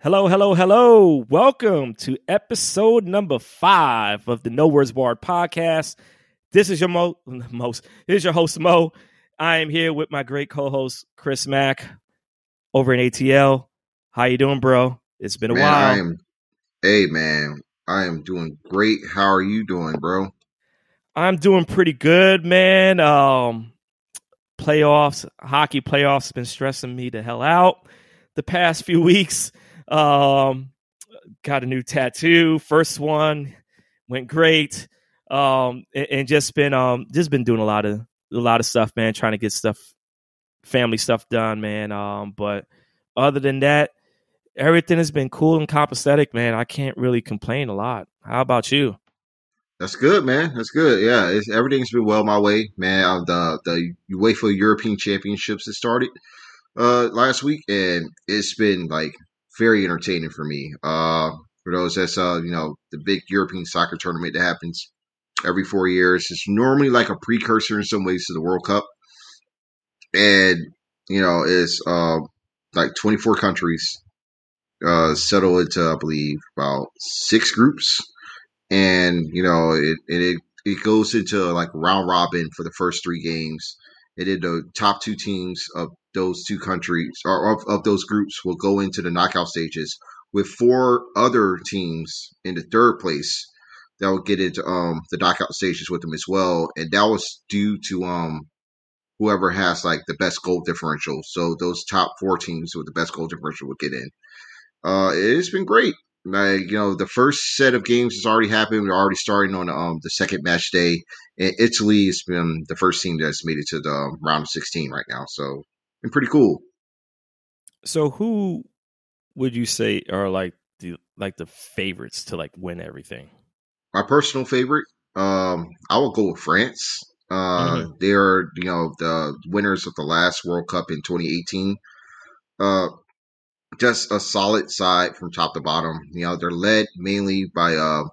Hello, hello, hello. Welcome to episode number five of the No Words Barred podcast. This is your mo- most. This is your host Mo. I am here with my great co-host Chris Mack over in ATL. How you doing, bro? It's been a man, while. I am, hey man, I am doing great. How are you doing, bro? I'm doing pretty good, man. Um, playoffs, hockey playoffs, have been stressing me the hell out the past few weeks. Um, got a new tattoo. First one went great. Um, and, and just been um just been doing a lot of a lot of stuff, man. Trying to get stuff, family stuff done, man. Um, but other than that, everything has been cool and copacetic, man. I can't really complain a lot. How about you? That's good, man. That's good. Yeah, it's, everything's been well my way, man. Uh, the the UEFA European Championships that started uh last week, and it's been like very entertaining for me. Uh, for those that's uh you know the big European soccer tournament that happens every four years. It's normally like a precursor in some ways to the World Cup, and you know it's uh like twenty four countries uh settle into I believe about six groups and you know it it it goes into like round robin for the first three games. It did the top two teams of those two countries or of, of those groups will go into the knockout stages with four other teams in the third place that will get into um the knockout stages with them as well. And that was due to um whoever has like the best goal differential. So those top four teams with the best goal differential would get in. Uh, it's been great. Like you know, the first set of games has already happened. We're already starting on um the second match day. And Italy has been the first team that's made it to the um, round of sixteen right now. So been pretty cool. So who would you say are like the like the favorites to like win everything? My personal favorite, um, I will go with France. Uh, Mhm. they're you know the winners of the last World Cup in 2018. Uh, just a solid side from top to bottom. You know, they're led mainly by uh,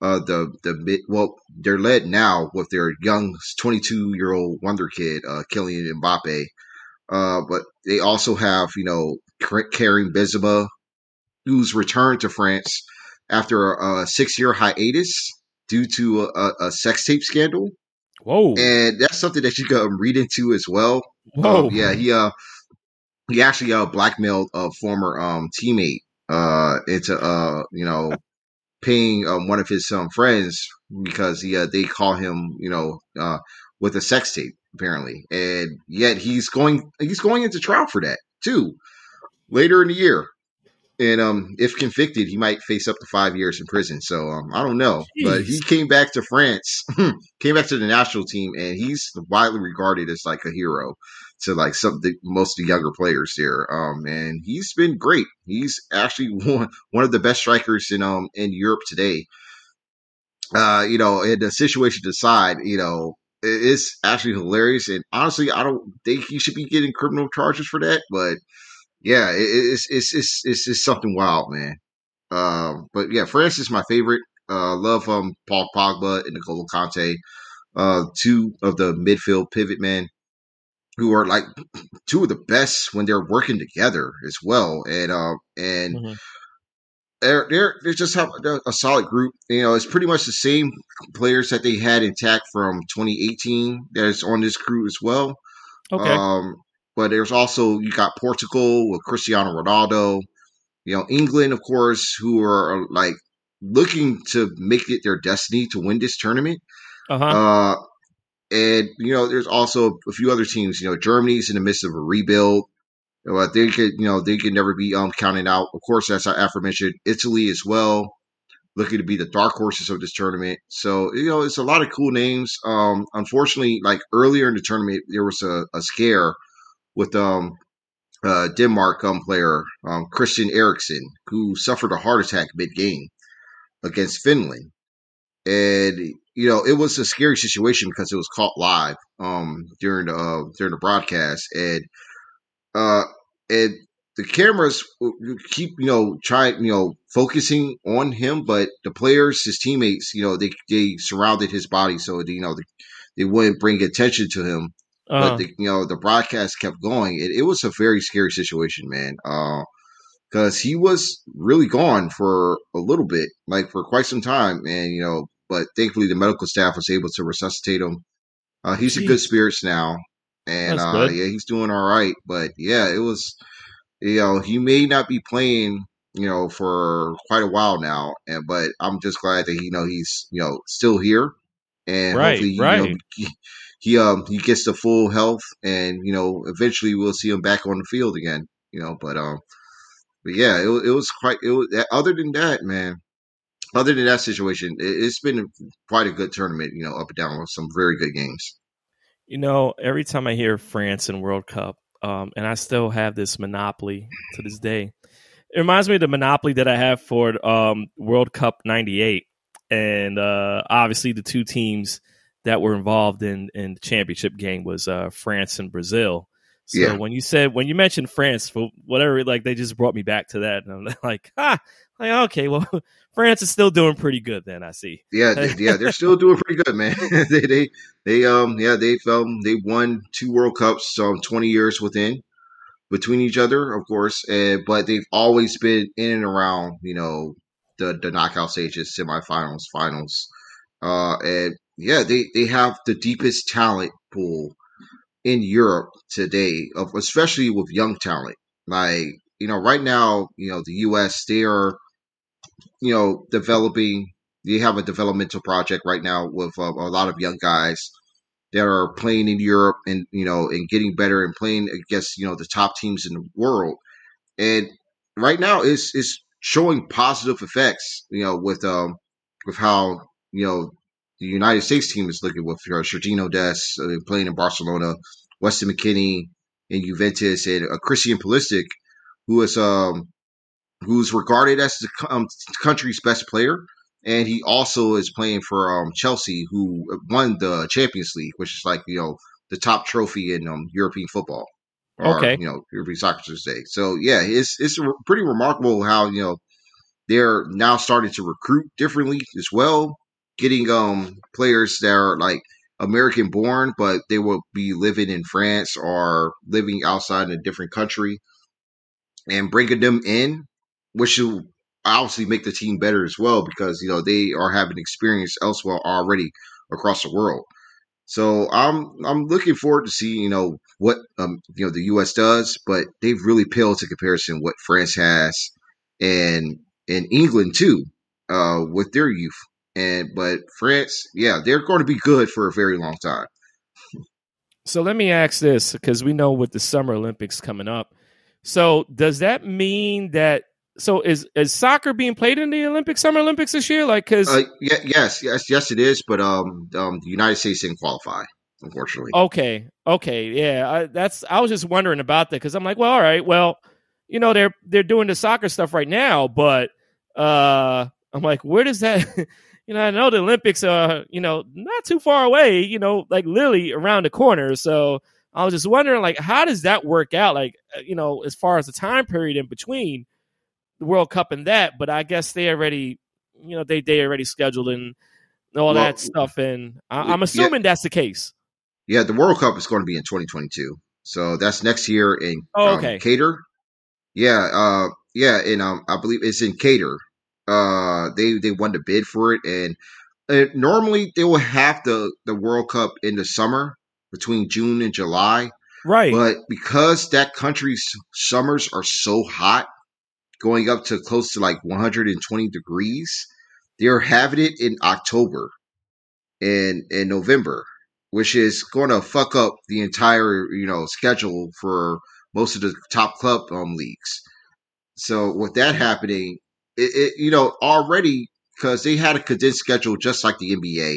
uh the the mid. Well, they're led now with their young 22 year old wonder kid, uh, Kylian Mbappe. Uh, but they also have you know K- Karim Benzema, who's returned to France after a six year hiatus due to a, a sex tape scandal, Whoa, and that's something that you can read into as well. whoa, Um, yeah, he uh he actually uh blackmailed a former um teammate. Uh into uh you know paying um, one of his um friends because he uh, they call him you know uh with a sex tape apparently. And yet he's going he's going into trial for that too later in the year. And um if convicted he might face up to five years in prison. So um i don't know. But he came back to france came back to the national team and he's widely regarded as like a hero to like some of the most of the younger players there. Um and he's been great. He's actually one one of the best strikers in um in europe today. Uh you know in the situation aside you know it's actually hilarious and honestly i don't think he should be getting criminal charges for that but yeah, it, it's it's it's it's just something wild, man. Um, but yeah, France is my favorite. Uh, love um Paul Pogba and N'Golo Kanté, uh, two of the midfield pivot men who are like two of the best when they're working together as well. And uh, and Mhm. They're they're they just have a, solid group. You know, it's pretty much the same players that they had intact from 2018 that is on this crew as well. okay, Um, but there's also you got Portugal with Cristiano Ronaldo, you know England, of course, who are like looking to make it their destiny to win this tournament. uh huh, Uh, and you know there's also a few other teams. You know Germany's in the midst of a rebuild. But they could, you know, they could never be um counted out. Of course, as I aforementioned, Italy as well, looking to be the dark horses of this tournament. So you know, it's a lot of cool names. Um, unfortunately, like earlier in the tournament, there was a, a scare with um uh Denmark um player um Christian Eriksen who suffered a heart attack mid game against Finland. And you know, it was a scary situation because it was caught live um during the uh, during the broadcast and uh and the cameras keep you know trying you know focusing on him but the players his teammates you know they they surrounded his body so you know they, they wouldn't bring attention to him uh but the, you know the broadcast kept going. It, it was a very scary situation, man. Uh, because he was really gone for a little bit, like for quite some time, and you know, but thankfully the medical staff was able to resuscitate him. Uh, he's Jeez. in good spirits now, and uh, yeah, he's doing all right. But yeah, it was, you know, he may not be playing, you know, for quite a while now, and but I'm just glad that you know he's you know still here, and right, hopefully right. you know he, he um he gets the full health, and you know eventually we'll see him back on the field again, you know. But um, but yeah, it, it was quite. It was other than that, man. Other than that situation, it, has been quite a good tournament. You know, up and down with some very good games. You know, every time I hear France and World Cup, um, and I still have this monopoly to this day. It reminds me of the monopoly that I have for um, World Cup '98, and uh, obviously the two teams that were involved in in the championship game was uh, France and Brazil. So yeah. when you said when you mentioned France for whatever, like they just brought me back to that, and I'm like, ah, like okay, well, France is still doing pretty good. Then I see. Yeah, they, yeah, they're still doing pretty good, man. they, they, they, um, yeah, they, um, they won two World Cups, um, 20 years within between each other, of course, and but they've always been in and around, you know, the the knockout stages, semifinals, finals, uh, and yeah, they they have the deepest talent pool in Europe today, of especially with young talent. Like you know, right now, you know, the U.S. they are, you know, developing. They have a developmental project right now with uh, a lot of young guys that are playing in Europe and you know and getting better and playing against you know the top teams in the world. And right now, it's it's showing positive effects. You know, with um with how you know the United States team is looking with uh, Sergiño Dest uh, playing in Barcelona, Weston McKennie in Juventus, and uh, Christian Pulisic, who is um who's regarded as the um, country's best player, and he also is playing for um Chelsea, who won the Champions League, which is like you know the top trophy in um European football. Or, okay, you know European soccer today. So yeah, it's it's pretty remarkable how you know they're now starting to recruit differently as well getting um players that are like American born, but they will be living in France or living outside in a different country and bringing them in, which will obviously make the team better as well because you know they are having experience elsewhere already across the world. So I'm I'm looking forward to see you know what um you know the U.S. does, but they've really paled to comparison what France has and in England too uh, with their youth. And but France, yeah, they're going to be good for a very long time. So let me ask this because we know with the Summer Olympics coming up. So does that mean that so is is soccer being played in the Olympics, Summer Olympics this year? Like, because uh, yeah, yes, yes, yes, it is. But um, um, the United States didn't qualify, unfortunately. Okay, okay, yeah. I, that's I was just wondering about that because I'm like, well, all right, well, you know, they're they're doing the soccer stuff right now, but uh, I'm like, where does that? you know, I know the Olympics are, you know, not too far away, you know, like literally around the corner. So I was just wondering, like, how does that work out? Like, uh, you know, as far as the time period in between the World Cup and that, but I guess they already, you know, they they already scheduled and all well, that stuff. And I, am assuming yeah, that's the case. Yeah, the World Cup is going to be in 2022. So that's next year in oh, um, okay. um, Qatar. Yeah, uh, yeah, and um, I believe it's in Qatar. Uh, they they won the bid for it, and uh, normally they will have the the World Cup in the summer between June and July, right? But because that country's summers are so hot, going up to close to like 120 degrees, they're having it in October and in November, which is going to fuck up the entire you know schedule for most of the top club um, leagues. So with that happening, it, it you know already because they had a condensed schedule just like the NBA,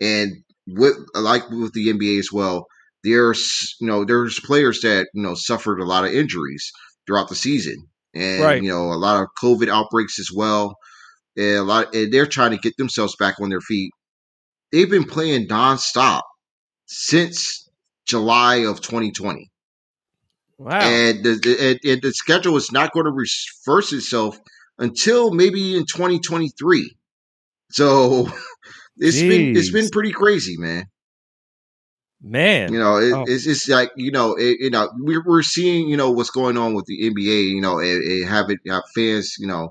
and with like with the NBA as well. There's you know there's players that you know suffered a lot of injuries throughout the season, and right. you know a lot of COVID outbreaks as well. And a lot, and they're trying to get themselves back on their feet. They've been playing nonstop since July of 2020. Wow. And the, the, and the schedule is not going to reverse itself until maybe in 2023. So it's Jeez. been it's been pretty crazy, man. Man, You know, it, Oh. it's just like you know, it, you know, we're we're seeing you know what's going on with the NBA. You know, and, and having have fans, you know,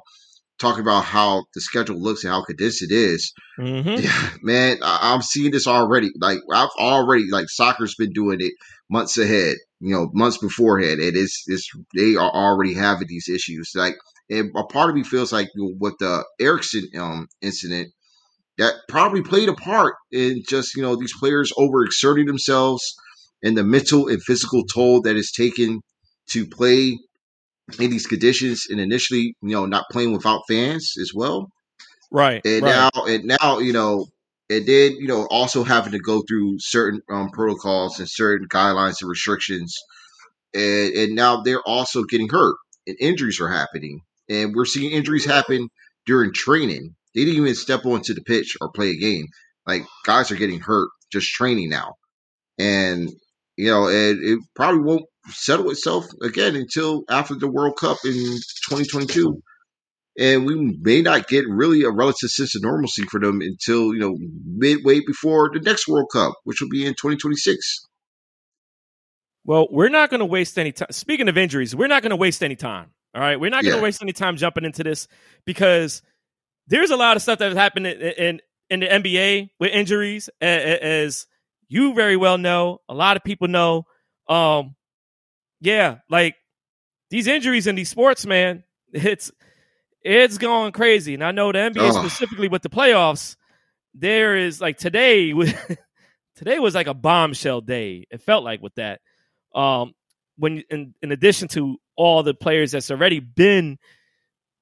talking about how the schedule looks and how condensed it is. Mhm. Yeah, man, I, I'm seeing this already. Like I've already like soccer's been doing it months ahead. You know, months beforehand. It is it's they are already having these issues. Like, and a part of me feels like with the Eriksen um incident that probably played a part in just you know these players overexerting themselves and the mental and physical toll that is taken to play in these conditions and initially you know not playing without fans as well. Right, and right. now and now you know and then you know also having to go through certain um, protocols and certain guidelines and restrictions. And and now they're also getting hurt and injuries are happening and we're seeing injuries happen during training they didn't even step onto the pitch or play a game like guys are getting hurt just training now and you know and it probably won't settle itself again until after the world cup in 2022 and we may not get really a relative sense of normalcy for them until you know midway before the next World Cup, which will be in 2026. Well, we're not going to waste any time. Speaking of injuries, we're not going to waste any time. All right, we're not going to Yeah. waste any time jumping into this because there's a lot of stuff that has happened in in, in the NBA with injuries, as you very well know. A lot of people know. Um, yeah, like these injuries in these sports, man, it's it's going crazy. And I know the NBA specifically with the playoffs, there is like today. With today was like a bombshell day. It felt like with that. Um, when in, in addition to all the players that's already been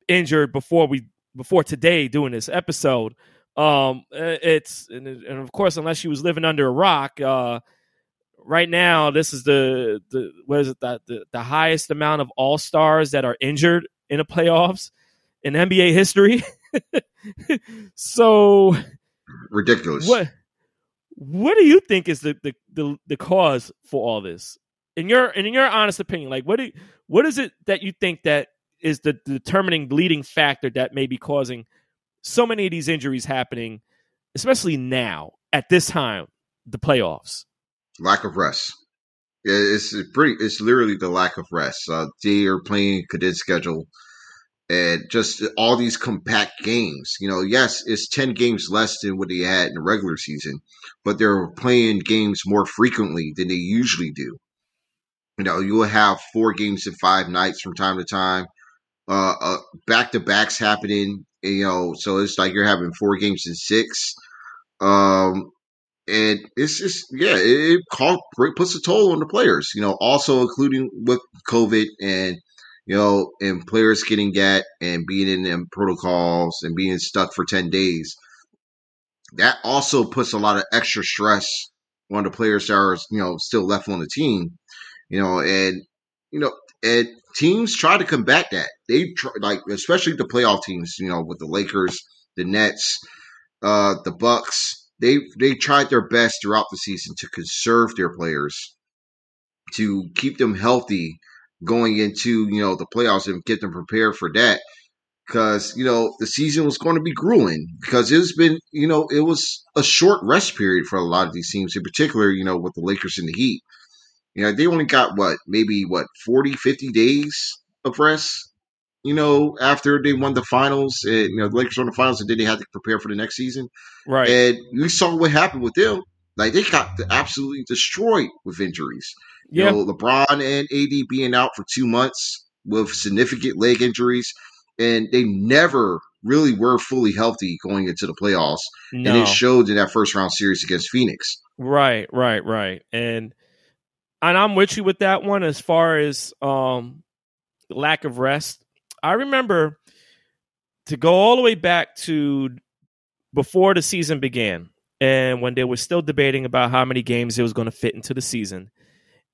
injured before we before today doing this episode, um, uh, it's and, and of course unless she was living under a rock, uh, right now this is the the what is it the the, the highest amount of all stars that are injured in the playoffs in NBA history. so Ridiculous. what what do you think is the, the the the cause for all this? In your in your honest opinion, like what do what is it that you think that is the determining leading factor that may be causing so many of these injuries happening, especially now at this time, the playoffs? Lack of rest. It's pretty. It's literally the lack of rest. Uh, they are playing condensed schedule, and just all these compact games. You know, yes, it's ten games less than what they had in the regular season, but they're playing games more frequently than they usually do. You know, you will have four games in five nights from time to time. Uh, uh back to backs happening. You know, so it's like you're having four games in six. Um, and it's just yeah, it, it call, puts a toll on the players. You know, also including with COVID and you know, and players getting that and being in them protocols and being stuck for ten days. That also puts a lot of extra stress on the players that are you know still left on the team. You know, and you know, and teams try to combat that. They try, like especially the playoff teams. You know, with the Lakers, the Nets, uh, the Bucks. They they tried their best throughout the season to conserve their players, to keep them healthy going into you know the playoffs and get them prepared for that. Because you know the season was going to be grueling because it's been you know it was a short rest period for a lot of these teams in particular you know with the Lakers and the Heat. You know they only got what maybe what 40, 50 days of rest you know, after they won the finals, and, you know, the Lakers won the finals, and then they had to prepare for the next season. Right. And we saw what happened with them. Like they got absolutely destroyed with injuries. You yeah. know, LeBron and AD being out for two months with significant leg injuries, and they never really were fully healthy going into the playoffs. no. And it showed in that first round series against Phoenix. Right, right, right. And and I'm with you with that one as far as um lack of rest. I remember to go all the way back to before the season began and when they were still debating about how many games it was going to fit into the season.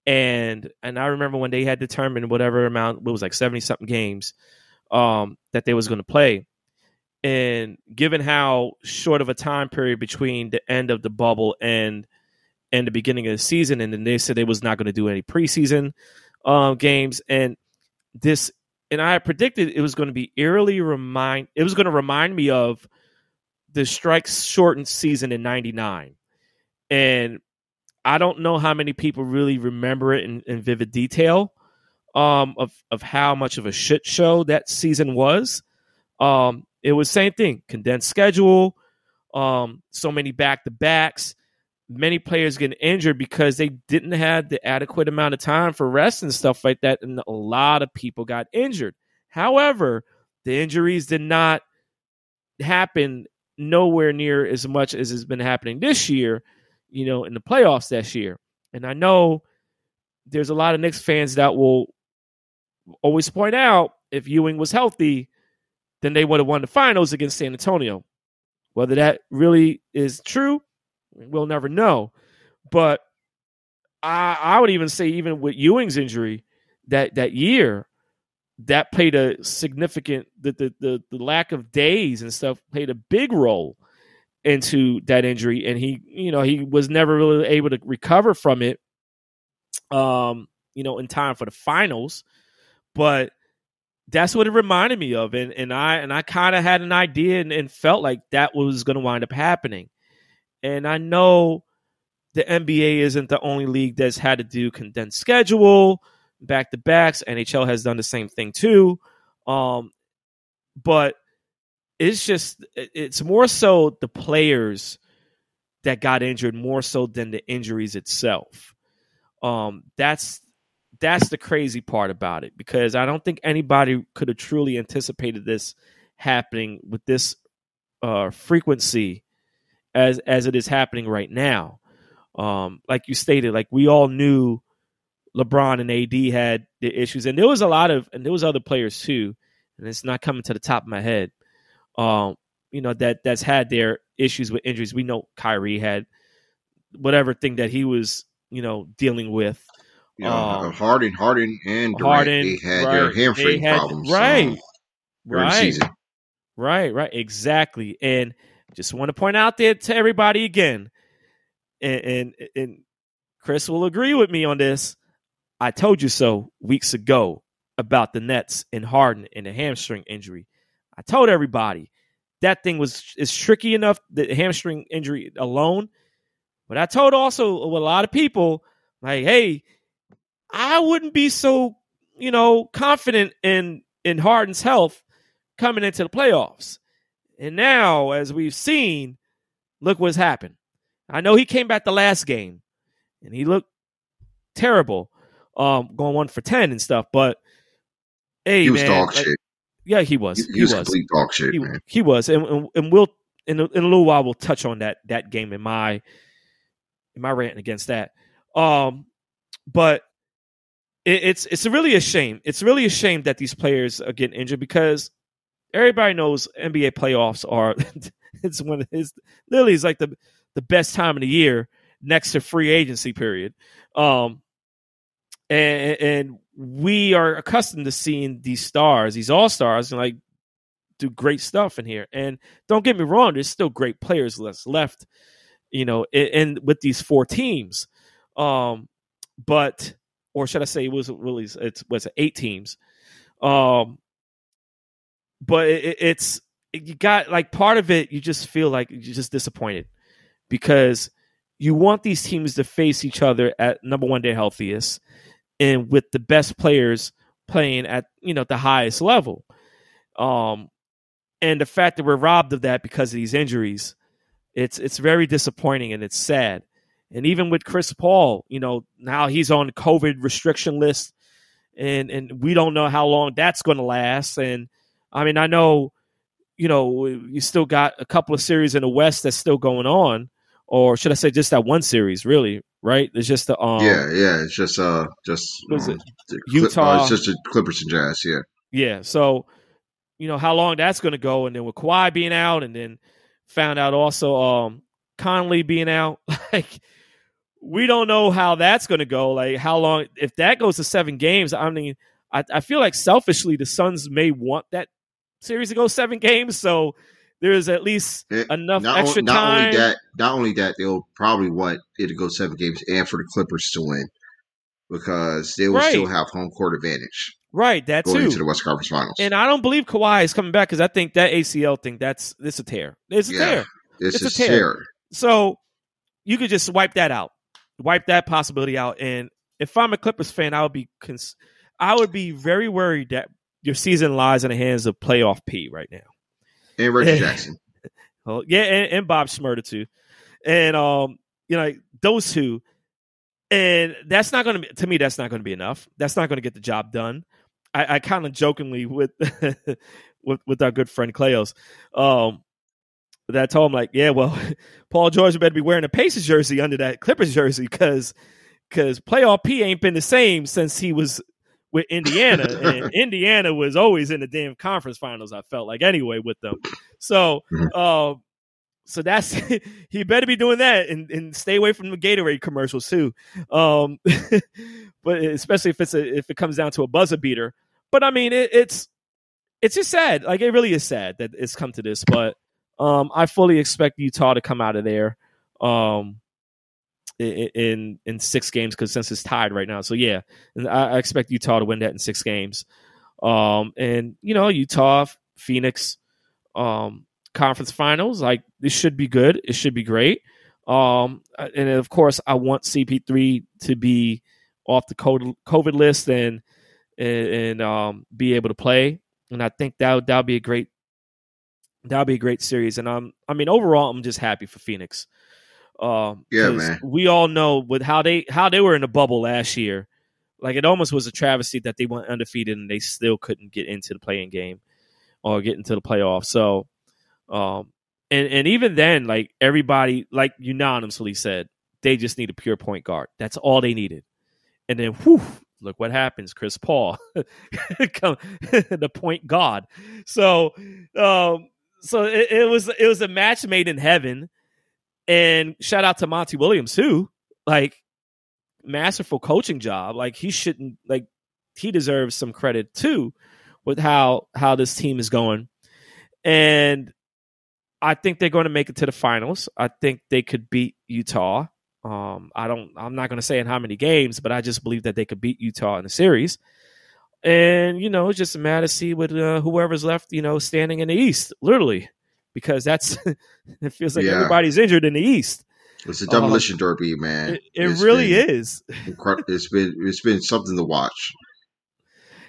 And and I remember when they had determined whatever amount it was like 70 something games um that they was going to play. And given how short of a time period between the end of the bubble and and the beginning of the season, and then they said they was not going to do any preseason um, games, and this, and I predicted it was going to be eerily remind, it was going to remind me of the strike shortened season in '99, and I don't know how many people really remember it in, in vivid detail um, of of how much of a shit show that season was. Um, it was same thing, condensed schedule, um, so many back to backs, many players getting injured because they didn't have the adequate amount of time for rest and stuff like that, and a lot of people got injured. However, the injuries did not happen nowhere near as much as has been happening this year, you know, in the playoffs this year. And I know there's a lot of Knicks fans that will always point out if Ewing was healthy, then they would have won the finals against San Antonio. Whether that really is true, we'll never know. But I, I would even say, even with Ewing's injury that that year, that played a significant the, the the the lack of days and stuff played a big role into that injury, and he you know he was never really able to recover from it. Um, you know, in time for the finals, but that's what it reminded me of and and i and i kind of had an idea and, and, felt like that was going to wind up happening and i know the nba isn't the only league that's had to do condensed schedule back to backs nhl has done the same thing too. Um but it's just it's more so the players that got injured more so than the injuries itself. Um that's that's the crazy part about it because I don't think anybody could have truly anticipated this happening with this uh, frequency as as it is happening right now. Um, like you stated, like we all knew LeBron and AD had the issues, and there was a lot of, and there was other players too, and it's not coming to the top of my head. Um, you know that that's had their issues with injuries. We know Kyrie had whatever thing that he was, you know, dealing with. You know, um, Harden, Harden, and Durant, Harden, they had right. their hamstring had, problems, right? Um, right, right, right, exactly. And just want to point out there to everybody again, and, and and Chris will agree with me on this. I told you so weeks ago about the Nets and Harden and the hamstring injury. I told everybody that thing was is tricky enough, the hamstring injury alone. But I told also a lot of people, like, hey, I wouldn't be so, you know, confident in in Harden's health coming into the playoffs. And now, as we've seen, look what's happened. I know he came back the last game and he looked terrible, um, going one for ten and stuff. But hey, he was man, dog like, shit. Yeah, he was. He, he, he was, was complete dog shit, he, man. He was, and, and, and we'll in a, in a little while we'll touch on that that game in my in my rant against that. Um, but it, it's it's really a shame. It's really a shame that these players are getting injured because everybody knows NBA playoffs are it's when it's literally is like the the best time of the year next to free agency period. Um, and, and we are accustomed to seeing these stars, these all stars, and like do great stuff in here. And don't get me wrong, there's still great players left you know, and with these four teams. Um, but or should I say it was really it was eight teams. Um, but it, it's you got like part of it. You just feel like you're just disappointed because you want these teams to face each other at number one, their healthiest, and with the best players playing at you know the highest level. Um, and the fact that we're robbed of that because of these injuries, it's it's very disappointing and it's sad. And even with Chris Paul, you know, now he's on COVID restriction list and and we don't know how long that's going to last and I mean, I know you know, you still got a couple of series in the West that's still going on or should I say just that one series, really, right? It's just the um Yeah, yeah, it's just uh just um, it? Utah. Uh, it's just the Clippers and Jazz, yeah. Yeah, so you know how long that's going to go and then with Kawhi being out and then found out also um Conley being out like we don't know how that's going to go. Like how long if that goes to seven games. I mean, I, I feel like selfishly the Suns may want that series to go seven games, so there's at least it, enough not extra not time. Only that, not only that, they'll probably want it to go seven games and for the Clippers to win because they will right. still have home court advantage. Right, that going too. into the West Conference Finals. And I don't believe Kawhi is coming back because I think that ACL thing that's this a tear. It's a yeah, tear. It's, it's a tear. tear. So you could just wipe that out wipe that possibility out. And if I'm a Clippers fan, I would be cons- I would be very worried that your season lies in the hands of playoff P right now. And Reggie Jackson. Oh yeah, and, and Bob Shmurda too, and um, you know those two, and that's not going to be to me. That's not going to be enough. That's not going to get the job done. I, I kind of jokingly with with with our good friend Cleos, um, that I told him like, yeah, well, Paul George better be wearing a Pacers jersey under that Clippers jersey because because playoff P ain't been the same since he was with Indiana, and Indiana was always in the damn conference finals. I felt like anyway with them. So, uh, so that's he better be doing that and, and stay away from the Gatorade commercials too. Um, but especially if it's a, if it comes down to a buzzer beater. But I mean, it, it's it's just sad. Like it really is sad that it's come to this. But um, I fully expect Utah to come out of there. Um, in in six games because since it's tied right now. So yeah, I, I, expect Utah to win that in six games. Um, and you know Utah, Phoenix, um, conference finals like this should be good. It should be great. Um, and of course I want CP3 to be off the COVID list and and, and um, be able to play. And I think that that'll be a great that'll be a great series. And um, I mean overall I'm just happy for Phoenix. Um, yeah, man. We all know with how they how they were in the bubble last year. Like it almost was a travesty that they went undefeated and they still couldn't get into the play-in game or get into the playoffs. So, um, and and even then, like everybody, like unanimously said, they just need a pure point guard. That's all they needed. And then, whew, look what happens. Chris Paul, the point god. So, um, so it, it was it was a match made in heaven and shout out to Monty Williams too. Like masterful coaching job. Like he shouldn't like he deserves some credit too with how how this team is going. And I think they're going to make it to the finals. I think they could beat Utah. Um, I don't. I'm not going to say in how many games, but I just believe that they could beat Utah in the series. And you know, it's just a matter to see with uh, whoever's left. You know, standing in the East, literally because that's it feels like yeah. everybody's injured in the East. It's a demolition um, derby, man. It, it really been, is. It's been it's been something to watch.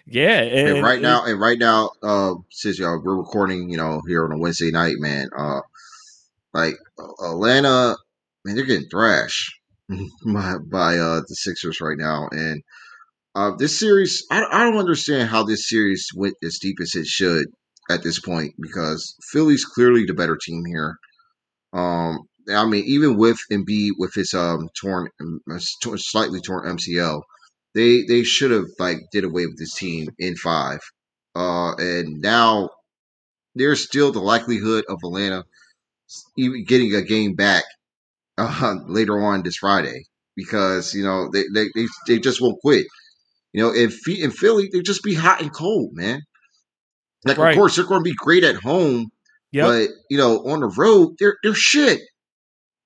Yeah, and, and right now, and right now, uh, since y'all we're recording, you know, here on a Wednesday night, man. Uh, like Atlanta, man, they're getting thrashed by, by uh the Sixers right now, and uh, this series, I, I don't understand how this series went as deep as it should at this point because Philly's clearly the better team here. Um, I mean, even with Embiid with his um torn, slightly torn MCL, they they should have like did away with this team in five. Uh, and now there's still the likelihood of Atlanta even getting a game back uh, later on this Friday because you know they they they, they just won't quit. You know, in, in Philly, they just be hot and cold, man. Like, right. of course, they're going to be great at home, yep. but you know, on the road, they're they're shit.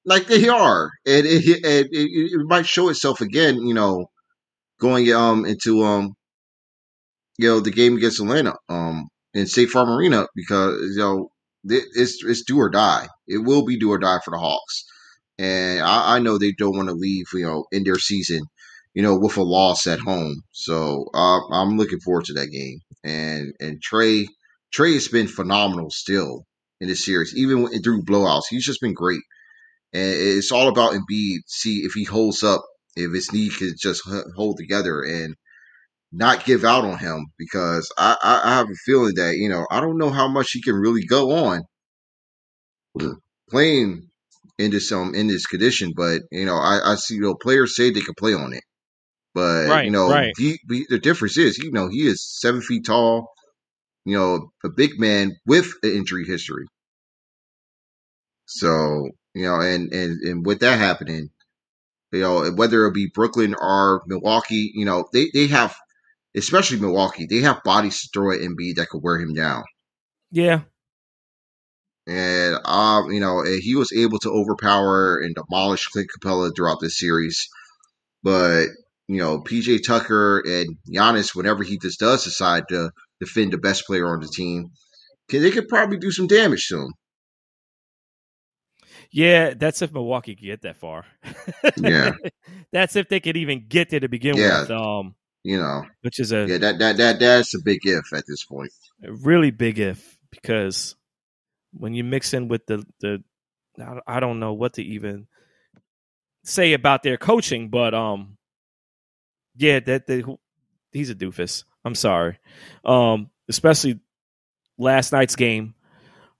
Like they are, and it, it, it, it might show itself again. You know, going um into um you know the game against Atlanta um in State Farm Arena because you know it's it's do or die. It will be do or die for the Hawks, and I, I know they don't want to leave. You know, in their season you know, with a loss at home. So uh, I'm looking forward to that game. And and Trae Trae has been phenomenal still in this series, even through blowouts. He's just been great. And it's all about Embiid. See if he holds up, if his knee can just hold together and not give out on him. Because I, I, I have a feeling that you know I don't know how much he can really go on playing in this um in this condition. But you know I, I see you know players say they can play on it. But right, you know, right. he, he, the difference is, you know, he is seven feet tall. You know, a big man with an injury history. So you know, and and and with that happening, you know, whether it be Brooklyn or Milwaukee, you know, they they have, especially Milwaukee, they have bodies to throw at Embiid that could wear him down. Yeah. And um, you know, he was able to overpower and demolish Clint Capela throughout this series. But you know, PJ Tucker and Giannis, whenever he just does decide to defend the best player on the team, they could probably do some damage to him. Yeah, that's if Milwaukee could get that far. Yeah. that's if they could even get there to begin Yeah. with. Um, You know, which is a yeah, that that that that's a big if at this point. a really big if because when you mix in with the the I don't know what to even say about their coaching, but um, yeah, that they, he's a doofus. I'm sorry, um, especially last night's game.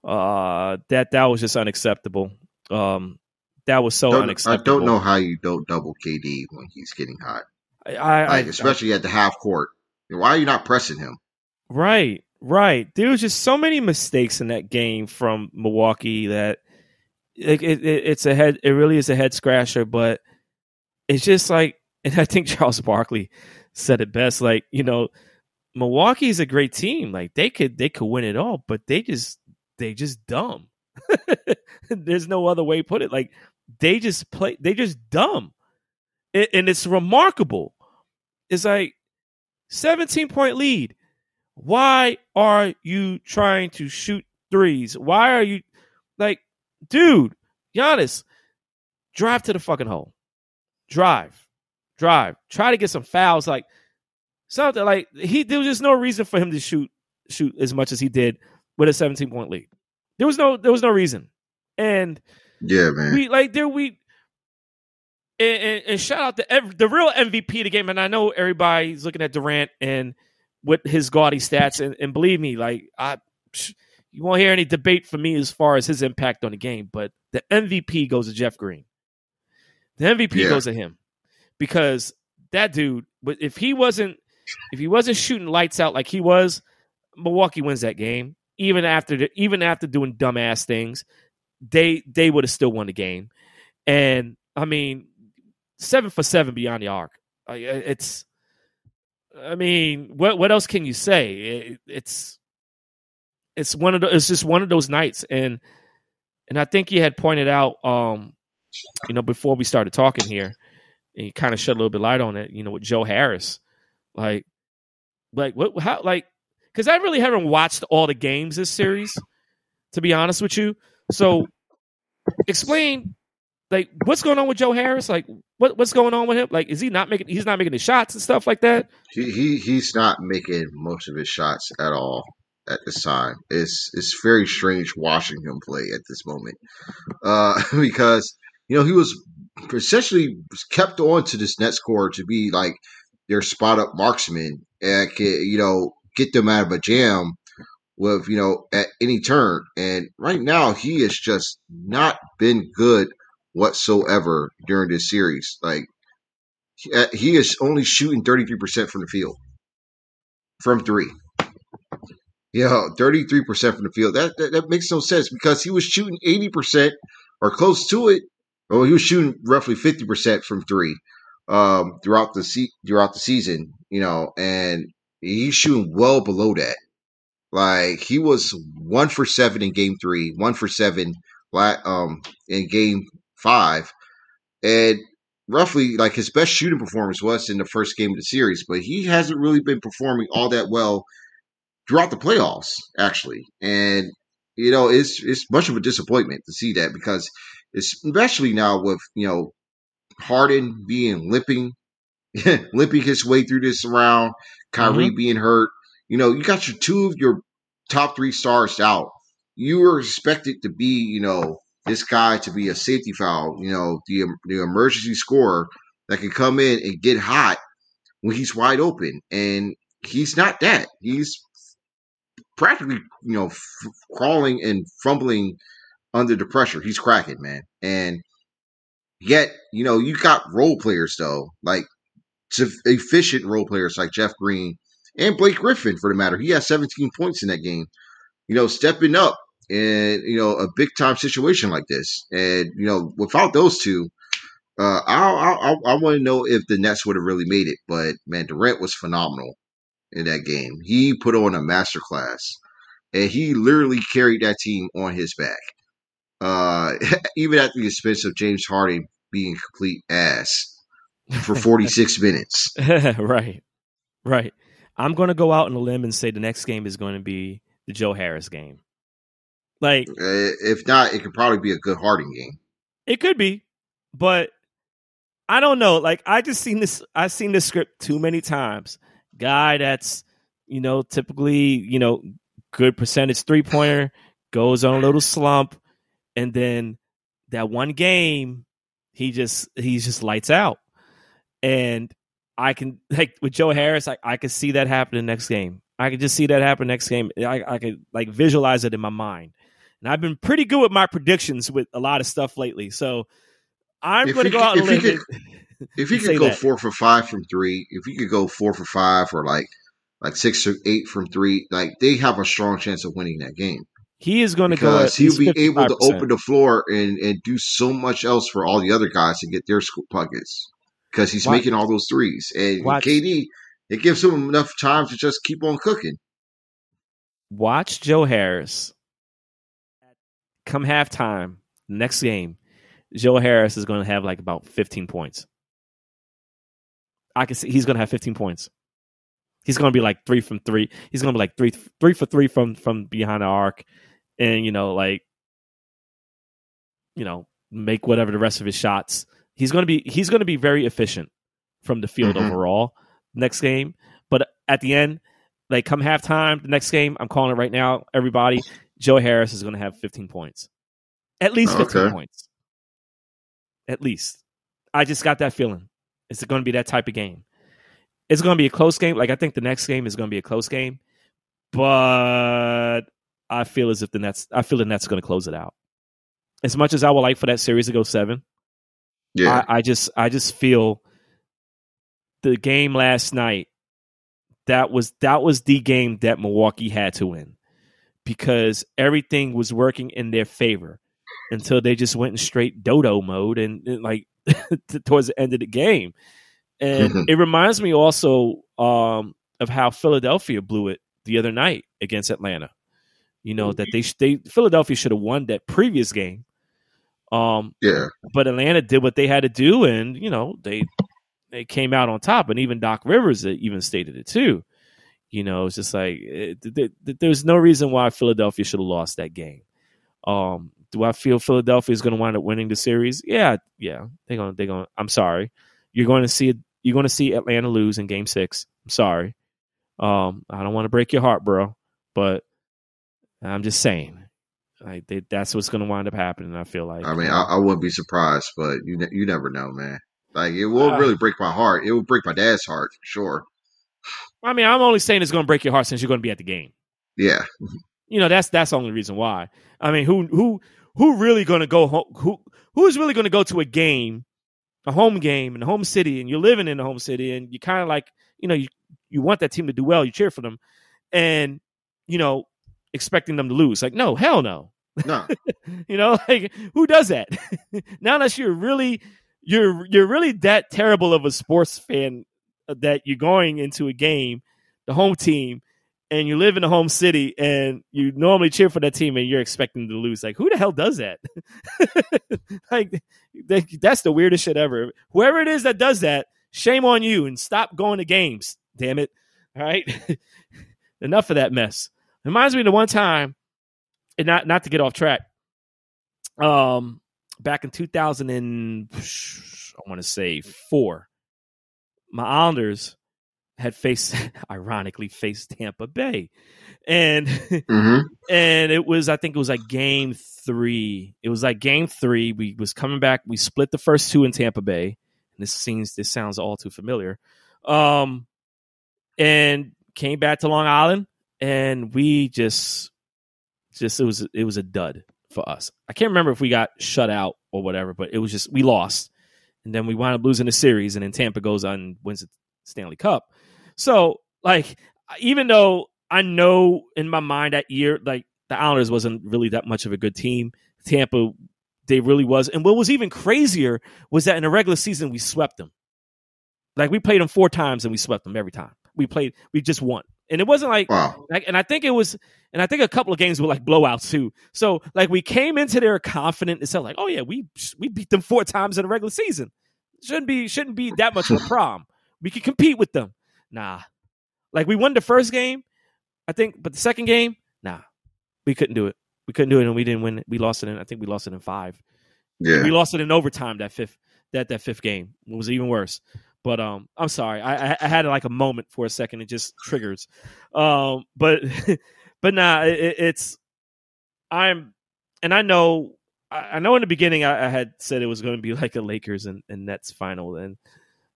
Uh, that that was just unacceptable. Um, that was so Don't- I don't know how you don't double KD when he's getting hot, I, I, like I- especially at the half court. Why are you not pressing him? Right, right. There was just so many mistakes in that game from Milwaukee that it, it- it's a head. It really is a head scratcher. But it's just like, and I think Charles Barkley said it best. Like you know, Milwaukee is a great team. Like they could they could win it all, but they just they just dumb. There's no other way to put it. Like they just play. They just dumb, and, and it's remarkable. It's like 17 point lead. Why are you trying to shoot threes? Why are you like, dude, Giannis, drive to the fucking hole. Drive. Drive. Try to get some fouls. Like something like he there was just no reason for him to shoot shoot as much as he did with a 17 point lead. There was no there was no reason. And Yeah, man. we like there we and, and, and shout out to ev- the real MVP of the game. And I know everybody's looking at Durant and with his gaudy stats, and, and believe me, like I, you won't hear any debate from me as far as his impact on the game. But the MVP goes to Jeff Green. The MVP Yeah. goes to him because that dude. If he wasn't, if he wasn't shooting lights out like he was, Milwaukee wins that game. Even after the, even after doing dumbass things, they they would have still won the game. And I mean, seven for seven beyond the arc. It's, I mean, what what else can you say? It, it's it's one of the, it's just one of those nights, and and I think you had pointed out, um, you know, before we started talking here, and you kind of shed a little bit light on it. You know, with Joe Harris, like, like what how like because I really haven't watched all the games this series, to be honest with you. So, explain like what's going on with Joe Harris? Like what what's going on with him? Like is he not making he's not making the shots and stuff like that? He, he he's not making most of his shots at all at this time. It's it's very strange watching him play at this moment, uh, because you know he was essentially kept on to this net score to be like their spot up marksman and can, you know get them out of a jam with you know at any turn. And right now he has just not been good whatsoever during this series. Like he- uh, is only shooting 33% from the field from three. Yeah, 33% from the field. That, that that makes no sense because he was shooting 80% or close to it. Or he was shooting roughly 50% from three um, throughout the se- throughout the season, you know, and he's shooting well below that. Like he was one for seven in game three, one for seven um, in game five, and roughly like his best shooting performance was in the first game of the series, but he hasn't really been performing all that well throughout the playoffs, actually. And you know, it's it's much of a disappointment to see that because especially now with you know Harden being limping, limping his way through this round, Kyrie mm-hmm. being hurt. You know, you got your two of your top three stars out. You were expected to be, you know, this guy to be a safety foul, you know, the the emergency scorer that can come in and get hot when he's wide open, and he's not that. He's practically, you know, f- crawling and fumbling under the pressure. He's cracking, man, and yet, you know, you got role players though, like efficient role players like Jeff Green and Blake Griffin, for the matter. He has 17 points in that game. You know, stepping up in you know a big time situation like this, and you know, without those two, uh, I I I want to know if the Nets would have really made it. But man, Durant was phenomenal in that game. He put on a masterclass, and he literally carried that team on his back. Uh, even at the expense of James Harden being a complete ass for 46 minutes. right. Right. I'm going to go out on a limb and say the next game is going to be the Joe Harris game. Like, Uh, if not, it could probably be a good Harden game. it could be, but I don't know. Like, I just seen this. I've seen this script too many times. Guy that's you know typically you know good percentage three pointer goes on a little slump, and then that one game he just he's just lights out, and I can like with Joe Harris, I, I could see that happen the next game. I could just see that happen next game. I, I could like visualize it in my mind. And I've been pretty good with my predictions with a lot of stuff lately. So I'm going to go out and if he live could- If he could go that. four for five from three, if he could go four for five or like like six or eight from three, like they have a strong chance of winning that game He is going to go. he'll be able to open the floor and and do so much else for all the other guys to get their buckets because he's Watch- making all those threes and watch- KD it gives him enough time to just keep on cooking. Watch Joe Harris. Come halftime, next game, Joe Harris is going to have like about 15 points. I can see he's going to have 15 points. He's going to be like three from three. He's going to be like three, three for three from from behind the arc, and you know, like, you know, make whatever the rest of his shots. He's going to be he's going to be very efficient from the field Mhm. overall next game. But at the end, like come halftime, the next game, I'm calling it right now. Everybody, Joe Harris is going to have 15 points, at least 15 Okay. points, at least. I just got that feeling. It's going to be that type of game. It's going to be a close game. Like I think the next game is going to be a close game, but I feel as if the Nets. I feel the Nets are going to close it out. As much as I would like for that series to go seven, Yeah, I, I just I just feel the game last night that was that was the game that Milwaukee had to win because everything was working in their favor until they just went in straight dodo mode and, and, like towards the end of the game. And Mhm. it reminds me also um, of how Philadelphia blew it the other night against Atlanta. You know that they they Philadelphia should have won that previous game. Um, yeah. but Atlanta did what they had to do, and you know they they came out on top. And even Doc Rivers uh, even stated it too. You know, it's just like it, th- th- there's no reason why Philadelphia should have lost that game. Um, do I feel Philadelphia is going to wind up winning the series? Yeah, yeah. They're going. to They're going. I'm sorry. You're going to see. You're going to see Atlanta lose in Game Six. I'm sorry. Um, I don't want to break your heart, bro, but I'm just saying. Like they, that's what's going to wind up happening. I feel like. I mean, I, I wouldn't be surprised, but you ne- you never know, man. Like it will Ah. really break my heart. It will break my dad's heart sure. I mean, I'm only saying it's going to break your heart since you're going to be at the game. Yeah, You know, that's that's the only reason why. I mean, who who who really going to go home? Who who's really going to go to a game, a home game in the home city, and you're living in the home city, and you kind of like, you know, you you want that team to do well, you cheer for them, and you know, expecting them to lose. Like, no, hell no. no, You know, like who does that? now unless you're really you're you're really that terrible of a sports fan uh, that you're going into a game, the home team, and you live in the home city and you normally cheer for that team and you're expecting to lose. Like who the hell does that? like that, that's the weirdest shit ever. Whoever it is that does that, shame on you and stop going to games. Damn it. All right. Enough of that mess. Reminds me of the one time, and not not to get off track. Um, back in 2000 and I want to say four, my Islanders had faced, ironically, faced Tampa Bay, and hmm and it was I think it was like game three. It was like game three. We was coming back. We split the first two in Tampa Bay. And this seems this sounds all too familiar. Um, and came back to Long Island, and we just just it was it was a dud for us. I can't remember if we got shut out or whatever, but it was just we lost, and then we wound up losing the series, and then Tampa goes on and wins the Stanley Cup. So like even though I know in my mind that year, like the Islanders wasn't really that much of a good team. Tampa, they really was. And what was even crazier was that in the regular season we swept them. Like we played them four times and we swept them every time. We played, we just won. And it wasn't like, wow, like and I think it was, and I think a couple of games were like blowouts too. So like we came into there confident and said like, oh yeah, we we beat them four times in the regular season. Shouldn't be shouldn't be that much of a problem. We could compete with them. Nah, like we won the first game, I think, but the second game, nah, we couldn't do it. We couldn't do it, and we didn't win. We lost it in. I think we lost it in five. Yeah, we lost it in overtime. That fifth that that fifth game it was even worse. But um, I'm sorry, I, I, had like a moment for a second. It just triggers. Um, but but nah, it, it's I'm, and I know I know in the beginning I, I had said it was going to be like a Lakers and, and Nets final, and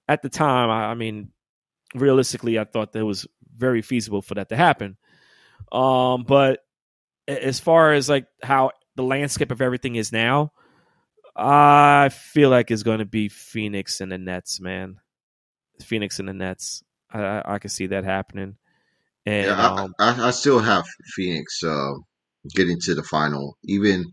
at the time, I, I mean, realistically, I thought that it was very feasible for that to happen. Um, but as far as like how the landscape of everything is now, I feel like it's going to be Phoenix and the Nets, man. Phoenix and the Nets. I, I can see that happening. And yeah, um, I, I, still have Phoenix uh, getting to the final, even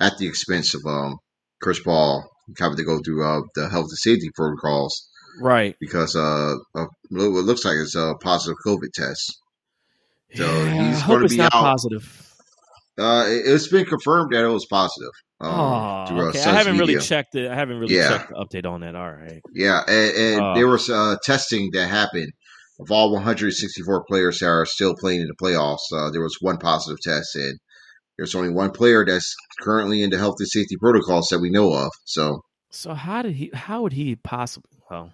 at the expense of um, Chris Paul having to go through uh, the health and safety protocols, right? Because uh, uh, it looks like it's a positive COVID test. So yeah, he's going to be out. Positive. Uh, it, has been confirmed that it was positive. Um, oh, okay. I haven't media. really checked it. I haven't really yeah. checked the update on that. All right. Yeah, and, and uh, there was uh, testing that happened of all 164 players that are still playing in the playoffs. Uh, there was one positive test, and there's only one player that's currently in the health and safety protocols that we know of. So, so how did he? How would he possibly? Well,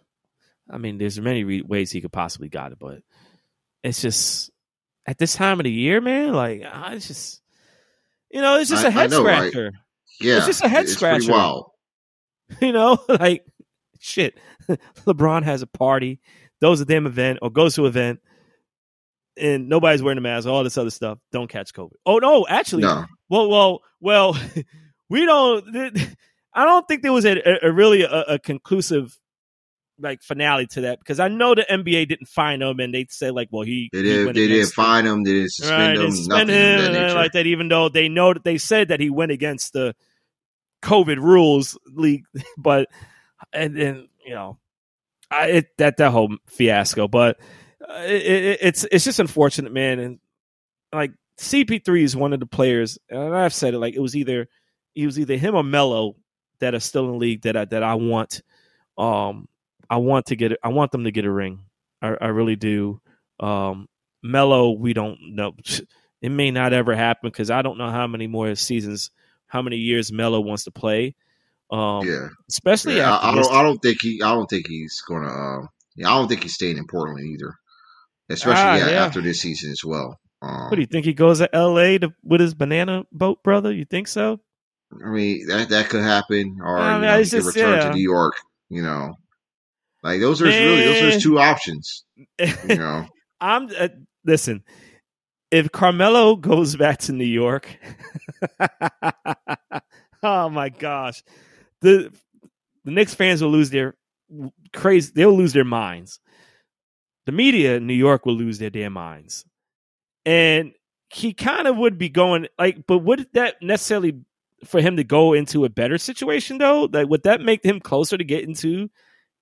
I mean, there's many re- ways he could possibly got it, but it's just at this time of the year, man. Like, I just you know, it's just I, a head know, scratcher. Right? Yeah, it's just a head scratcher. Wild. You know, like shit. LeBron has a party, those a damn event, or goes to an event, and nobody's wearing a mask. All this other stuff. Don't catch COVID. Oh no, actually, no. well, well, well, we don't. I don't think there was a, a, a really a, a conclusive like finale to that because I know the NBA didn't fine him and they say like, well, he they, did, they didn't fine him, they didn't suspend right, him, suspend him that like that. Even though they know that they said that he went against the COVID rules league, but and then you know, I it, that that whole fiasco, but uh, it, it, it's it's just unfortunate, man, and like CP3 is one of the players, and I've said it like it was either he was either him or Melo that are still in the league that I that I want um I want to get. I want them to get a ring. I, I really do. Um, Melo, we don't know. It may not ever happen because I don't know how many more seasons, how many years Melo wants to play. Um, yeah, especially yeah, I, I, don't. I don't think he. I don't think he's gonna. Uh, yeah, I don't think he's staying in Portland either. Especially ah, yeah, after this season as well. Um, what do you think he goes to L.A. To, with his banana boat brother? You think so? I mean that that could happen, or I mean, you know, he could return yeah. to New York. You know, like those are Man. really those are two options. You know, I'm uh, listen. If Carmelo goes back to New York, oh my gosh, the the Knicks fans will lose their crazy. They'll lose their minds. The media in New York will lose their damn minds, and he kind of would be going like. But would that necessarily for him to go into a better situation though? Like, would that make him closer to getting to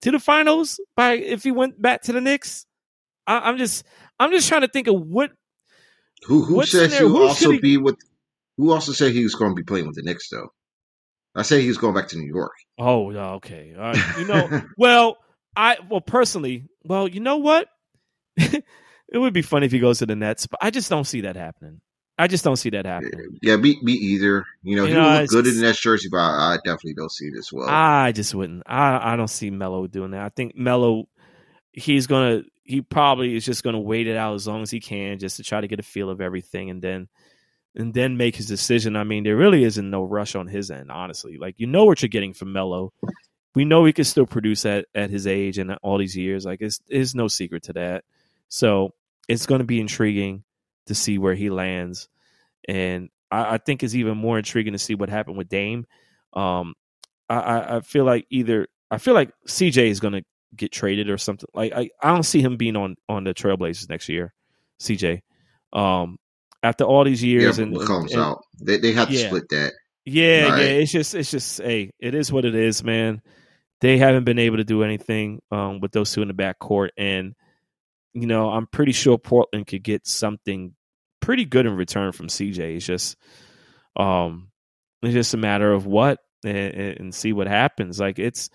to the finals by if he went back to the Knicks? I, am just I'm just trying to think of what who who said he'll who also he... be with who also said he was going to be playing with the Knicks though. I say he was going back to New York. Oh, okay. All right. You know, well, I well personally, well, you know what? it would be funny if he goes to the Nets, but I just don't see that happening. I just don't see that happening. Yeah, me, me either. You know, you he know, would look good in that jersey, but I, I, definitely don't see it as well. I just wouldn't. I, I don't see Melo doing that. I think Melo, he's gonna, he probably is just gonna wait it out as long as he can, just to try to get a feel of everything, and then, and then make his decision. I mean, there really isn't no rush on his end, honestly. Like you know what you're getting from Melo. We know he can still produce at at his age and all these years. Like it's, there's no secret to that. So it's going to be intriguing to see where he lands. And I, I think it's even more intriguing to see what happened with Dame. Um, I, I feel like either I feel like CJ is going to get traded or something. Like I, I don't see him being on on the Trailblazers next year. CJ, um, after all these years yeah, and what comes and, out, they they have to split that. Yeah, yeah. It's just it's just hey, it is what it is, man. They haven't been able to do anything um, with those two in the backcourt, and you know I'm pretty sure Portland could get something pretty good in return from CJ. It's just um it's just a matter of what and, and see what happens. Like it's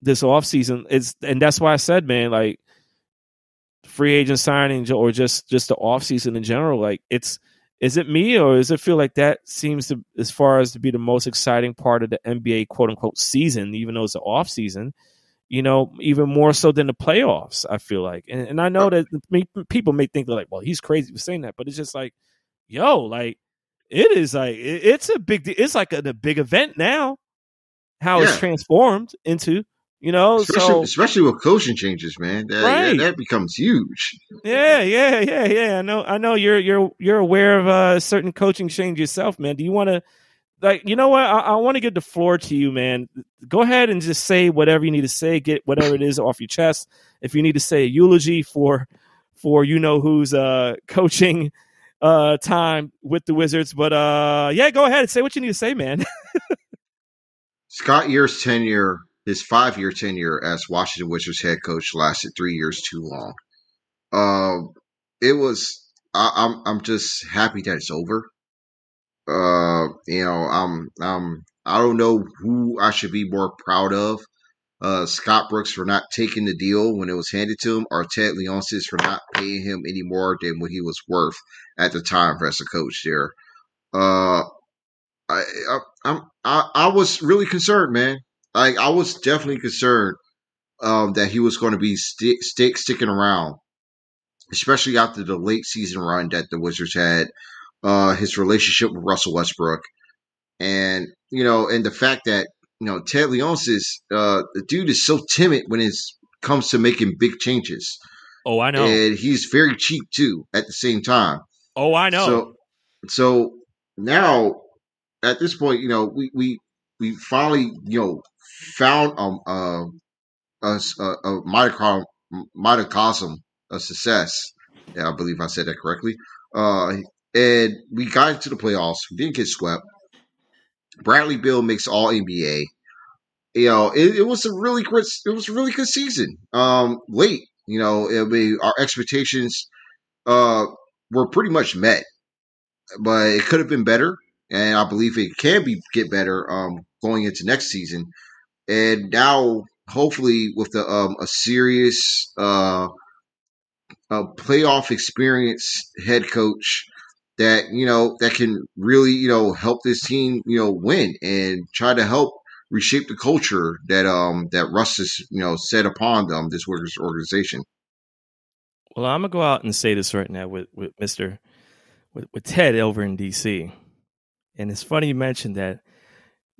this off season. It's and that's why I said, man, like free agent signing or just just the off season in general. Like it's is it me or does it feel like that seems to as far as to be the most exciting part of the NBA quote unquote season, even though it's the off season? You know, even more so than the playoffs. I feel like, and, and I know that people may think they're like, "Well, he's crazy for saying that," but it's just like, yo, like it is like it's a big, it's like a, a big event now. How yeah. it's transformed into you know, especially, so especially with coaching changes, man, that, right. that, that, becomes huge. Yeah, yeah, yeah, yeah. I know, I know. You're you're you're aware of uh, certain coaching change yourself, man. Do you want to, like, you know what? I, I want to give the floor to you, man. Go ahead and just say whatever you need to say. Get whatever it is off your chest. If you need to say a eulogy for for you know who's uh coaching uh time with the Wizards, but uh yeah, go ahead and say what you need to say, man. Scott Year's tenure his five year tenure as Washington Wizards head coach lasted three years too long. Uh, it was I, I'm I'm just happy that it's over. Uh, you know, I'm I'm I don't know who I should be more proud of. Uh, Scott Brooks for not taking the deal when it was handed to him, or Ted Leonsis for not paying him any more than what he was worth at the time as a coach there. Uh, I, I I'm I, I was really concerned, man like I was definitely concerned um, that he was going to be stick, stick sticking around, especially after the late season run that the Wizards had. Uh, his relationship with Russell Westbrook, and you know, and the fact that you know Ted Leonsis, uh, the dude is so timid when it comes to making big changes. Oh, I know, and he's very cheap too. At the same time. Oh, I know. So, so now at this point, you know, we we we finally, you know, found um, uh, a, a, a microcosm, microcosm of success. Yeah, I believe I said that correctly. Uh, and we got into the playoffs. We didn't get swept. Bradley Beal makes All NBA. You know, it, it, was a really good. It was a really good season. Um, late, you know, I mean, our expectations uh were pretty much met, but it could have been better, and I believe it can be get better um going into next season and now hopefully with the um, a serious uh, a playoff experience head coach that you know that can really you know help this team you know win and try to help reshape the culture that um that Russ has you know set upon them this workers organization. Well, I'm gonna go out and say this right now with with Mister with, with Ted over in DC, and it's funny you mentioned that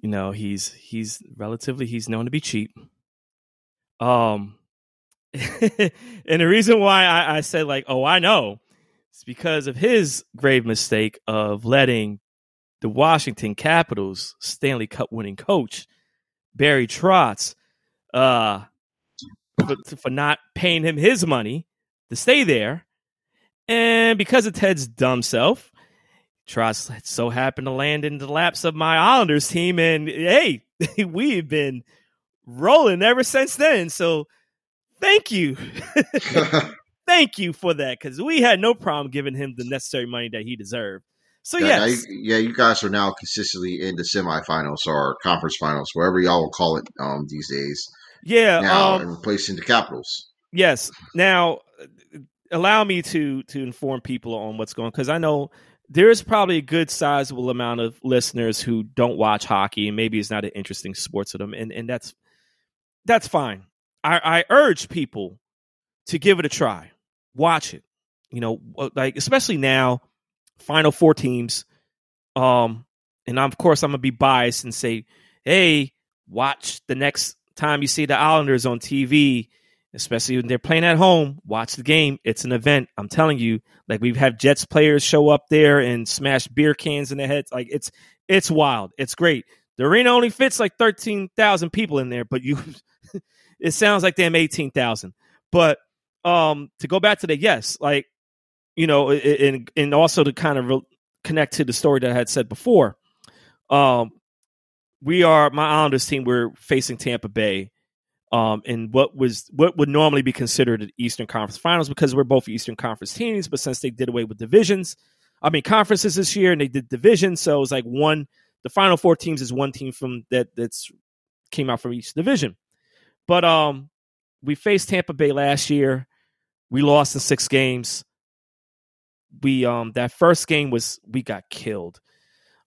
you know, he's he's relatively he's known to be cheap. Um, and the reason why I, I said like, oh, I know, it's because of his grave mistake of letting the Washington Capitals Stanley Cup winning coach Barry Trotz uh, for, for not paying him his money to stay there, and because of Ted's dumb self, Trotz so happened to land in the laps of my Islanders team, and hey, we've been rolling ever since then. So thank you. thank you for that because we had no problem giving him the necessary money that he deserved. So yeah, yes. yeah, you guys are now consistently in the semifinals or conference finals, wherever y'all will call it um, these days. Yeah, now um, and replacing the Capitals. Yes. Now, allow me to to inform people on what's going because I know there's probably a good sizable amount of listeners who don't watch hockey and maybe it's not an interesting sport to them and, and that's that's fine I, I urge people to give it a try watch it you know like especially now final four teams um and I'm, of course i'm gonna be biased and say hey watch the next time you see the islanders on tv especially when they're playing at home. Watch the game. It's an event. I'm telling you. Like we've had Jets players show up there and smash beer cans in their heads. Like it's it's wild. It's great. The arena only fits like thirteen thousand people in there, but you, it sounds like them eighteen thousand. But um, to go back to the yes, like you know, and and also to kind of re- connect to the story that I had said before. Um, we are my Islanders team. We're facing Tampa Bay um, in what was what would normally be considered an Eastern Conference Finals because we're both Eastern Conference teams. But since they did away with divisions, I mean conferences this year, and they did divisions, so it was like one. The final four teams is one team from that that's came out from each division. But um, we faced Tampa Bay last year. We lost in six games. we um that first game was we got killed.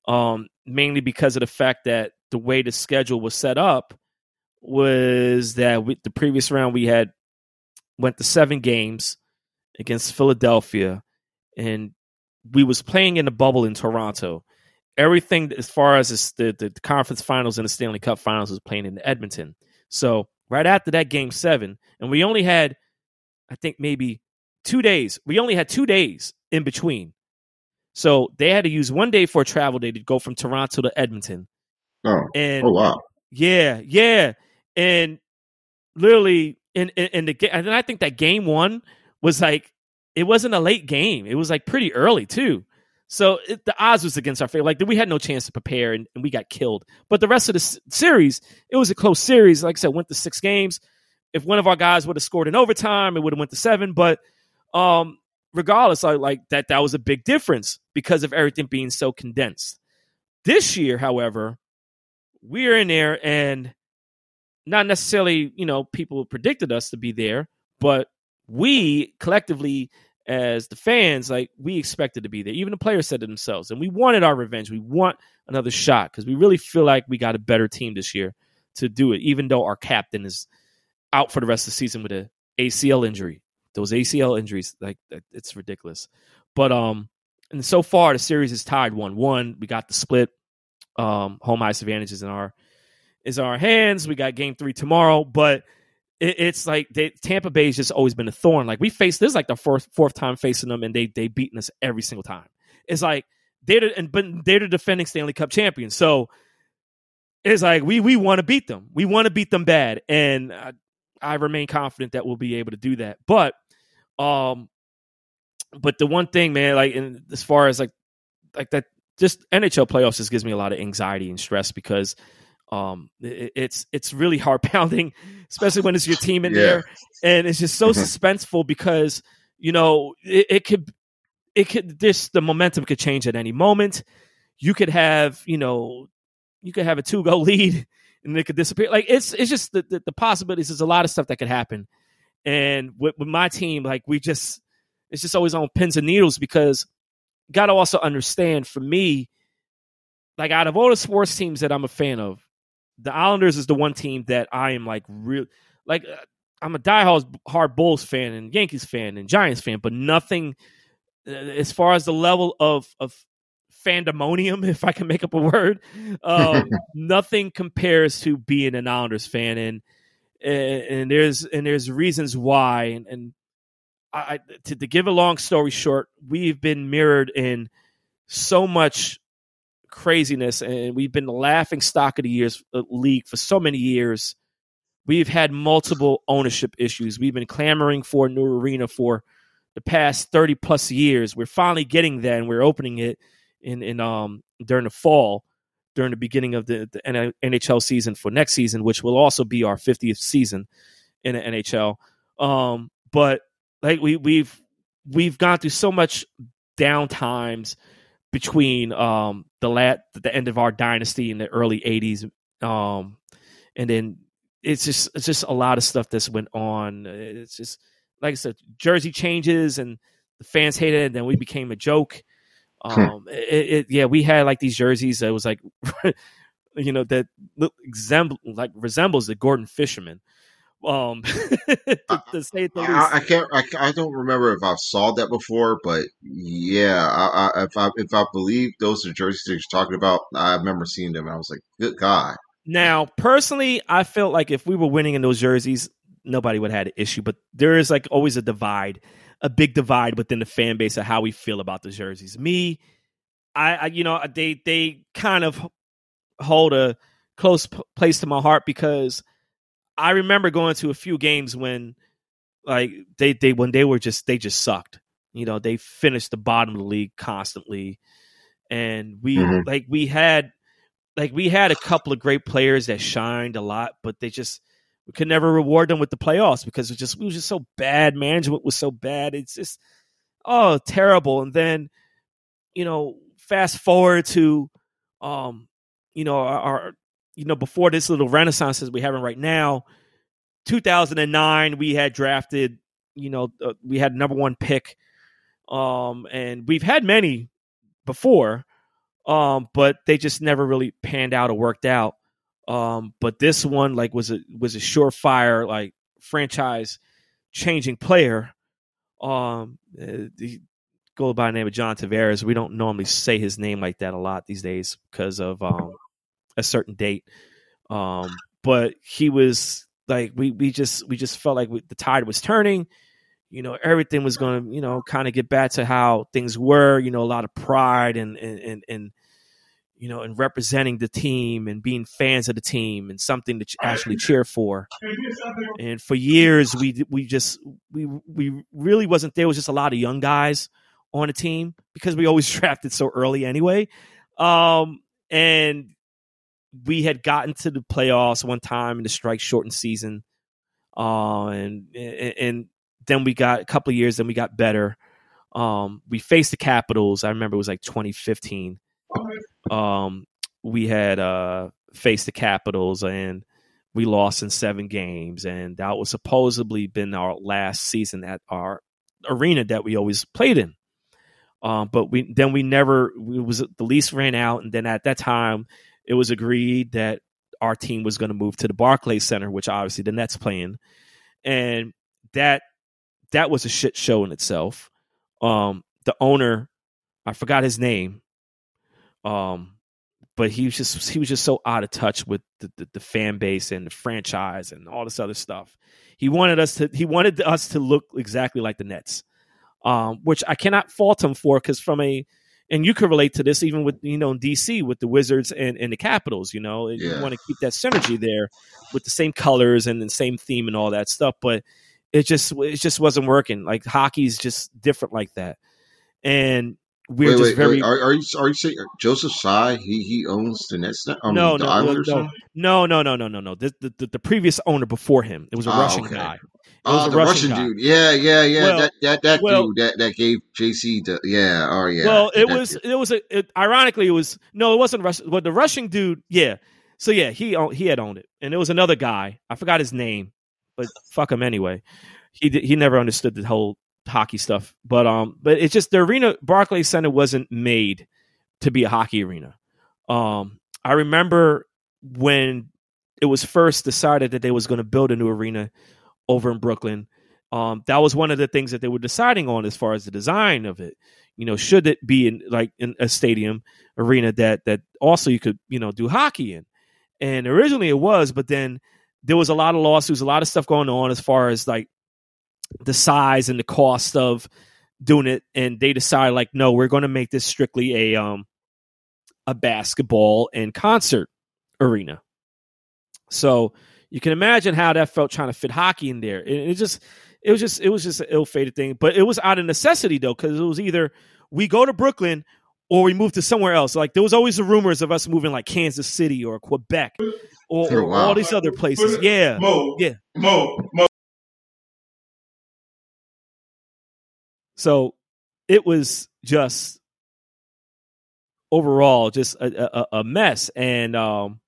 Um mainly because of the fact that the way the schedule was set up was that we, the previous round we had went to seven games against Philadelphia and we was playing in the bubble in Toronto. Everything as far as the, the, conference finals and the Stanley Cup finals was playing in Edmonton. So right after that game seven, and we only had, I think maybe two days. We only had two days in between. So they had to use one day for a travel day to go from Toronto to Edmonton. Oh, And oh wow. yeah, yeah, and literally, in in, in the game, and then I think that game one was like it wasn't a late game; it was like pretty early too. So it, the odds was against our favor. Like we had no chance to prepare, and, and we got killed. But the rest of the s- series, it was a close series. Like I said, went to six games. If one of our guys would have scored in overtime, it would have went to seven. But um, regardless, I like that. That was a big difference because of everything being so condensed. This year, however, we're in there and not necessarily, you know, people predicted us to be there, but we collectively as the fans, like we expected to be there. Even the players said it themselves. And we wanted our revenge. We want another shot because we really feel like we got a better team this year to do it, even though our captain is out for the rest of the season with a ACL injury. Those ACL injuries, like it's ridiculous. But um, and so far the series is tied one one. We got the split. Um, home ice advantage is in our is in our hands. We got game three tomorrow, but it, it's like they, Tampa Bay's just always been a thorn. Like we faced this is like the fourth fourth time facing them, and they they beaten us every single time. It's like they're the, and but they're the defending Stanley Cup champions, so it's like we we want to beat them. We want to beat them bad, and I, I remain confident that we'll be able to do that. But um, but the one thing, man, like in, as far as like like that, just NHL playoffs just gives me a lot of anxiety and stress because um it, it's it's really heart pounding, especially when it's your team in Yeah. there, and it's just so Mhm. suspenseful because you know it, it could it could this the momentum could change at any moment. You could have you know you could have a two goal lead and it could disappear. Like it's it's just the, the the possibilities. There's a lot of stuff that could happen, and with, with my team, like we just it's just always on pins and needles because got to also understand for me, like out of all the sports teams that I'm a fan of, the Islanders is the one team that I am like real like uh, I'm a diehard hard Bulls fan and Yankees fan and Giants fan, but nothing uh, as far as the level of of fandemonium, if I can make up a word, um, nothing compares to being an Islanders fan, and and, and there's and there's reasons why, and, and I, to, to give a long story short, we've been mirrored in so much craziness, and we've been the laughing stock of the years uh, league for so many years. We've had multiple ownership issues. We've been clamoring for a new arena for the past 30 plus years. We're finally getting there and we're opening it in, in um during the fall, during the beginning of the, the NHL season for next season, which will also be our 50th season in the NHL. Um, but like we we've we've gone through so much down times between um the lat the end of our dynasty in the early 80s um and then it's just it's just a lot of stuff that's went on it's just like i said jersey changes and the fans hated it and then we became a joke um it, it yeah we had like these jerseys that was like you know that look example like resembles the Gorton fisherman um to, to say the I, I can't. I, I don't remember if I've saw that before, but yeah, I, I, if I if I believe those are jerseys that you're talking about, I remember seeing them, and I was like, "Good God!" Now, personally, I felt like if we were winning in those jerseys, nobody would have had an issue. But there is like always a divide, a big divide within the fan base of how we feel about the jerseys. Me, I, I you know, they they kind of hold a close p- place to my heart because I remember going to a few games when like they they when they were just they just sucked. You know, they finished the bottom of the league constantly. And we Mhm. like we had like we had a couple of great players that shined a lot, but they just we could never reward them with the playoffs because it just we was just so bad. Management was so bad. It's just oh terrible. And then you know, fast forward to um, you know, our, our you know, before this little renaissance that we having right now, 2009, we had drafted, you know, uh, we had number one pick Um, and we've had many before, um, but they just never really panned out or worked out. Um, but this one like was a was a surefire like franchise changing player. Um, the he go by the name of John Tavares. We don't normally say his name like that a lot these days because of um, a certain date. Um, but he was like we we just we just felt like we, the tide was turning. You know, everything was going to you know kind of get back to how things were. You know, a lot of pride and and and, and you know, and representing the team and being fans of the team and something to actually cheer for. And for years, we we just we we really wasn't there. Was just a lot of young guys on a team because we always drafted so early anyway. Um, and we had gotten to the playoffs one time in the strike shortened season. Uh, and, and then we got a couple of years, then we got better. Um, we faced the Capitals. I remember it was like 2015. Um, we had uh, faced the Capitals and we lost in seven games, and that was supposedly been our last season at our arena that we always played in. Um, but we then we never it was the lease ran out, and then at that time it was agreed that our team was going to move to the Barclays Center, which obviously the Nets playing, and that that was a shit show in itself. Um, the owner, I forgot his name, um, but he was just he was just so out of touch with the, the, the fan base and the franchise and all this other stuff. He wanted us to he wanted us to look exactly like the Nets um, which I cannot fault him for because from a and you can relate to this even with you know in DC with the Wizards and, and the Capitals. You know, yeah. you want to keep that synergy there with the same colors and the same theme and all that stuff, but it just it just wasn't working. Like hockey's just different like that, and we're wait, just wait, very. Wait, are, are, you are you saying Joseph Tsai? He he owns the Nets now. Um, no, no, Islanders no, no, no, no, no, no, no. The, the, the previous owner before him, it was a oh, Russian okay. guy. It oh, the Russian, Russian dude. Yeah, yeah, yeah. Well, that that, that well, dude that, that gave JC the yeah. Oh yeah. Well, it was dude. it was a, it, ironically it was no, it wasn't Russian, but the Russian dude. Yeah. So yeah, he he had owned it, and it was another guy. I forgot his name, but fuck him anyway. He he never understood the whole hockey stuff. But um, but it's just the arena Barclays Center wasn't made to be a hockey arena. Um, I remember when it was first decided that they was going to build a new arena over in Brooklyn. Um, that was one of the things that they were deciding on as far as the design of it. You know, should it be in like in a stadium arena that that also you could you know do hockey in? And originally it was, but then there was a lot of lawsuits, a lot of stuff going on as far as like the size and the cost of doing it, and they decided like, no, we're going to make this strictly a um a basketball and concert arena. So you can imagine how that felt trying to fit hockey in there. It, it just, it was just, it was just an ill-fated thing. But it was out of necessity though, because it was either we go to Brooklyn or we move to somewhere else. Like there was always the rumors of us moving like Kansas City or Quebec or, or wow. all these other places. Yeah, Mo, yeah, Mo, Mo. So it was just overall just a, a, a mess, and um,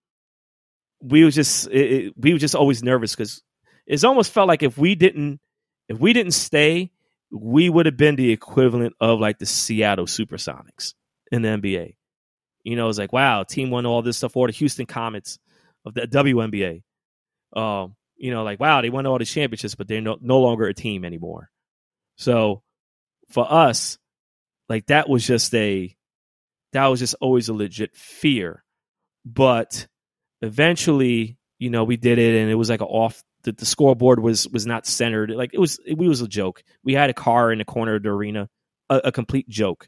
we was just it, it, we were just always nervous because it's almost felt like if we didn't if we didn't stay, we would have been the equivalent of like the Seattle Supersonics in the NBA. You know, it's like wow, team won all this stuff, or the Houston Comets of the WNBA. Um, you know, like wow, they won all the championships, but they're no, no longer a team anymore. So for us, like that was just a that was just always a legit fear. But eventually, you know, we did it, and it was like an off. The, the scoreboard was was not centered. Like it was, it, was a joke. We had a car in the corner of the arena, a, a complete joke,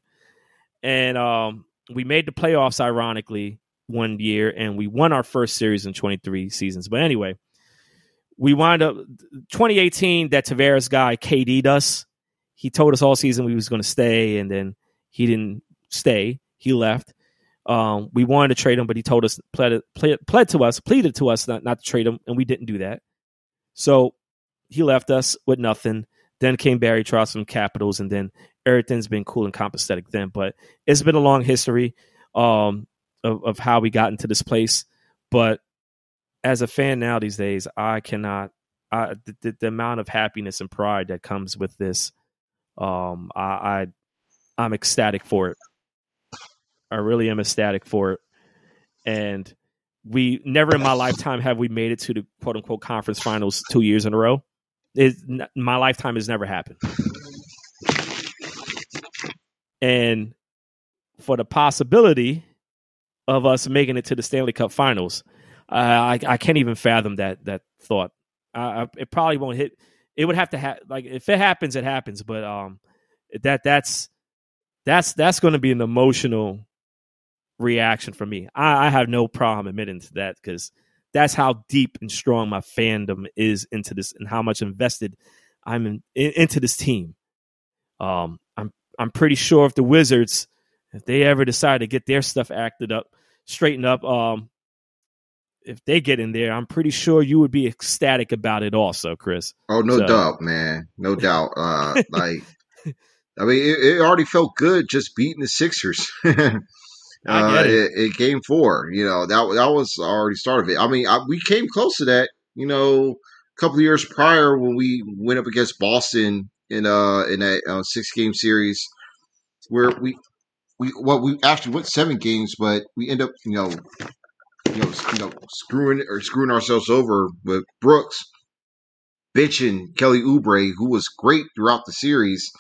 and um, we made the playoffs. Ironically, one year, and we won our first series in 23 seasons. But anyway, we wound up 2018. That Tavares guy KD'd us. He told us all season we was going to stay, and then he didn't stay. He left. Um, we wanted to trade him, but he told us, pled, pled, pled to us, pleaded to us not, not to trade him, and we didn't do that. So he left us with nothing. Then came Barry Trotz from Capitals, and then everything's been cool and compensating then. But it's been a long history um, of, of how we got into this place. But as a fan now these days, I cannot. I, the, the, amount of happiness and pride that comes with this, um, I, I I'm ecstatic for it. I really am ecstatic for it. And we never in my lifetime have we made it to the quote unquote conference finals two years in a row. It, my lifetime has never happened. And for the possibility of us making it to the Stanley Cup finals, uh, I, I can't even fathom that that thought. Uh, it probably won't hit. It would have to have like if it happens, it happens. But um, that that's that's that's going to be an emotional reaction for me. I, I have no problem admitting to that because that's how deep and strong my fandom is into this and how much invested I'm in, in, into this team. Um, I'm I'm pretty sure if the Wizards, if they ever decide to get their stuff acted up, straightened up, um, if they get in there, I'm pretty sure you would be ecstatic about it also, Chris. Oh, no so. doubt, man. No doubt. Uh, like, I mean, it, it, already felt good just beating the Sixers. uh, in game four. You know that that was already start of it. I mean, I, we came close to that. You know, a couple of years prior when we went up against Boston in uh in that uh, six game series, where we we well we actually went seven games, but we end up you know you know you know screwing or screwing ourselves over with Brooks bitching Kelly Oubre, who was great throughout the series.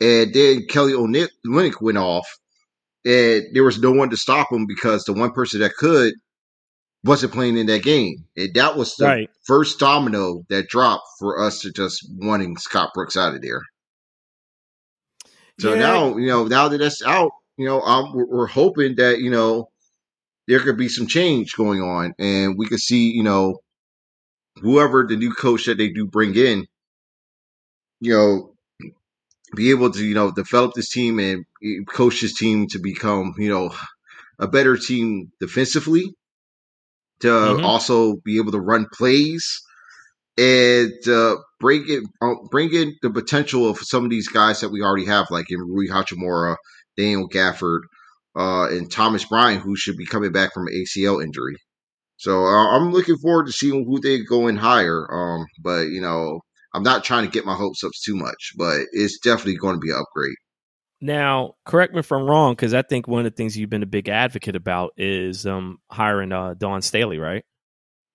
And then Kelly Olynyk went off, and there was no one to stop him because the one person that could wasn't playing in that game. And that was the right. first domino that dropped for us to just wanting Scott Brooks out of there. So yeah. now, you know, now that that's out, you know, um, we're, we're hoping that, you know, there could be some change going on and we could see, you know, whoever the new coach that they do bring in, you know, be able to you know develop this team and coach this team to become you know a better team defensively to mm-hmm. also be able to run plays and uh, bring it uh, bring in the potential of some of these guys that we already have like in Rui Hachimura, Daniel Gafford, uh, and Thomas Bryant, who should be coming back from ACL injury. So uh, I'm looking forward to seeing who they go in higher. Um, but you know, I'm not trying to get my hopes up too much, but it's definitely going to be an upgrade. Now, correct me if I'm wrong, because I think one of the things you've been a big advocate about is um, hiring uh, Dawn Staley, right?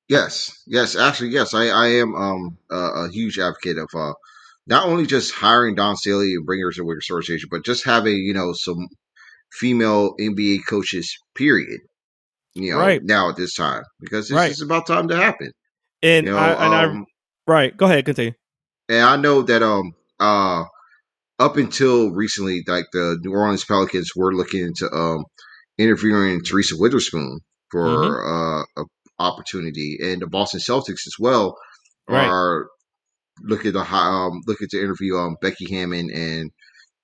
Yes, yes, actually, yes. I, I am um, a, a huge advocate of uh, not only just hiring Dawn Staley and bringing her to the Wicked Association, but just having you know some female NBA coaches. Period. You know, right. now at this time because it's right. about time to happen. And you know, I, and um, I right. Go ahead, continue. And I know that um uh up until recently, like the New Orleans Pelicans were looking into um interviewing Teresa Weatherspoon for mm-hmm. uh, a opportunity, and the Boston Celtics as well right. are looking to um looking to interview um Becky Hammon and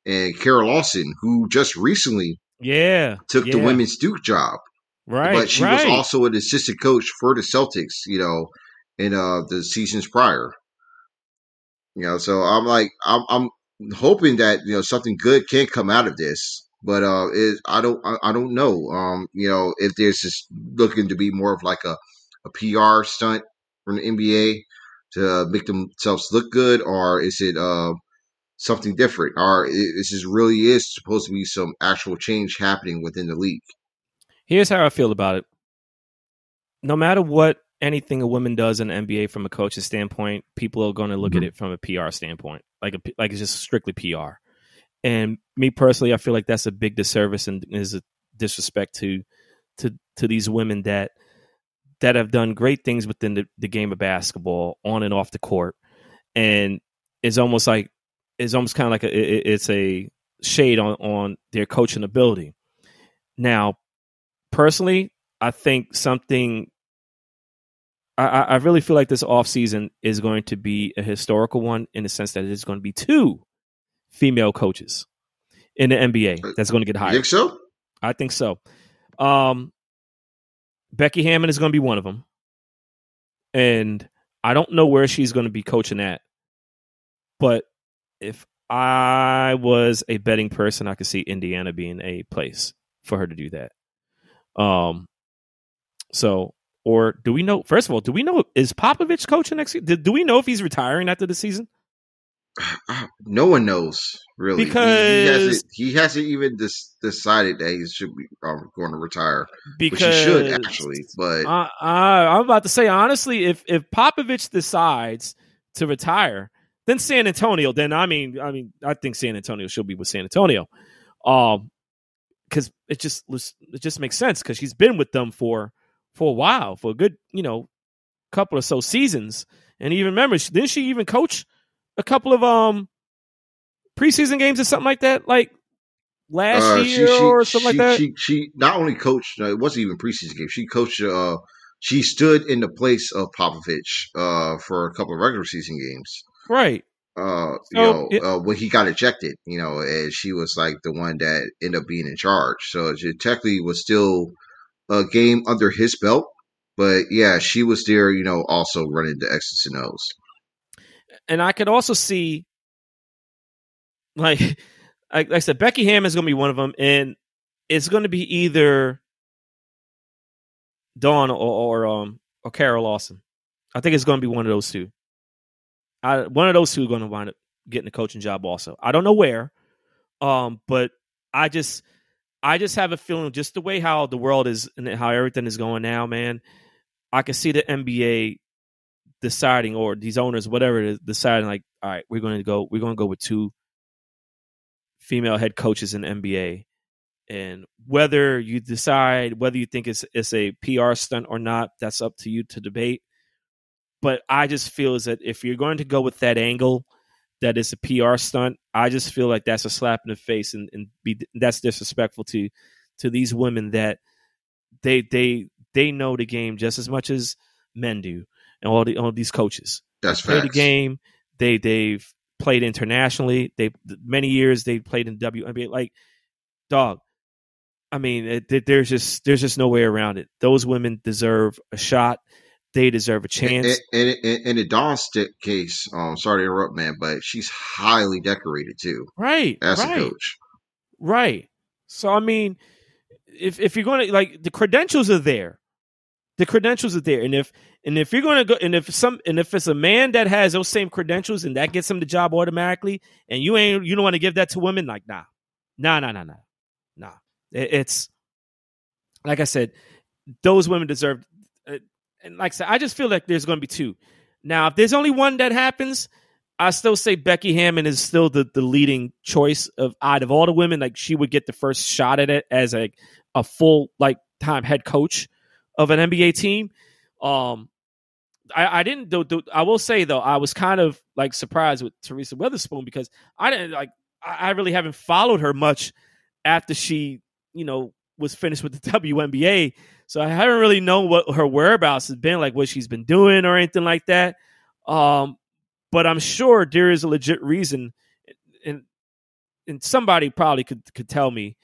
and Kara Lawson, who just recently yeah took yeah. the women's Duke job. Right, but she right. was also an assistant coach for the Celtics, you know, in uh the seasons prior. You know, so I'm like, I'm, I'm hoping that you know something good can come out of this. But uh, it, I don't, I, I don't know. Um, you know, if there's just looking to be more of like a, a PR stunt from the NBA to make themselves look good, or is it uh something different, or is this really is supposed to be some actual change happening within the league? Here's how I feel about it. No matter what anything a woman does in the NBA from a coach's standpoint, people are going to look mm-hmm. at it from a PR standpoint, like a, like it's just strictly PR. And me personally, I feel like that's a big disservice and is a disrespect to to to these women that that have done great things within the, the game of basketball on and off the court, and it's almost like it's almost kind of like a, it, it's a shade on on their coaching ability. Now, personally, I think something I, I really feel like this offseason is going to be a historical one in the sense that it's going to be two female coaches in the NBA uh, that's going to get hired. You think so? I think so. Um, Becky Hammon is going to be one of them, and I don't know where she's going to be coaching at. But if I was a betting person, I could see Indiana being a place for her to do that. Um, so or do we know? First of all, do we know is Popovich coaching next year? Do, do we know if he's retiring after the season? no one knows really Because- he, he hasn't he hasn't even dis- decided that he should be um, going to retire, because which he should actually. But I, I, I'm about to say honestly, if if Popovich decides to retire, then San Antonio. Then I mean, I mean, I think San Antonio should be with San Antonio, um, because it just it just makes sense because she's been with them for for a while, for a good you know couple or so seasons, and even remember, didn't she even coach a couple of um preseason games or something like that, like last uh, year or something like she, that? She she not only coached. It wasn't even preseason game. She coached. Uh, she stood in the place of Popovich uh, for a couple of regular season games. Right. Uh, you know, it- uh, when he got ejected, you know, and she was like the one that ended up being in charge. So it technically was still a game under his belt. But yeah, she was there, you know, also running the X's and O's. and I could also see, like, like like I said, Becky Hammon is going to be one of them, and it's going to be either Dawn or, or um or Kara Lawson. I think it's going to be one of those two. I, one of those two are going to wind up getting a coaching job. Also, I don't know where, um, but I just I just have a feeling, just the way how the world is and how everything is going now, man. I can see the NBA deciding or these owners whatever deciding like all right we're going to go we're going to go with two female head coaches in NBA and whether you decide whether you think it's it's a PR stunt or not that's up to you to debate but I just feel is that if you're going to go with that angle that it's a PR stunt I just feel like that's a slap in the face and, and be that's disrespectful to to these women that they they they know the game just as much as men do and all the all these coaches That's play the game. They they've played internationally. They many years they played in WNBA. Like dog, I mean, it- there's just there's just no way around it. Those women deserve a shot. They deserve a chance. And, and, and in the Dawn Stick case, um, sorry to interrupt, man, but she's highly decorated too right, as right, a coach. right. So I mean, if if you're going to like the credentials are there, the credentials are there, and if and if you're going to go, and if some, and if it's a man that has those same credentials and that gets him the job automatically, and you ain't, you don't want to give that to women, like nah, nah, nah, nah, nah, nah. It- it's like I said, those women deserve, uh, and like I said, I just feel like there's going to be two. Now, if there's only one that happens, I still say Becky Hammon is still the, the leading choice of out of all the women. Like she would get the first shot at it as a a full like time head coach of an NBA team. Um, I, I didn't do, do. I will say though, I was kind of like surprised with Teresa Weatherspoon because I didn't like. I, I really haven't followed her much after she, you know, was finished with the WNBA. So I haven't really known what her whereabouts has been, like what she's been doing or anything like that. Um, but I'm sure there is a legit reason, and and somebody probably could could tell me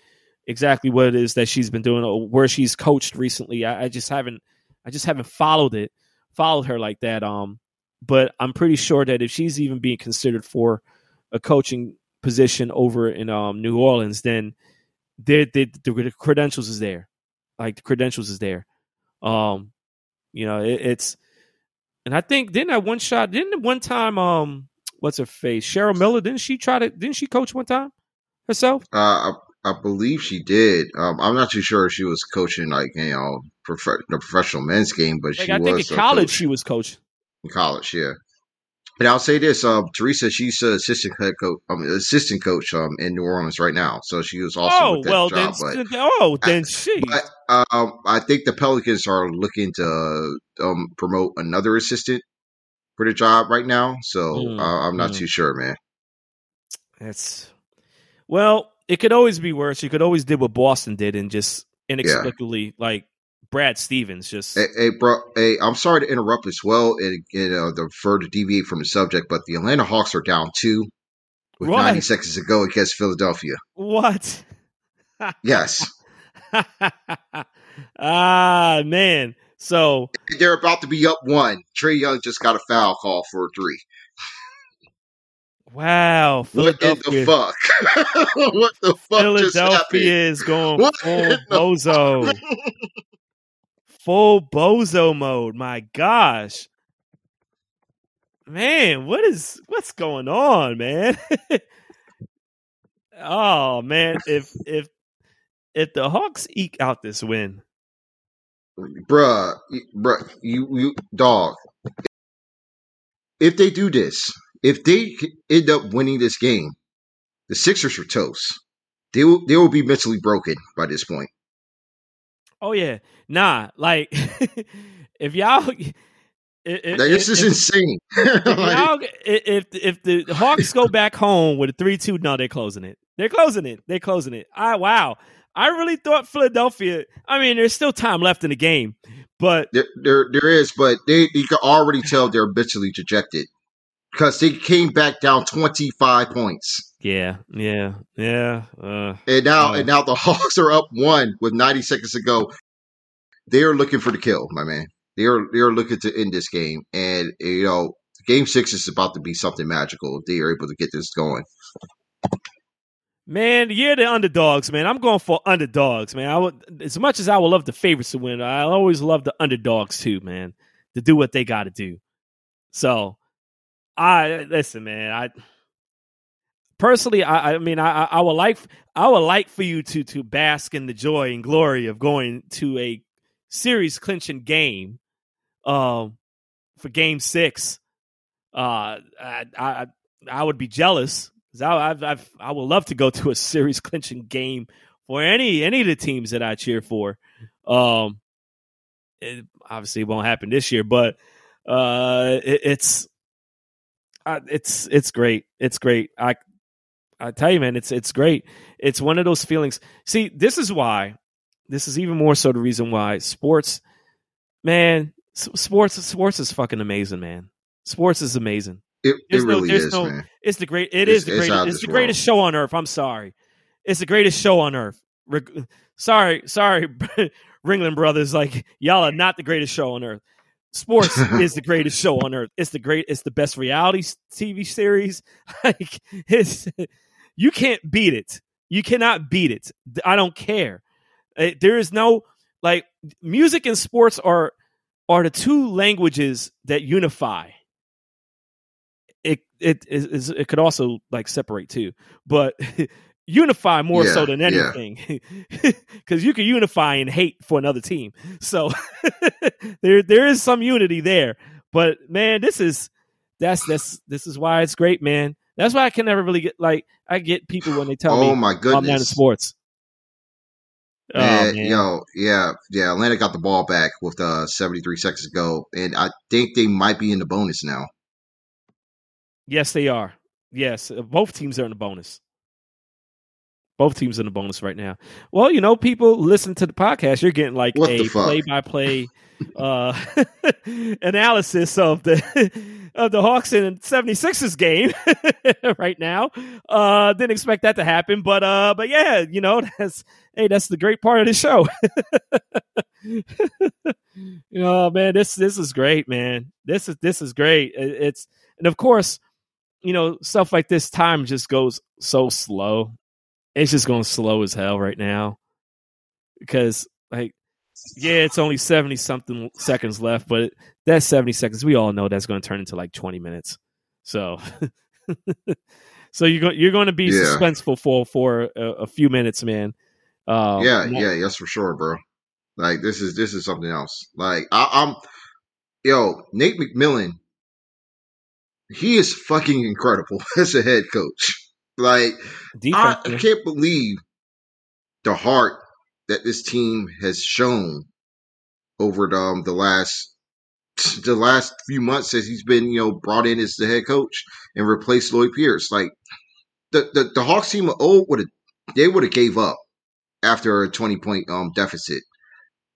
exactly what it is that she's been doing or where she's coached recently. I, I just haven't, I just haven't followed it, followed her like that. Um, but I'm pretty sure that if she's even being considered for a coaching position over in um New Orleans, then the the, the credentials is there, like the credentials is there. Um, you know, it, it's and I think didn't that one shot didn't one time um what's her face Cheryl Miller didn't she try to didn't she coach one time herself? Uh, I, I believe she did. Um, I'm not too sure if she was coaching like you know prof- the professional men's game, but Like she I think was in college coach she was coach. in college. Yeah. And I'll say this, um, Teresa, she's an assistant head coach, um, assistant coach, um, in New Orleans right now. So she was also Oh well, job, then but oh then she. but um, I think the Pelicans are looking to um, promote another assistant for the job right now. So Mm, uh, I'm not mm. too sure, man. It's well, it could always be worse. You could always did what Boston did and just inexplicably like Brad Stevens just Hey, hey, bro. Hey, I'm sorry to interrupt as well, and you know, the to deviate from the subject, but the Atlanta Hawks are down two with What? 90 seconds to go against Philadelphia. what? Yes, ah man. So they're about to be up one. Trae Young just got a foul call for a three. wow, What in the fuck? what the fuck just happened? Philadelphia is going full bozo. full bozo mode. My gosh. man, what is what's going on, man? oh man, if if if the Hawks eke out this win, bruh, bruh, you you dog. If they do this, if they end up winning this game, the Sixers are toast. They will they will be mentally broken by this point. Oh yeah, nah. Like if y'all, if, this is if, insane. if, if if the Hawks go back home with a three two, no, they're closing it. They're closing it. They're closing it. I wow. I really thought Philadelphia. I mean, there's still time left in the game, but there there, there is. But they you can already tell they're mentally dejected because they came back down 25 points. Yeah, yeah, yeah. Uh, and now, uh, and now the Hawks are up one with 90 seconds to go. They are looking for the kill, my man. They are they are looking to end this game, and you know, Game Six is about to be something magical if they are able to get this going. Man, you're the underdogs, man. I'm going for underdogs, man. I would, as much as I would love the favorites to win, I always love the underdogs too, man, to do what they got to do. So, I listen, man. I personally, I, I mean, I, I would like, I would like for you to to bask in the joy and glory of going to a series clinching game, um, for Game Six. Uh, I, I, I would be jealous because I, I've, I've, I would love to go to a series clinching game for any any of the teams that I cheer for. Um, it obviously won't happen this year, but uh, it, it's uh, it's it's great. It's great. I I tell you, man, it's it's great. It's one of those feelings. See, this is why. This is even more so the reason why sports, man, sports sports is fucking amazing, man. Sports is amazing. It, it no, really is, no, man. It's the great. It it's, is the greatest. It's the greatest show on earth. I'm sorry. It's the greatest show on earth. Sorry, sorry, Ringling Brothers. Like y'all are not the greatest show on earth. Sports is the greatest show on earth. It's the great. It's the best reality TV series. Like it's you can't beat it. You cannot beat it. I don't care. Uh, there is no like music and sports are are the two languages that unify it it is it could also like separate too, but unify more yeah, so than anything because yeah. you can unify and hate for another team. So there there is some unity there, but man, this is that's that's this is why it's great, man. That's why I can never really get like I get people when they tell oh, me, "Oh my goodness, I'm not in sports." Oh, man. Yo, yeah, yeah. Atlanta got the ball back with uh 73 seconds to go, and I think they might be in the bonus now. Yes, they are. Yes, uh, both teams are in the bonus. Both teams in the bonus right now. Well, you know, people listen to the podcast. You're getting like what a play-by-play uh, analysis of the of the Hawks and 76ers game right now. Uh, didn't expect that to happen, but uh, but yeah, you know, that's hey, that's the great part of the show. you know, man, this this is great, man. This is this is great. It's and of course you know, stuff like this time just goes so slow. It's just going slow as hell right now. Because, like, yeah, it's only 70 something seconds left, but that 70 seconds, we all know that's going to turn into like 20 minutes. So, so you're going you're going to be yeah. suspenseful for for a, a few minutes, man. Um, yeah, yeah, yes, for sure, bro. Like this is this is something else. Like I, I'm, yo, Nate McMillan he is fucking incredible as a head coach. Like I, I can't believe the heart that this team has shown over the, um, the last the last few months as he's been you know brought in as the head coach and replaced Lloyd Pierce. Like the the, the Hawks team oh would have they would have gave up after a twenty point um deficit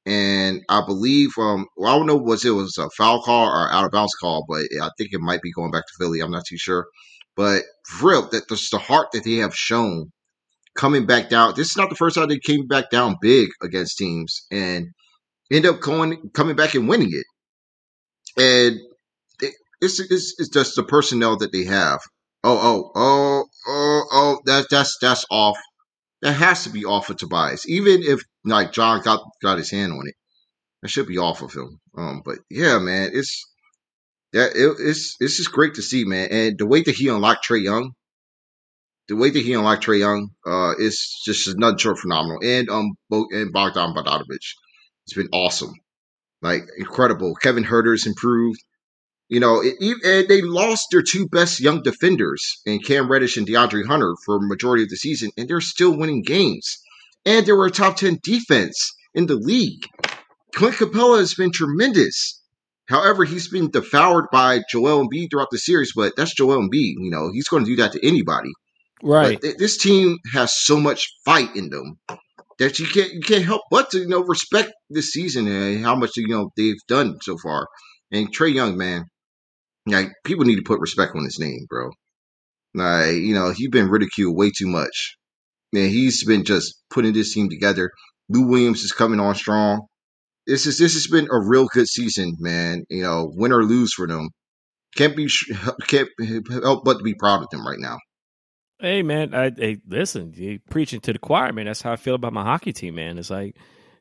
and I believe um well, I don't know was it was a foul call or out of bounds call, but I think it might be going back to Philly. I'm not too sure, but real, that the heart that they have shown coming back down. This is not the first time they came back down big against teams and end up going coming back and winning it. And it, it's, it's it's just the personnel that they have. Oh oh oh oh oh that that's that's off that has to be off of Tobias, even if like John got got his hand on it. That should be off of him. Um, but yeah, man, it's Yeah, it, it's it's just great to see, man. And the way that he unlocked Trae Young, the way that he unlocked Trae Young, uh, is just nothing short phenomenal. And um, and Bogdan Bogdanovic, it's been awesome, like incredible. Kevin Huerter's improved. You know, it, it, they lost their two best young defenders in Cam Reddish and DeAndre Hunter for a majority of the season, and they're still winning games. And they were a top ten defense in the league. Clint Capela has been tremendous. However, he's been devoured by Joel Embiid throughout the series, but that's Joel Embiid. You know, he's going to do that to anybody. Right. Th- this team has so much fight in them that you can't you can't help but to you know respect this season and how much you know they've done so far. And Trae Young, man, like people need to put respect on his name, bro. Like you know, he's been ridiculed way too much. Man, he's been just putting this team together. Lou Williams is coming on strong this is this has been a real good season, man. You know, win or lose for them, can't be can't help but to be proud of them right now. Hey man, I hey, listen, you preaching to the choir, man. That's how I feel about my hockey team, man. It's like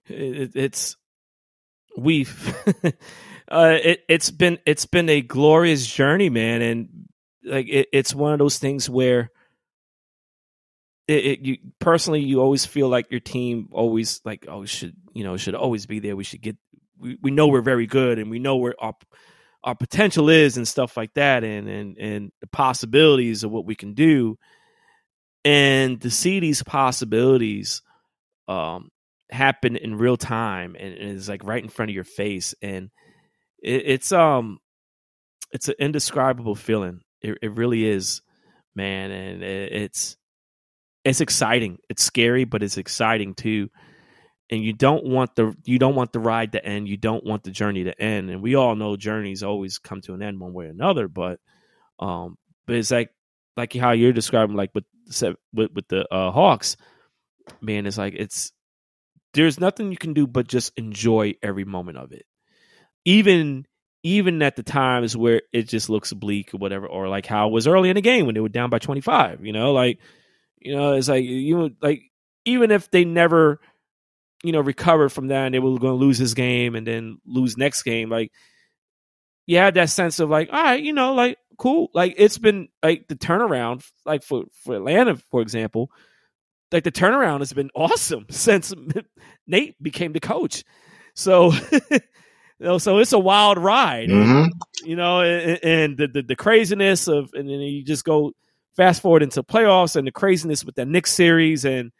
it, it's we've uh, it, has been it's been a glorious journey, man, and like it, it's one of those things where it, it, you personally you always feel like your team always like oh should you know should always be there. We should get we, we know we're very good and we know where our our potential is and stuff like that and and and the possibilities of what we can do. And to see these possibilities um happen in real time and, and it's like right in front of your face and it, it's um it's an indescribable feeling. It, it really is man and it, it's it's exciting. It's scary, but it's exciting too. And you don't want the you don't want the ride to end. You don't want the journey to end. And we all know journeys always come to an end one way or another. But um, but it's like like how you're describing, like with with with the uh, Hawks, man. It's like it's there's nothing you can do but just enjoy every moment of it. Even even at the times where it just looks bleak or whatever, or like how it was early in the game when they were down by 25, you know, like you know, it's like you like even if they never, you know, recovered from that and they were going to lose this game and then lose next game, like you had that sense of like, all right, you know, like cool. Like it's been like the turnaround, like for for Atlanta, for example, like the turnaround has been awesome since Nate became the coach. So. You know, so it's a wild ride, mm-hmm. you know, and, and the, the, the craziness of, and then you just go fast forward into playoffs and the craziness with the Knicks series and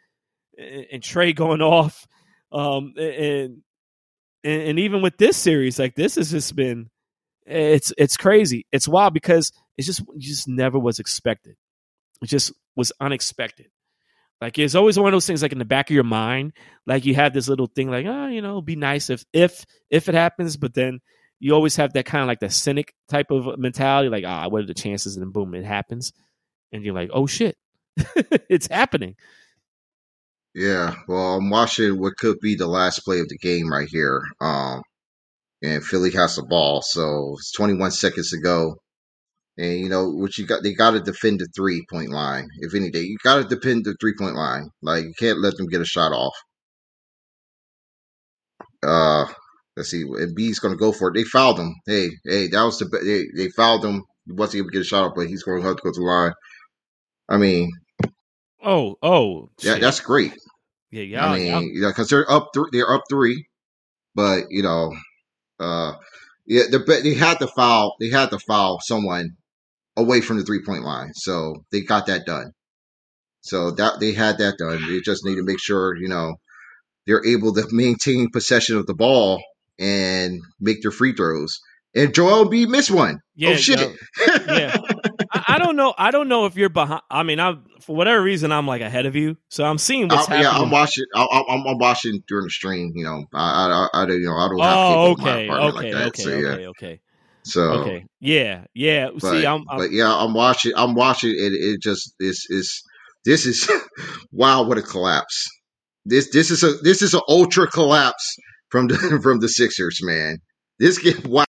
and, Trae going off, um, and, and and even with this series, like this has just been it's it's crazy. It's wild because it's just it just never was expected. It just was unexpected. Like it's always one of those things like in the back of your mind, like you have this little thing like, oh, you know, be nice if if if it happens, but then you always have that kind of like the cynic type of mentality, like, ah, what are the chances? And boom, it happens and you're like, oh shit, it's happening. Yeah, well, I'm watching what could be the last play of the game right here. Um, and Philly has the ball, so it's 21 seconds to go. And you know what you got? They got to defend the three point line. If anything, you got to defend the three point line. Like you can't let them get a shot off. Uh, let's see. And B's going to go for it. They fouled him. Hey, hey, that was the they they fouled him. He wasn't able to get a shot off, but he's going to have to go to the line. I mean, oh, oh, yeah, that's great. Yeah, yeah. I mean, yeah, because they're up, th- they're up three, but you know, uh, yeah, they had to foul, they had to foul someone away from the three point line, so they got that done. So that they had that done. They just need to make sure, you know, they're able to maintain possession of the ball and make their free throws. And Joel Embiid missed one. Oh, yeah, oh shit. yeah. I, don't know. I don't know if you're behind. I mean, I for whatever reason I'm like ahead of you, so I'm seeing what's I, happening. Yeah, I'm watching. I, am I'm watching during the stream. You know, I, I, I you know, I don't have. Oh, okay, okay, like okay, so, yeah. okay, okay. So okay, yeah, yeah. But, See, I'm, I'm, but yeah, I'm watching. I'm watching. It, it just is is this is wow, what a collapse. This this is a this is an ultra collapse from the from the Sixers, man. This get wow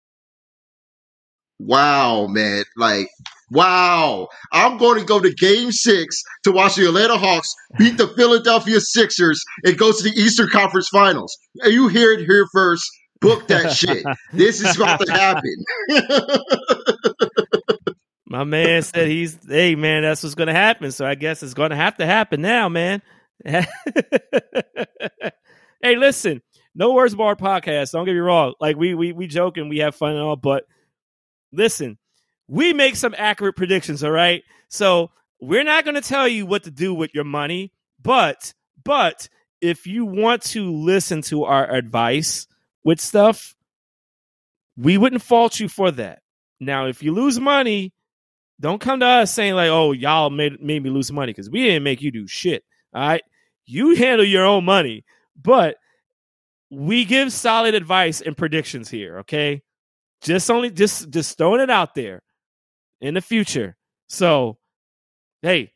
wow, man. Like, wow. I'm going to go to game six to watch the Atlanta Hawks beat the Philadelphia Sixers and go to the Eastern Conference Finals. You hear it here first. Book that shit. This is about to happen. My man said he's hey man, that's what's gonna happen. So I guess it's gonna have to happen now, man. hey, listen, no words barred podcast. Don't get me wrong. Like we we we joke and we have fun and all, but listen, we make some accurate predictions, all right? So we're not gonna tell you what to do with your money, but but if you want to listen to our advice with stuff, we wouldn't fault you for that. Now, if you lose money, don't come to us saying like, "Oh, y'all made made me lose money" because we didn't make you do shit. All right, you handle your own money, but we give solid advice and predictions here. Okay, just only just just throwing it out there in the future. So, hey,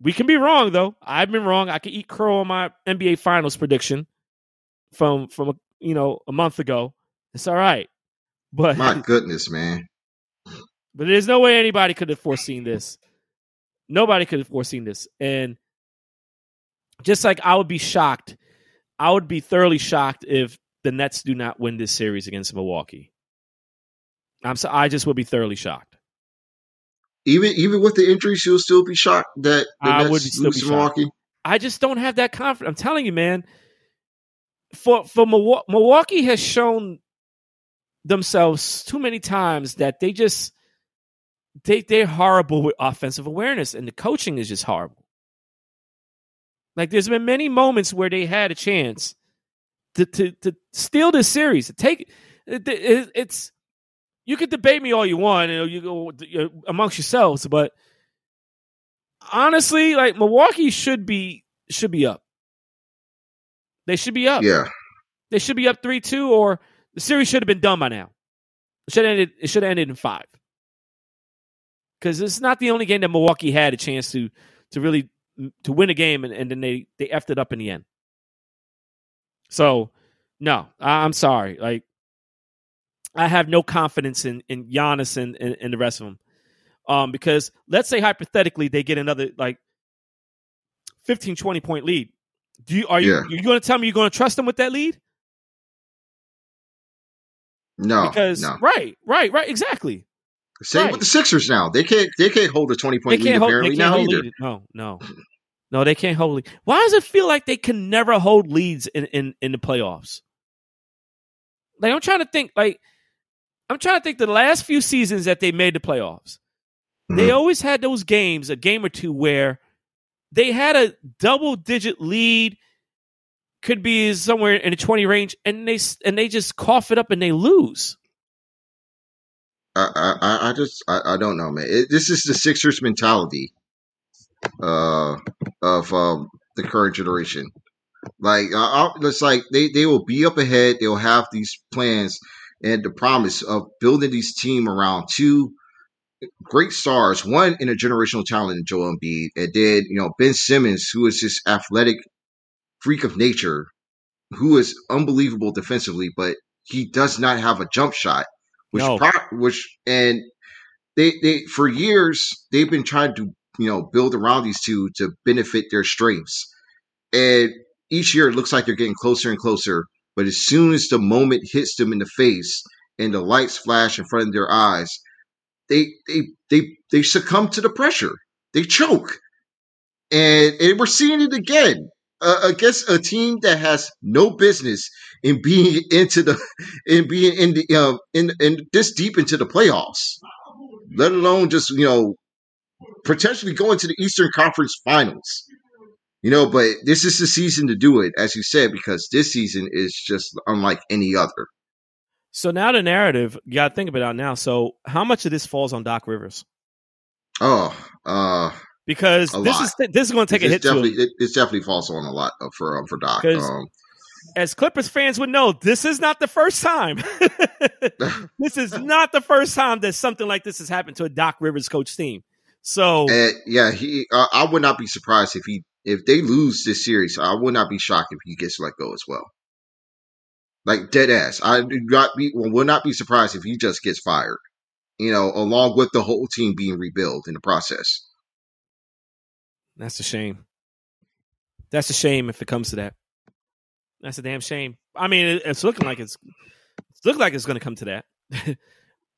we can be wrong though. I've been wrong. I can eat crow on my NBA Finals prediction from from a, you know a month ago. It's all right, but my goodness, man. But there's no way anybody could have foreseen this. Nobody could have foreseen this. And just like I would be shocked, I would be thoroughly shocked if the Nets do not win this series against Milwaukee. I'm so I just would be thoroughly shocked. Even even with the injuries, you'll still be shocked that the I would still be to shocked. Milwaukee. I just don't have that confidence. I'm telling you, man. For for Milwa- Milwaukee has shown themselves too many times that they just they they're horrible with offensive awareness, and the coaching is just horrible. Like there's been many moments where they had a chance to to to steal this series, to take it, it, it's. You could debate me all you want, and you go you know, amongst yourselves, but honestly, like Milwaukee should be should be up. They should be up. Yeah, They should be up three two, or the series should have been done by now. It should have ended. It should have ended in five. Because it's not the only game that Milwaukee had a chance to to really mm, to win a game, and, and then they they effed it up in the end. So, no, I'm sorry. Like, I have no confidence in in Giannis and, and, and the rest of them. Um, because let's say hypothetically they get another like 15, 20 point lead. Do you are you Yeah. you going to tell me you're going to trust them with that lead? no, because no. right, right, right, exactly. Same right. with the Sixers now. They can't they can't hold a twenty point lead hold. Apparently now either. lead. No, no, no. They can't hold lead. Why does it feel like they can never hold leads in in in the playoffs? Like I'm trying to think. Like I'm trying to think. The last few seasons that they made the playoffs, they Mhm. always had those games, a game or two where they had a double digit lead, could be somewhere in the twenty range, and they and they just cough it up and they lose. I, I- I, I just I, I don't know, man. It, this is the Sixers mentality uh, of um, the current generation. Like it's like they, they will be up ahead. They'll have these plans and the promise of building these team around two great stars. One in a generational talent in Joel Embiid, and then you know Ben Simmons, who is this athletic freak of nature, who is unbelievable defensively, but he does not have a jump shot which No. pro- which and they they for years they've been trying to you know build around these two to benefit their strengths and each year it looks like they're getting closer and closer but as soon as the moment hits them in the face and the lights flash in front of their eyes they they they they succumb to the pressure they choke and, and we're seeing it again uh, against a team that has no business in being into the in being in the uh, in in this deep into the playoffs, let alone just you know potentially going to the Eastern Conference Finals. You know, but this is the season to do it, as you said, because this season is just unlike any other. So now the narrative, you got to think about it now. So how much of this falls on Doc Rivers? Oh, uh, Because A this lot. is this is going to take a it's hit to definitely it, it's definitely false on a lot for um, for Doc. Um, As Clippers fans would know, this is not the first time. this is not the first time that something like this has happened to a Doc Rivers coach team. So and yeah, he. Uh, I would not be surprised if he if they lose this series. I would not be shocked if he gets let go as well. Like dead ass. I do not be will not be surprised if he just gets fired. You know, along with the whole team being rebuilt in the process. that's a shame. That's a shame if it comes to that. That's a damn shame. I mean, it's looking like it's Look like it's going to come to that.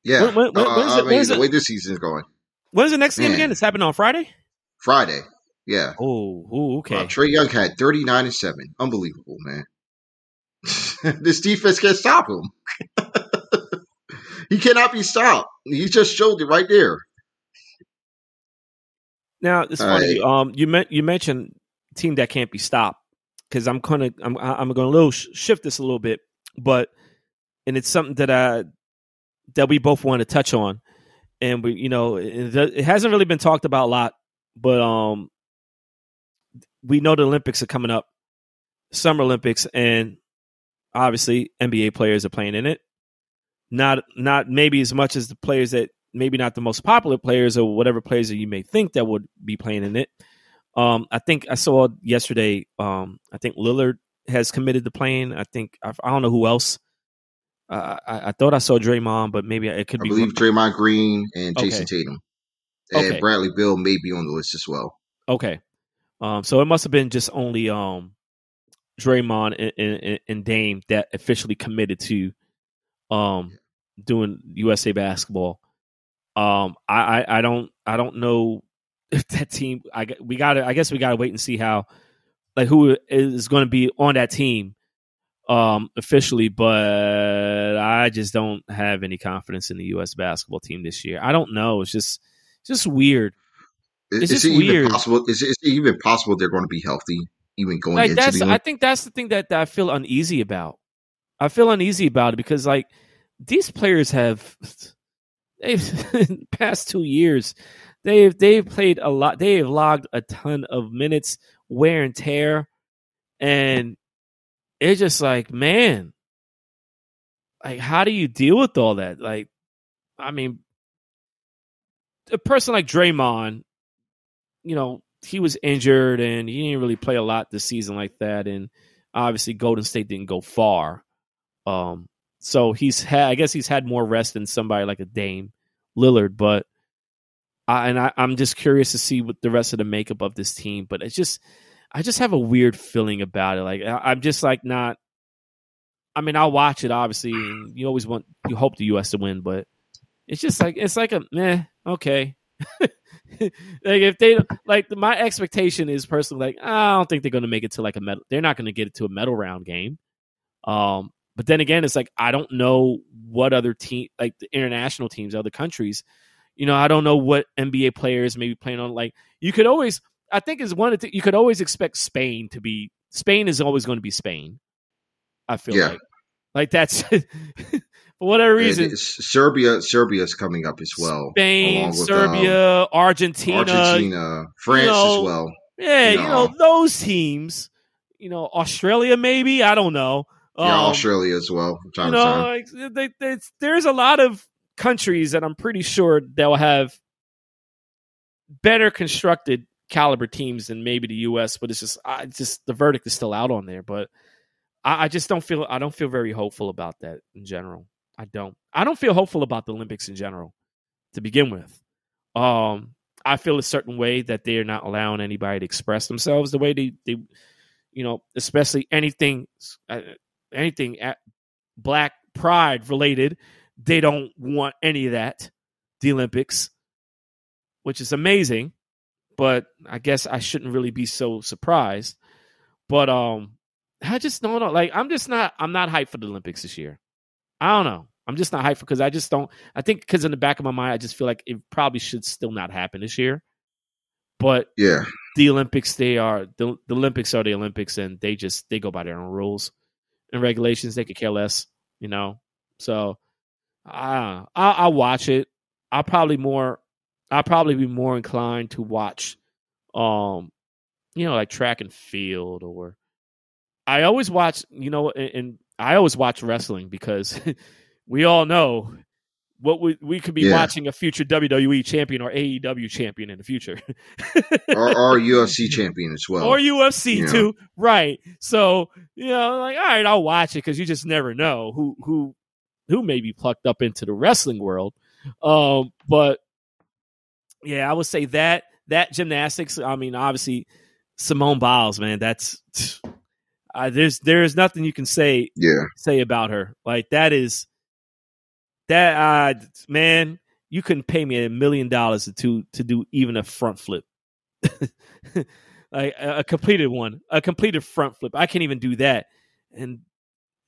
Yeah, When- when- when- Uh, I it- mean, the way this season's going, When's the next game again? It's happening on Friday. Friday. Yeah, Oh, ooh, okay. Wow, Trae Young had 39 and 7. Unbelievable, man. this defense can't stop him. he cannot be stopped. He just showed it right there. Now it's All funny. Um, you meant you mentioned team that can't be stopped because I'm gonna I'm I'm going to little sh- shift this a little bit, but and it's something that I that we both want to touch on, and we you know it, it hasn't really been talked about a lot, but um, we know the Olympics are coming up, Summer Olympics, and obviously NBA players are playing in it. Not not maybe as much as the players that maybe not the most popular players or whatever players that you may think that would be playing in it. Um, I think I saw yesterday. Um, I think Lillard has committed to playing. I think I, I don't know who else. Uh, I, I thought I saw Draymond, but maybe it could I be. believe Draymond Green and Jayson Okay. Tatum. And Okay. Bradley Beal may be on the list as well. Okay. Um, so it must have been just only um, Draymond and, and, and Dame that officially committed to um, doing USA basketball. Um, I, I, I don't I don't know if that team. I we got to I guess we got to wait and see how like who is going to be on that team um officially but i just don't have any confidence in the us basketball team this year i don't know it's just just weird Is, is it even possible? Is, it- is it even possible they're going to be healthy, even going like into the I think that's the thing that, that I feel uneasy about. I feel uneasy about it because like these players have they've past two years they've they've played a lot they have logged a ton of minutes wear and tear and it's just like man like how do you deal with all that like I mean a person like Draymond you know he was injured and he didn't really play a lot this season like that. And obviously Golden State didn't go far. Um so he's had I guess he's had more rest than somebody like a Dame Lillard but I, and I, I'm just curious to see what the rest of the makeup of this team but it's just I just have a weird feeling about it. Like I, I'm just like not I mean I'll watch it obviously and you always want you hope the US to win but it's just like it's like a meh okay like if they like my expectation is personally like I don't think they're going to make it to like a medal. They're not going to get it to a medal round game. Um, but then again, it's like I don't know what other team, like the international teams, other countries. You know, I don't know what NBA players may be playing on. Like you could always, I think is one of the you could always expect Spain to be. Spain is always going to be Spain. I feel Yeah. like, like that's for whatever reason. it's- Serbia, Serbia's coming up as well. Spain, along with, um, Serbia, Argentina, Argentina, France know, as well. Yeah, you You know know. those teams. You know Australia, maybe I don't know. Yeah, Um, Australia as well. Time You know, time. like they, they, there's a lot of countries that I'm pretty sure they'll have better constructed caliber teams than maybe the U.S. But it's just, I it's just the verdict is still out on there. But I, I just don't feel, I don't feel very hopeful about that in general. I don't. I don't feel hopeful about the Olympics in general to begin with. Um, I feel a certain way that they are not allowing anybody to express themselves the way they, they you know, especially anything, uh, anything at black pride related. They don't want any of that. The Olympics, which is amazing, but I guess I shouldn't really be so surprised. But um, I just don't know. Like, I'm just not. I'm not hyped for the Olympics this year. I don't know. I'm just not hyped for because I just don't. I think because in the back of my mind, I just feel like it probably should still not happen this year. But Yeah, the Olympics, they are the, the Olympics are the Olympics, and they just they go by their own rules and regulations. They could care less, you know. So I I'll, I'll watch it. I'll probably more. I'll probably be more inclined to watch, um, you know, like track and field or. I always watch, you know, and, and I always watch wrestling because we all know what we we could be Yeah. watching a future WWE champion or AEW champion in the future. or, or UFC champion as well. or UFC you know. too, right? So you know, like all right, I'll watch it because you just never know who who who may be plucked up into the wrestling world. Um, but yeah, I would say that that gymnastics. I mean, obviously Simone Biles, man, that's uh, there's there's nothing you can say yeah, say about her. Like that is that uh man, you couldn't pay me a million dollars to to do even a front flip. like a, a completed one, a completed front flip. I can't even do that. And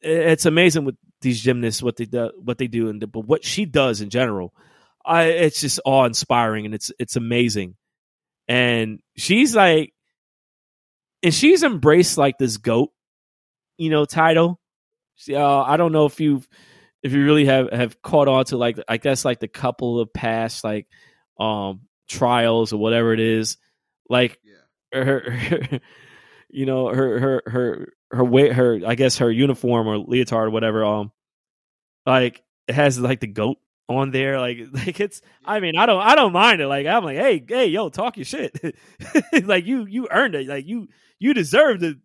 it's amazing with these gymnasts what they do, what they do, and but what she does in general, I it's just awe inspiring and it's it's amazing. And she's like, and she's embraced like this goat, you know, title. She, uh, I don't know if you've if you really have have caught on to like I guess like the couple of past like um trials or whatever it is, like Yeah. her, her you know her her her her way her I guess her uniform or leotard or whatever um like it has like the goat on there. Like like it's I mean I don't I don't mind it. Like I'm like hey hey yo talk your shit. Like you you earned it. Like you you deserve to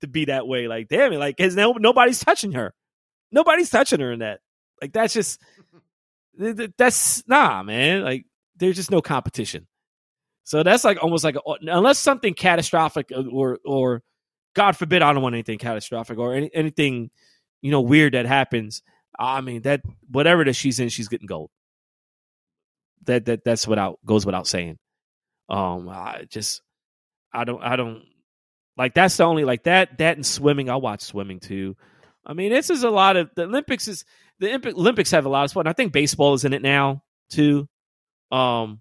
to be that way like damn it like no, nobody's touching her nobody's touching her in that like that's just th- th- that's nah man like there's just no competition so that's like almost like unless something catastrophic or or God forbid I don't want anything catastrophic or any, anything you know weird that happens. I mean that whatever that she's in, she's getting gold. That that that's without goes without saying. Um, I just I don't I don't like that's the only like that that and swimming. I watch swimming too. I mean, this is a lot of the Olympics is the Olympics have a lot of sport. And I think baseball is in it now too. Um,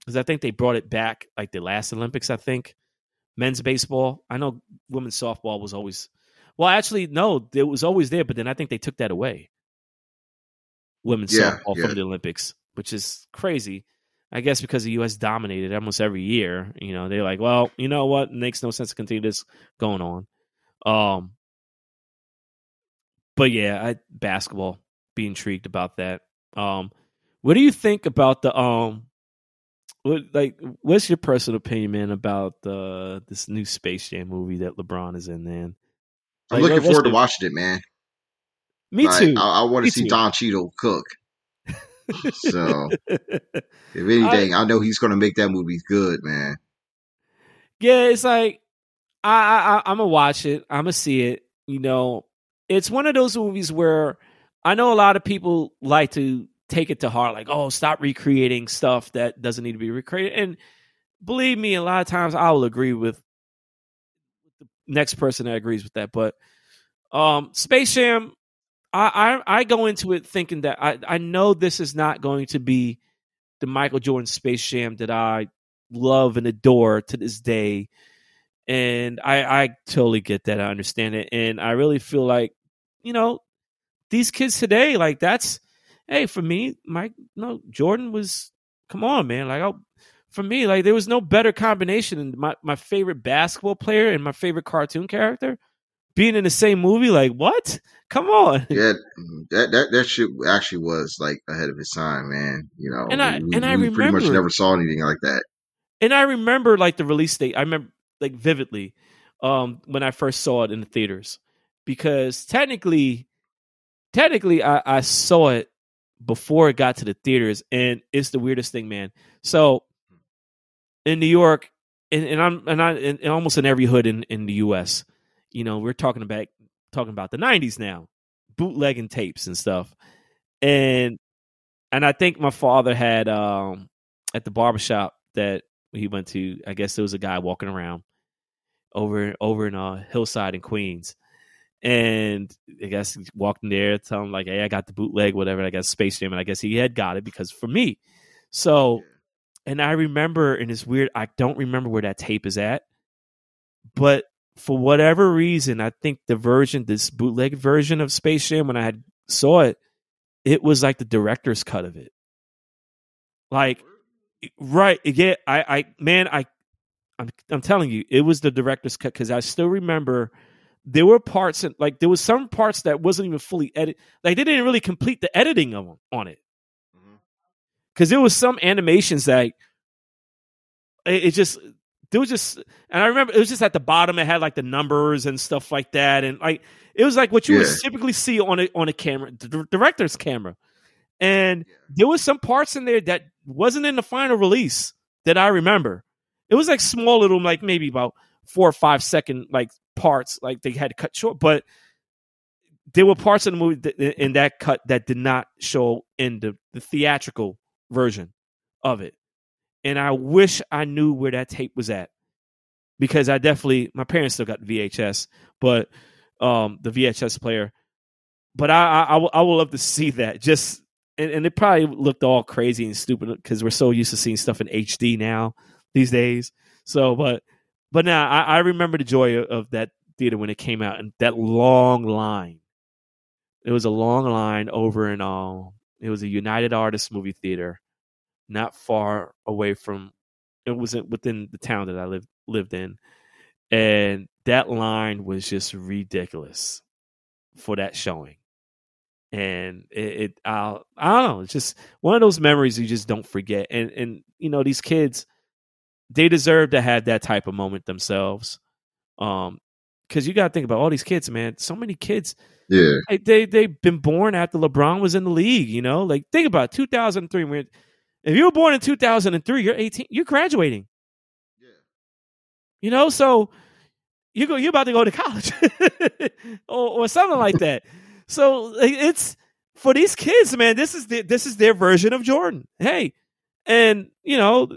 because I think they brought it back like the last Olympics. I think men's baseball. I know women's softball was always well. Actually, no, it was always there, but then I think they took that away. Women's Yeah, softball yeah. from the Olympics, which is crazy. I guess because the U.S. dominated almost every year. You know, they're like, well, you know what? It makes no sense to continue this going on. Um, but yeah, I, basketball. Be intrigued about that. Um, what do you think about the um? What like what's your personal opinion, man, about the this new Space Jam movie that LeBron is in, man? I'm looking forward to the- watching it, man. Me Like, too. I, I want to see too. Don Cheadle cook. So, if anything, I, know he's going to make that movie good, man. yeah, it's like I, I I- I'm gonna watch it. I'm gonna see it. You know, it's one of those movies where I know a lot of people like to take it to heart, like, oh, stop recreating stuff that doesn't need to be recreated. And believe me, a lot of times I will agree with the next person that agrees with that. But um, Space Jam, I, I go into it thinking that I I know this is not going to be the Michael Jordan Space Jam that I love and adore to this day. And I, I totally get that. I understand it. And I really feel like, you know, these kids today, like that's, hey, for me, Mike, no, Jordan was, come on, man. Like, I, for me, like there was no better combination than my, my favorite basketball player and my favorite cartoon character being in the same movie. Like, what? Come on. Yeah, that that that shit actually was like ahead of its time, man. You know, And I- we, and I we pretty much remember- never saw anything like that. and I remember like the release date. I remember like vividly um, when I first saw it in the theaters because technically, technically, I, I saw it before it got to the theaters, and it's the weirdest thing, man. So in New York, and, and I'm and I and, and almost in every hood in in the U.S. You know, we're talking about talking about the '90s now, bootlegging tapes and stuff, and and I think my father had um at the barbershop that he went to. I guess there was a guy walking around over over in uh Hillside in Queens. And I guess he walked in there, tell him like, "Hey, I got the bootleg, whatever. I got Space Jam, and I guess he had got it because for me." So, and I remember, and it's weird. I don't remember where that tape is at, but for whatever reason, I think the version, this bootleg version of Space Jam, when I had saw it, it was like the director's cut of it. Like, right? Yeah, I, I, man, I, I'm, I'm telling you, it was the director's cut because I still remember there were parts, and like there was some parts that wasn't even fully edited. Like they didn't really complete the editing of them, on it mm-hmm. because there was some animations that it, it just there was just and I remember it was just at the bottom it had like the numbers and stuff like that and like it was like what you would typically see on a on a camera the director's camera and Yeah. there was some parts in there that wasn't in the final release that I remember it was like small little like maybe about four or five second like parts like they had to cut short but there were parts of the movie that, in that cut that did not show in the, the theatrical version of it. And I wish I knew where that tape was at because I definitely my parents still got the VHS, but um the VHS player. But I I, I, would love to see that just and, and it probably looked all crazy and stupid because we're so used to seeing stuff in HD now these days. So, but but now I, I remember the joy of, of that theater when it came out and that long line. It was a long line over in um it was a United Artists movie theater, not far away from it wasn't within the town that I lived lived in. And that line was just ridiculous for that showing. And it, it I, I don't know, it's just one of those memories you just don't forget. And and you know, these kids, they deserve to have that type of moment themselves. Um, because you got to think about all these kids, man. So many kids. Yeah. They, they they've been born after LeBron was in the league. You know, like think about 2003. If you were born in 2003, you're 18. You're graduating. Yeah. You know, so you go. You're about to go to college, or, or something like that. so it's for these kids, man. This is the, this is their version of Jordan. Hey, and you know,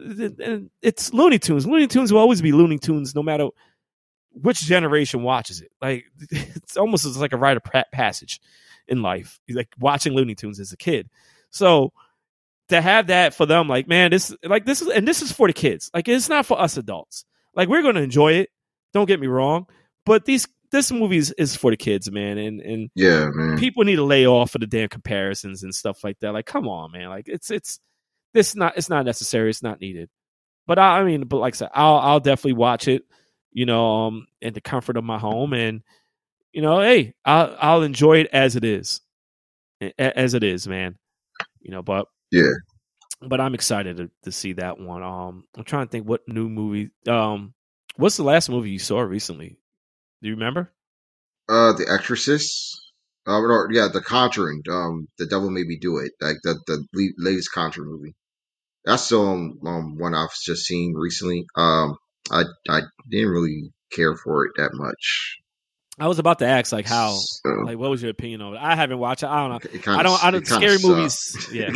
it's Looney Tunes. Looney Tunes will always be Looney Tunes, no matter which generation watches it. Like it's almost like a rite of passage in life. Like watching Looney Tunes as a kid. So to have that for them, like man, this like this is and this is for the kids. Like it's not for us adults. Like we're gonna enjoy it. Don't get me wrong, but these this movie is, is for the kids, man. And and yeah, man. People need to lay off of the damn comparisons and stuff like that. Like, come on, man. Like it's it's this not it's not necessary. It's not needed. But I, I mean, but like I said, I'll I'll definitely watch it you know, um, in the comfort of my home, and you know, hey, I'll I'll enjoy it as it is, as it is, man. You know, but yeah, but I'm excited to, to see that one. Um, I'm trying to think what new movie. Um, what's the last movie you saw recently? Do you remember? Uh, The Exorcist. Uh, or, yeah, The Conjuring. Um, The Devil Made Me Do It. Like the the latest Conjuring movie. That's the um, um one I've just seen recently. Um, I I didn't really care for it that much. I was about to ask, like, how, so, like, what was your opinion of it? I haven't watched it. I don't know. Kinda, I don't. I don't. Scary movies. Yeah.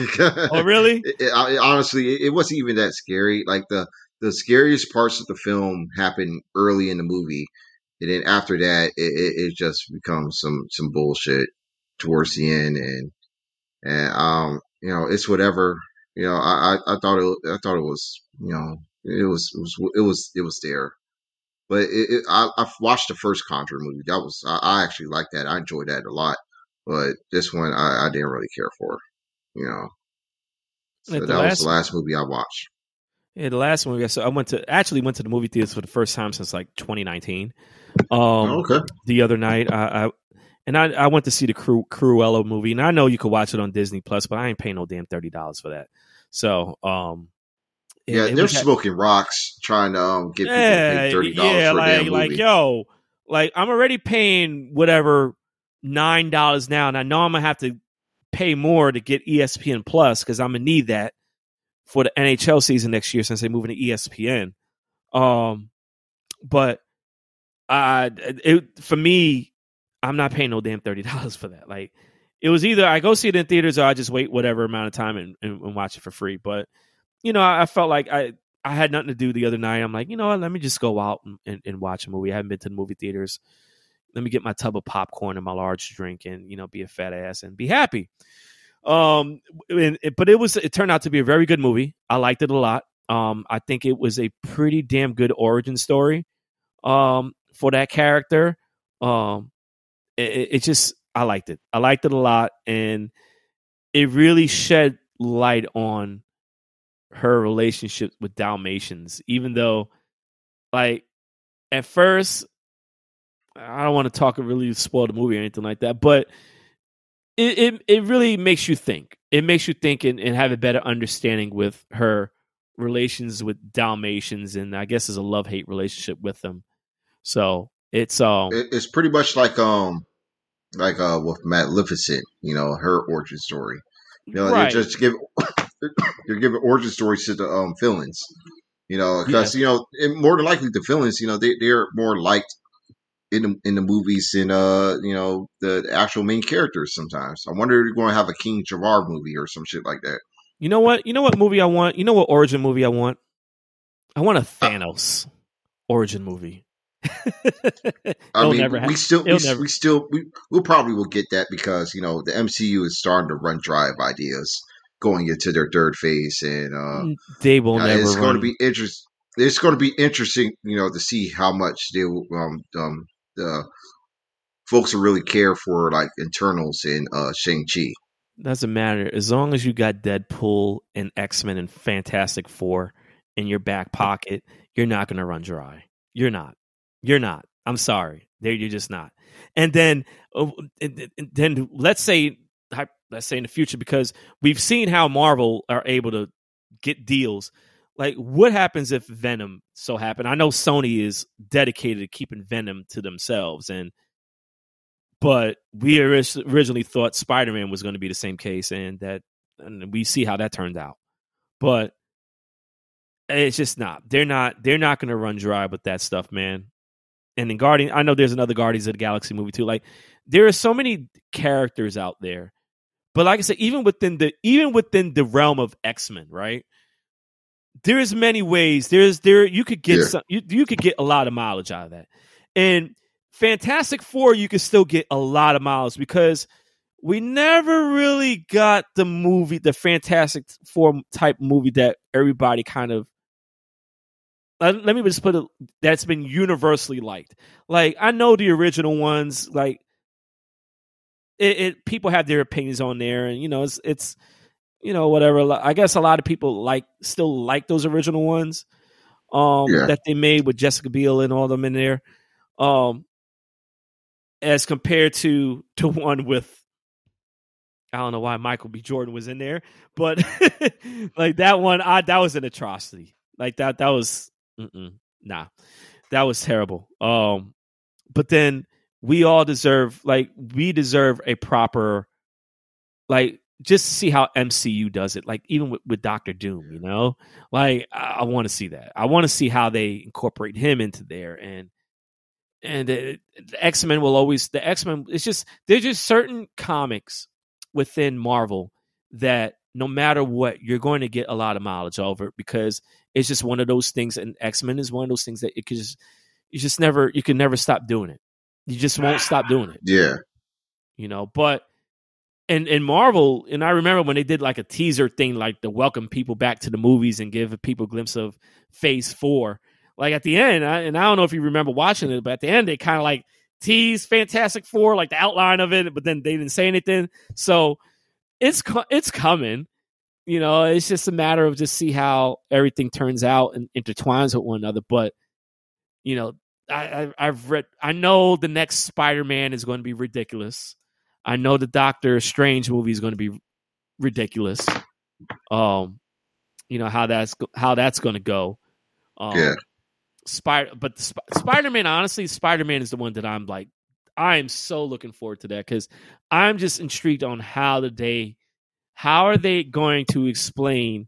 oh, really? It, it, I, honestly, it, it, wasn't even that scary. Like the the scariest parts of the film happened early in the movie, and then after that, it, it, just becomes some some bullshit towards the end, and and um, you know, it's whatever. You know, I I, I thought it I thought it was you know it was it was it was it was there. But it, it, I, I watched the first Conjuring movie. That was I, I actually liked that. I enjoyed that a lot. But this one I, I didn't really care for. You know. So that last, was the last movie I watched. Yeah, the last movie. So I went to actually went to the movie theaters for the first time since like 2019. Um, oh, okay. The other night, I, I and I, I went to see the Cru- Cruella movie, and I know you could watch it on Disney Plus, but I ain't paying no damn thirty dollars for that. So, um, yeah, they're smoking rocks trying to um, get people to pay thirty dollars yeah, for like, a damn movie. Like, yo, like I'm already paying whatever nine dollars now, and I know I'm gonna have to pay more to get ESPN Plus because I'm gonna need that for the NHL season next year since they're moving to ESPN. Um, but uh, it for me, I'm not paying no damn thirty dollars for that. Like, it was either I go see it in theaters or I just wait whatever amount of time and, and, and watch it for free. But you know, I felt like I I had nothing to do the other night. I'm like, you know what? Let me just go out and, and, and, watch a movie. I haven't been to the movie theaters. Let me get my tub of popcorn and my large drink, and you know, be a fat ass and be happy. Um, and, but it was it turned out to be a very good movie. I liked it a lot. Um, I think it was a pretty damn good origin story. Um, for that character. Um, it, it just I liked it. I liked it a lot, and it really shed light on her relationship with Dalmatians, even though, like, at first, I don't want to talk it really spoil the movie or anything like that, but it, it, it really makes you think. It makes you think and, and have a better understanding with her relations with Dalmatians, and I guess is a love hate relationship with them. So it's um, it's pretty much like um, like uh with Maleficent, you know, her origin story. You know, right. they just give they're giving origin stories to the um, villains. You know, because yeah. you know, more than likely the villains, you know, they they're more liked in the in the movies than uh you know the actual main characters. Sometimes I wonder if you're going to have a King Jafar movie or some shit like that. You know what? You know what movie I want? You know what origin movie I want? I want a Thanos uh, origin movie. I mean, we still, we, never... we, still, we, we'll probably will get that because you know the MCU is starting to run dry of ideas going into their third phase, and uh, mm, they will uh, never. It's run. going to be interesting. It's going to be interesting, you know, to see how much they um um the folks will really care for like Eternals in uh Shang Chi. Doesn't matter as long as you got Deadpool and X Men and Fantastic Four in your back pocket. You're not going to run dry. You're not. You're not. I'm sorry. There, you're just not. And then, and then let's say, let's say in the future, because we've seen how Marvel are able to get deals. Like, what happens if Venom so happen? I know Sony is dedicated to keeping Venom to themselves, and but we originally thought Spider Man was going to be the same case, and that, and we see how that turned out. But it's just not. They're not. They're not going to run dry with that stuff, man and in Guardian, I know there's another Guardians of the Galaxy movie too. Like there are so many characters out there, but like I said, even within the even within the realm of X Men, right? There's many ways. There's there you could get yeah. some you, you could get a lot of mileage out of that, and Fantastic Four you could still get a lot of miles because we never really got the movie, the Fantastic Four type movie that everybody kind of let, let me just put it that's been universally liked. Like I know the original ones, like it, it, people have their opinions on there, and you know it's it's you know whatever. I guess a lot of people like still like those original ones um yeah. that they made with Jessica Biel and all them in there. Um as compared to to one with I don't know why Michael B. Jordan was in there, but like that one, I that was an atrocity. Like that, that was nah, that was terrible. Um, but then we all deserve like we deserve a proper like just see how MCU does it. Like even with, with Doctor Doom, you know, like I, I want to see that. I want to see how they incorporate him into there and and uh, the, the X Men will always the X Men. It's just there's just certain comics within Marvel that no matter what, you're going to get a lot of mileage over because it's just one of those things. And X Men is one of those things that it could just, you just never, you can never stop doing it. You just won't stop doing it. Yeah. You know, but, and, and Marvel, and I remember when they did like a teaser thing, like to welcome people back to the movies and give people a glimpse of phase four. Like at the end, I, and I don't know if you remember watching it, but at the end, they kind of like teased Fantastic Four, like the outline of it, but then they didn't say anything. So, it's it's coming. You know, it's just a matter of just see how everything turns out and intertwines with one another. But you know, I, I have read. I know the next Spider Man is going to be ridiculous. I know the Doctor Strange movie is going to be ridiculous. Um, you know how that's how that's going to go. Um, yeah. Spider, but Sp- Spider Man. Honestly, Spider Man is the one that I'm like I am so looking forward to that because I'm just intrigued on how the day, how are they going to explain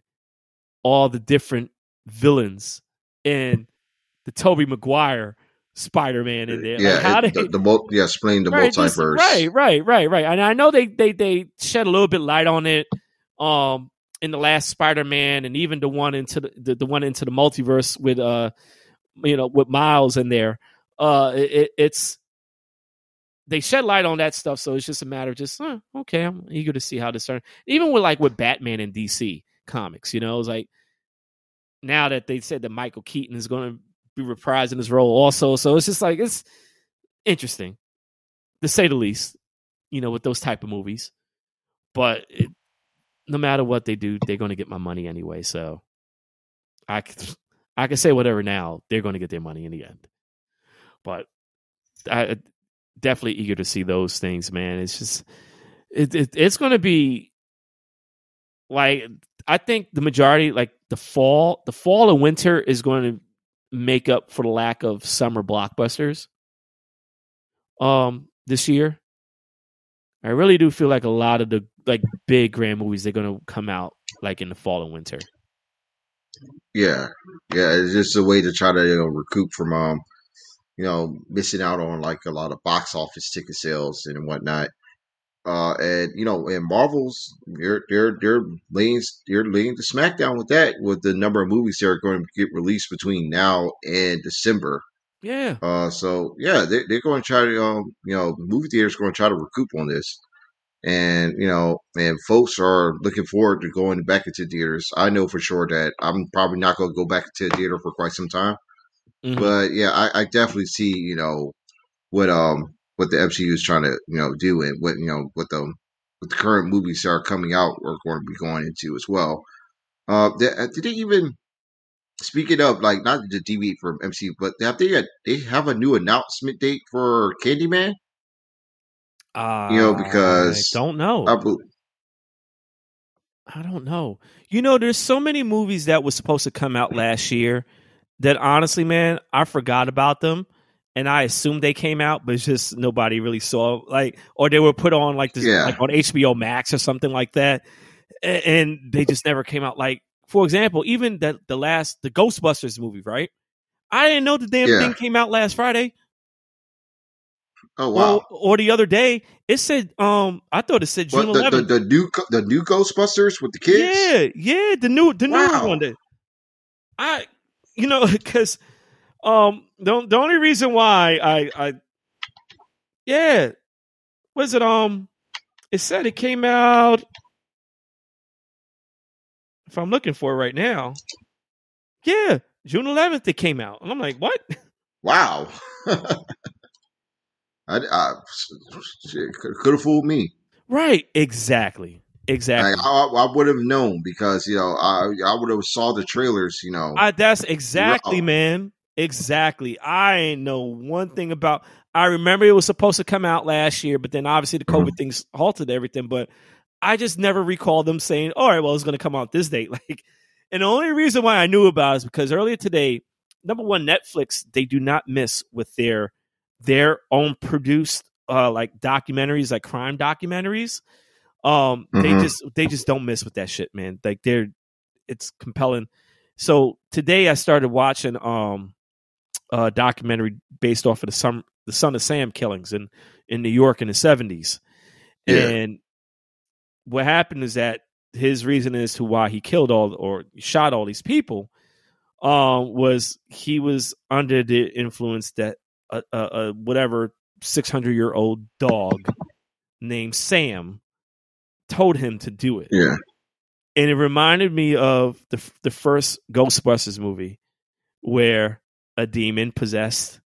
all the different villains and the Tobey Maguire Spider Man in there? Yeah, like how they, the, the, yeah, explain the right, multiverse. right, right, right, right. And I know they they they shed a little bit light on it. Um, in the last Spider Man, and even the one into the, the, the one into the multiverse with uh, you know, with Miles in there. Uh, it, it's they shed light on that stuff, so it's just a matter of just okay. I'm eager to see how this turns. Even with like with Batman and DC comics, you know, it's like now that they said that Michael Keaton is going to be reprising his role also, so it's just like it's interesting to say the least. You know, with those type of movies, but it, no matter what they do, they're going to get my money anyway. So I I can say whatever now; they're going to get their money in the end. But I, definitely eager to see those things, man. It's just it, it it's going to be like I think the majority, like the fall, the fall and winter is going to make up for the lack of summer blockbusters. Um, this year, I really do feel like a lot of the like big grand movies they're going to come out like in the fall and winter. Yeah, yeah, it's just a way to try to you know, recoup from um you know, missing out on like a lot of box office ticket sales and whatnot. Uh, and you know, and Marvel's they're they're they're laying they're laying the smackdown with that with the number of movies that are going to get released between now and December. Yeah. Uh, so yeah, they, they're going to try to um, you know, movie theaters going to try to recoup on this, and you know, and folks are looking forward to going back into theaters. I know for sure that I'm probably not going to go back into a theater for quite some time, Mhm. but yeah, I, I definitely see you know what um what the MCU is trying to you know do and what you know what the what the current movies that are coming out are going to be going into as well. Uh, they, uh, did they even speaking of like not to deviate from MCU, but have they they have a new announcement date for Candyman? You know, because I don't know. I I don't know. You know, there's so many movies that was supposed to come out last year that honestly, man, I forgot about them. And I assume they came out, but it's just nobody really saw like or they were put on like this Yeah. like on HBO Max or something like that. And they just never came out. Like, for example, even the the last the Ghostbusters movie, right? I didn't know the damn Yeah. thing came out last Friday. oh wow. Or, or the other day, it said um I thought it said June What the, the, 11th. the new the new Ghostbusters with the kids? Yeah, yeah, the new the new one. That I, you know, because um the the only reason why I I yeah was it um it said it came out. If I'm looking for it right now, yeah, June 11th it came out, and I'm like, what? Wow. I, I could have fooled me. Right, exactly, exactly. Like, I, I would have known because you know I I would have saw the trailers. You know, I, that's exactly, Wow. man. Exactly. I ain't know one thing about. I remember it was supposed to come out last year, but then obviously the COVID things halted everything. But I just never recall them saying, "All right, well, it's going to come out this date." Like, and the only reason why I knew about it is because earlier today, number one, Netflix they do not miss with their their own produced uh like documentaries, like crime documentaries. Um, they Mhm. just they just don't miss with that shit, man. Like they're it's compelling. So today I started watching um a documentary based off of the some the Son of Sam killings in in New York in the seventies. Yeah. And what happened is that his reason as to why he killed all or shot all these people um was he was under the influence that a, a, a whatever 600 year old dog named Sam told him to do it yeah, and it reminded me of the the first Ghostbusters movie, where a demon possessed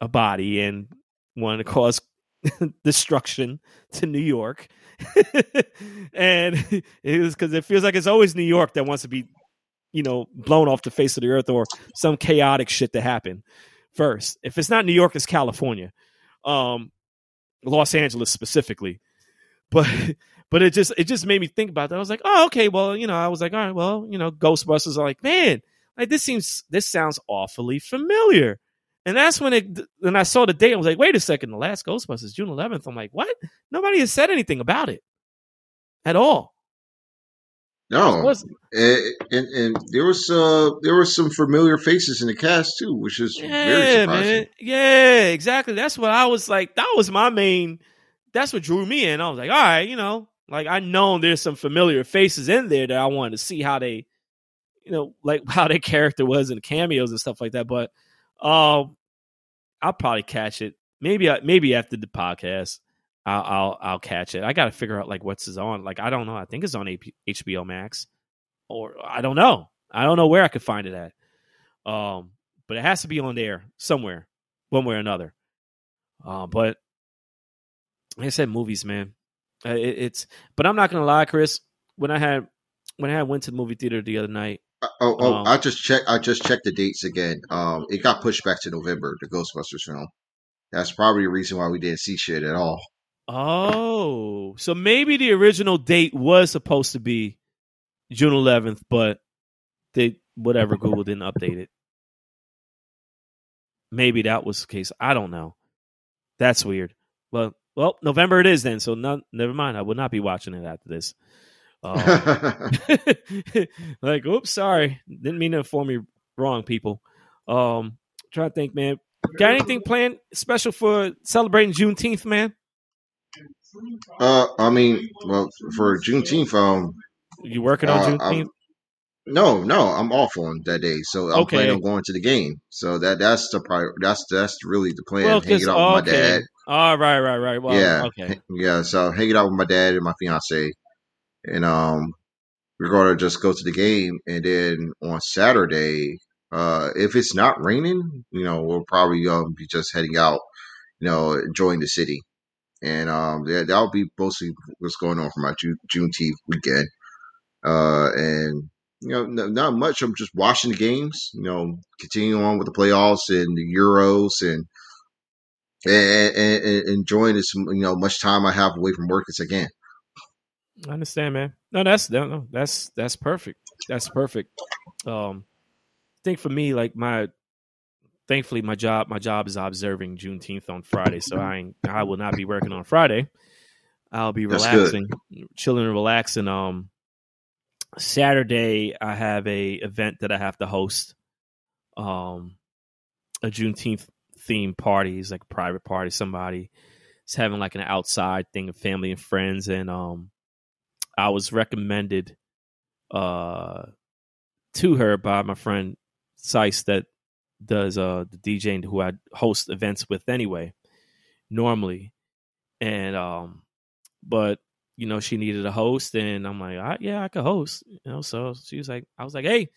a body and wanted to cause destruction to New York, and it was because it feels like it's always New York that wants to be, you know, blown off the face of the earth or some chaotic shit to happen first. If it's not New York, it's California, um, Los Angeles specifically, but but it just it just made me think about that. I was like, oh, okay, well, you know, I was like, all right, well, you know, Ghostbusters are like, man, like this seems this sounds awfully familiar. And that's when it when I saw the date, I was like, wait a second, the last Ghostbusters, June 11th. I'm like, what? Nobody has said anything about it at all. no, and, and and there was uh there were some familiar faces in the cast too, which is very yeah, surprising. man. Yeah, exactly. That's what I was like. That was my main. That's what drew me in. I was like, all right, you know, like I know there's some familiar faces in there that I wanted to see how they, you know, like how their character was in cameos and stuff like that. But um, I'll probably catch it. Maybe maybe after the podcast, I'll I'll, I'll catch it. I got to figure out like what's is on. Like I don't know. I think it's on AP, HBO Max, or I don't know. I don't know where I could find it at. Um, but it has to be on there somewhere, one way or another. Uh, but like I said, movies, man. Uh, it, it's. But I'm not gonna lie, Chris. When I had when I went to the movie theater the other night, Oh, oh, Um, I just check. I just checked the dates again. Um, it got pushed back to November. The Ghostbusters film. That's probably the reason why we didn't see shit at all. Oh, so maybe the original date was supposed to be June 11th, but they whatever Google didn't update it. Maybe that was the case. I don't know. That's weird. But well, November it is then. So none, never mind. I will not be watching it after this. Uh, like, oops, sorry, didn't mean to inform you wrong, people. Um, trying to think, man. got anything planned special for celebrating Juneteenth, man? Uh, I mean, well, for Juneteenth, um, You working on Uh, Juneteenth? no, no, I'm off on that day, so I'm Okay. planning on going to the game. So that that's the prior. That's that's really the plan. Well, hanging out with my okay. dad. All right, right, right. Well, yeah, okay. yeah. So hanging out with my dad and my fiance, and um, we're gonna just go to the game, and then on Saturday, uh, if it's not raining, you know, we'll probably um be just heading out, you know, enjoying the city, and um, yeah, that'll be mostly what's going on for my June Juneteenth weekend, uh, and. You know, no, not much. I'm just watching the games. You know, continuing on with the playoffs and the Euros, and and, and, and enjoying this. You know, much time I have away from work as I can. I understand, man. No, that's no, that's that's perfect. That's perfect. Um, I think for me, like my, thankfully, my job, my job is observing Juneteenth on Friday, so I I will not be working on Friday. I'll be relaxing, chilling and relaxing. Um, Saturday I have a event that I have to host. Um, a Juneteenth theme party. It's like a private party. Somebody is having like an outside thing of family and friends, and um, I was recommended uh to her by my friend Sice that does uh the DJing who I host events with anyway normally. And um but you know she needed a host and I'm like yeah I could host you know so she was like I was like hey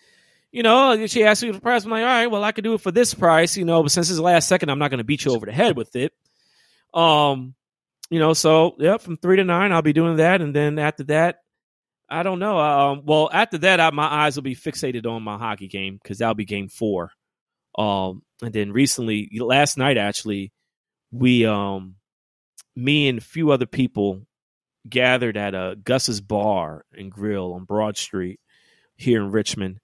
you know she asked me the price. I'm like all right well I could do it for this price you know but since it's the last second I'm not going to beat you over the head with it. Um you know so yeah from 3 to 9 I'll be doing that and then after that I don't know. Um, well, after that, I, my eyes will be fixated on my hockey game because that'll be game four. Um, and then recently, last night actually, we, um, me and a few other people gathered at a Gus's Bar and Grill on Broad Street here in Richmond.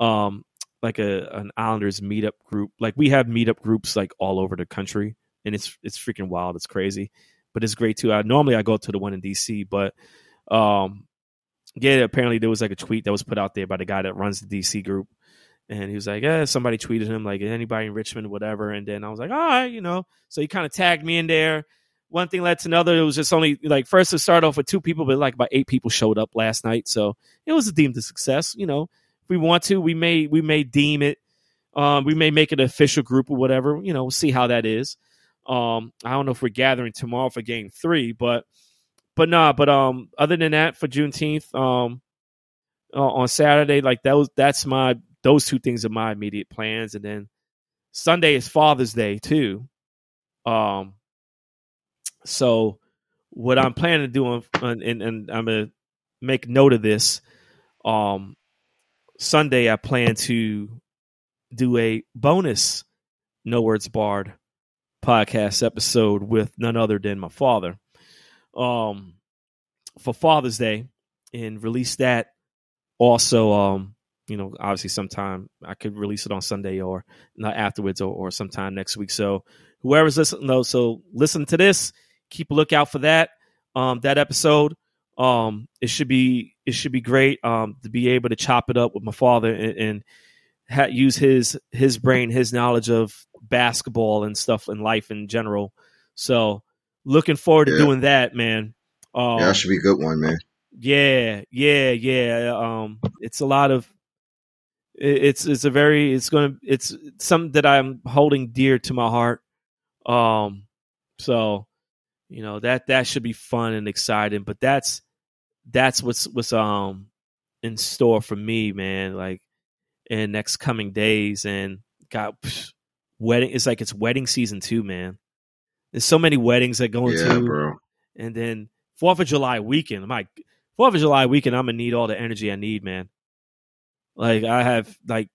Um, like a an Islanders meetup group. Like we have meetup groups like all over the country, and it's it's freaking wild. It's crazy, but it's great too. I normally I go to the one in DC, but um yeah, apparently there was like a tweet that was put out there by the guy that runs the DC group. And he was like, yeah, somebody tweeted him, like, anybody in Richmond, whatever. And then I was like, all right, you know. So he kind of tagged me in there. One thing led to another. It was just only like first it started off with two people, but like about eight people showed up last night. So it was a deemed a success. You know, if we want to, we may we may deem it. Um, we may make it an official group or whatever. You know, we'll see how that is. Um, I don't know if we're gathering tomorrow for game three, but but nah, but um, other than that, for Juneteenth, um, uh, on Saturday, like that was that's my those two things are my immediate plans, and then Sunday is Father's Day too. Um, so what I'm planning to do, on, on- and, and I'm gonna make note of this. Um, Sunday, I plan to do a bonus No Words Barred podcast episode with none other than my father. Um for Father's Day and release that. Also um you know obviously sometime I could release it on Sunday or not afterwards or, or sometime next week. So whoever's listening no so listen to this. Keep a lookout for that um that episode. Um it should be it should be great um to be able to chop it up with my father and, and ha- use his his brain his knowledge of basketball and stuff in life in general so looking forward to Yeah. doing that man um, yeah, that should be a good one, man. yeah, yeah, yeah. Um, it's a lot of. It's it's a very it's gonna it's something that I'm holding dear to my heart. Um, so you know that that should be fun and exciting. But that's that's what's what's um in store for me, man. Like in next coming days and God, psh, wedding. It's like it's wedding season too, man. There's so many weddings that go Yeah, into bro. and then Fourth of July weekend. My Fourth of July weekend, I'm gonna need all the energy I need, man. Like I have, like,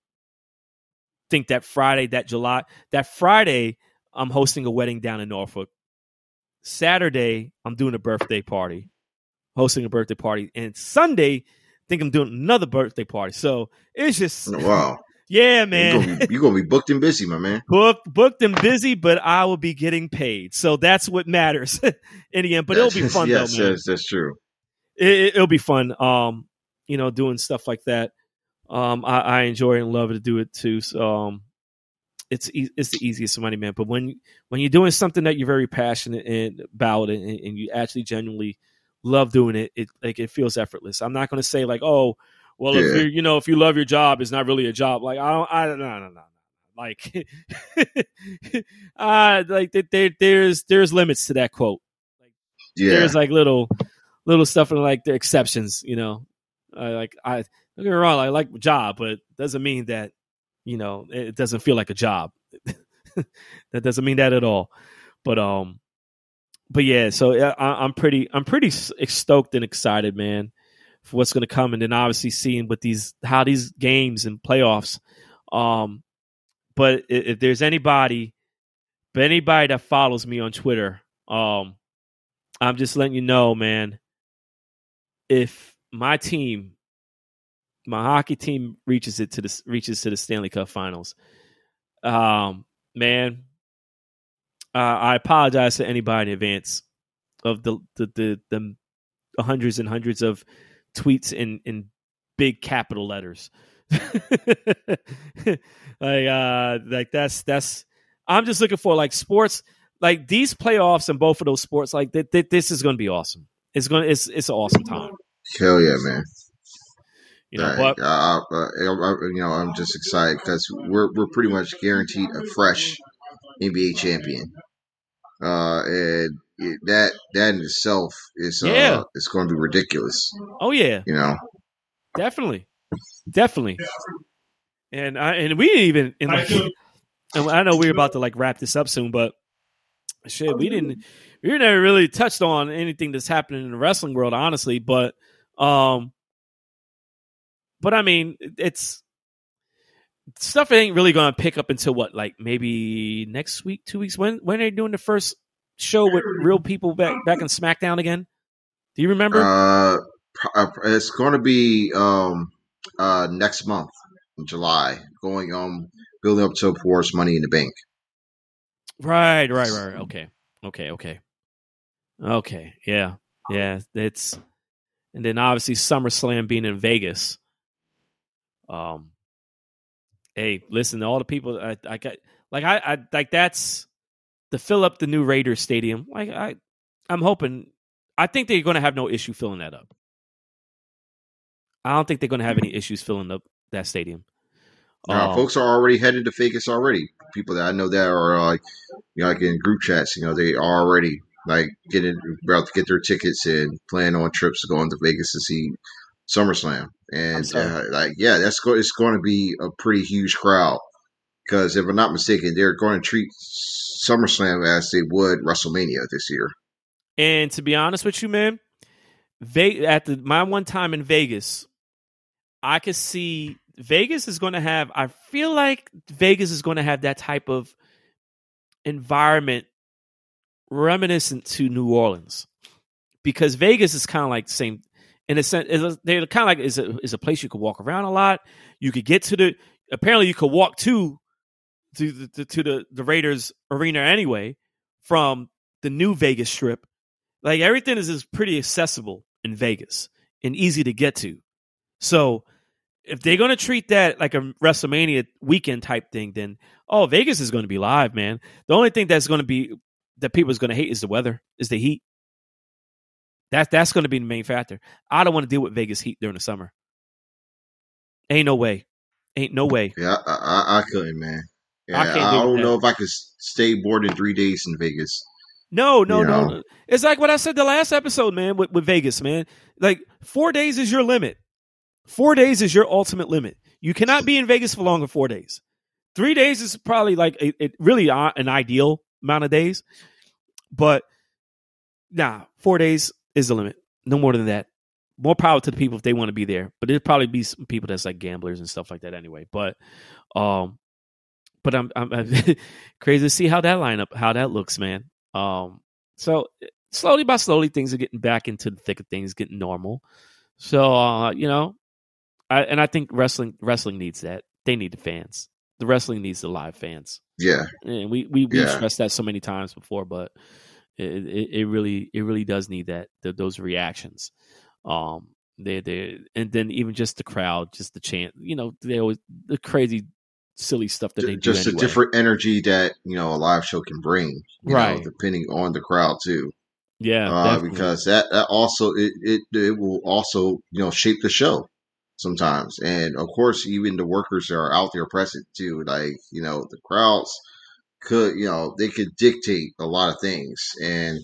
think that Friday, that July, that Friday, I'm hosting a wedding down in Norfolk. Saturday, I'm doing a birthday party, hosting a birthday party, and Sunday, I think I'm doing another birthday party. So it's just, Wow, yeah, you're man gonna, be, you're gonna be booked and busy, my man. booked booked and busy, but I will be getting paid. So that's what matters in the end. But it'll be fun yes, though, man. yes, that's true. It, it'll be fun. Um, you know, doing stuff like that. Um, I, I enjoy and love to do it too. So um, it's e- it's the easiest money, man. But when when you're doing something that you're very passionate and about and, and you actually genuinely love doing it, it like it feels effortless. I'm not going to say like, oh, well, if Yeah. you you know if you love your job, it's not really a job. Like I don't, I don't, no, no, no, no. Like, uh, like there- there, there's there's limits to that quote. Yeah, There's like little little stuff and like the exceptions, you know. Uh, like I don't get me wrong, I like my job, but doesn't mean that you know it doesn't feel like a job. that doesn't mean that at all. But um, but yeah, so I, I'm pretty I'm pretty stoked and excited, man, for what's going to come, and then obviously seeing what these how these games and playoffs. Um, but i- if there's anybody, but anybody that follows me on Twitter, um, I'm just letting you know, man. If my team, my hockey team, reaches it to the reaches to the Stanley Cup Finals, um, man, uh, I apologize to anybody in advance of the the the, the hundreds and hundreds of tweets in in big capital letters. like uh like that's that's I'm just looking for like sports like these playoffs in both of those sports like th- th- this is going to be awesome. It's going to it's it's an awesome time. hell yeah, man. You know, Like, but you know, I'm just excited because we're we're pretty much guaranteed a fresh NBA champion, uh, and it, that that in itself is uh, Yeah. it's going to be ridiculous. oh yeah, You know, definitely. Definitely. And I and we didn't even and like and I know we're about to like wrap this up soon, but shit, we didn't we never really touched on anything that's happening in the wrestling world, honestly. But um but I mean it's stuff ain't really gonna pick up until what, like maybe next week, two weeks. When when are they doing the first show with real people back back in SmackDown again? Do you remember? uh, uh, it's going to be um uh next month in July, going um building up to towards Money in the Bank. Right, right, right. right. Okay, okay, okay, okay. Yeah, yeah. It's and then obviously SummerSlam being in Vegas. Um, hey, listen to all the people. I, I got like I, I like that's to fill up the new Raiders stadium. Like I, I'm hoping. I think they're going to have no issue filling that up. I don't think they're going to have any issues filling up that stadium. Uh, Um, folks are already headed to Vegas already. People that I know that are like, you know, like in group chats, you know, they are already like getting about to get their tickets and plan on trips to go into Vegas to see SummerSlam. And uh, like, yeah, that's go- it's going to be a pretty huge crowd because if I'm not mistaken, they're going to treat SummerSlam as they would WrestleMania this year. And to be honest with you, man, Ve- at the my one time in Vegas, I could see Vegas is going to have. I feel like Vegas is going to have that type of environment reminiscent to New Orleans, because Vegas is kind of like the same. In a sense, they're kind of like is a is a place you could walk around a lot. You could get to the. Apparently, you could walk to to the to the the Raiders arena anyway from the new Vegas Strip. Like everything is, is pretty accessible in Vegas and easy to get to. So if they're going to treat that like a WrestleMania weekend type thing, then oh, Vegas is going to be live, man. The only thing that's going to be that people is going to hate is the weather, is the heat. That that's going to be the main factor. I don't want to deal with Vegas heat during the summer. Ain't no way. Ain't no way. Yeah, I, I, I couldn't, man. Yeah, I I, do don't know if I could stay more than three days in Vegas. No, no, You no, know? It's like what I said the last episode, man, with, with Vegas, man. Like four days is your limit. Four days is your ultimate limit. You cannot be in Vegas for longer than four days. Three days is probably like a, it really uh, an ideal amount of days, but nah, four days is the limit. No more than that. More power to the people if they want to be there, but there'd probably be some people that's like gamblers and stuff like that anyway. But, um, but I'm I'm, I'm crazy to see how that lineup, how that looks, man. Um, so slowly by slowly, things are getting back into the thick of things, getting normal. So uh, you know, I, and I think wrestling wrestling needs that. They need the fans. The wrestling needs the live fans, Yeah, and we we we Yeah. stressed that so many times before, but it, it it really it really does need that th- those reactions. Um, they they and then even just the crowd, just the chant. You know, they always the crazy silly stuff that they just do. Anyway. a different energy that you know a live show can bring, right? Know, depending on the crowd too. Yeah, uh, because that that also it, it it will also you know shape the show sometimes, and of course even the workers that are out there present too. Like you know the crowds could you know they could dictate a lot of things, and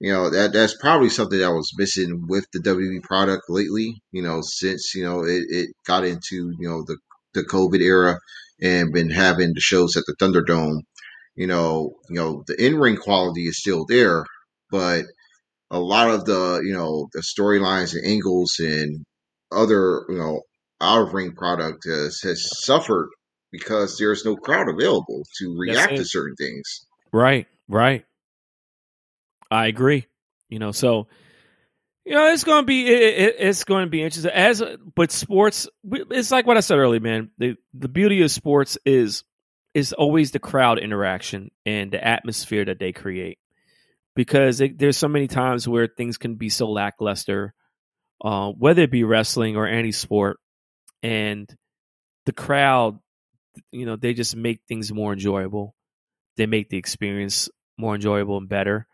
you know that that's probably something that was missing with the WWE product lately. You know since you know it, it got into you know the the COVID era and been having the shows at the Thunderdome. You know, you know the in ring quality is still there, but a lot of the you know the storylines and angles and other you know out of ring product has, has suffered because there's no crowd available to react to certain things. Right, right. I agree. You know, so you know it's going to be it, it, it's going to be interesting. As but sports, it's like what I said earlier, man. The the beauty of sports is is always the crowd interaction and the atmosphere that they create because it, there's so many times where things can be so lackluster, uh, whether it be wrestling or any sport, and the crowd, you know, they just make things more enjoyable. They make the experience more enjoyable and better,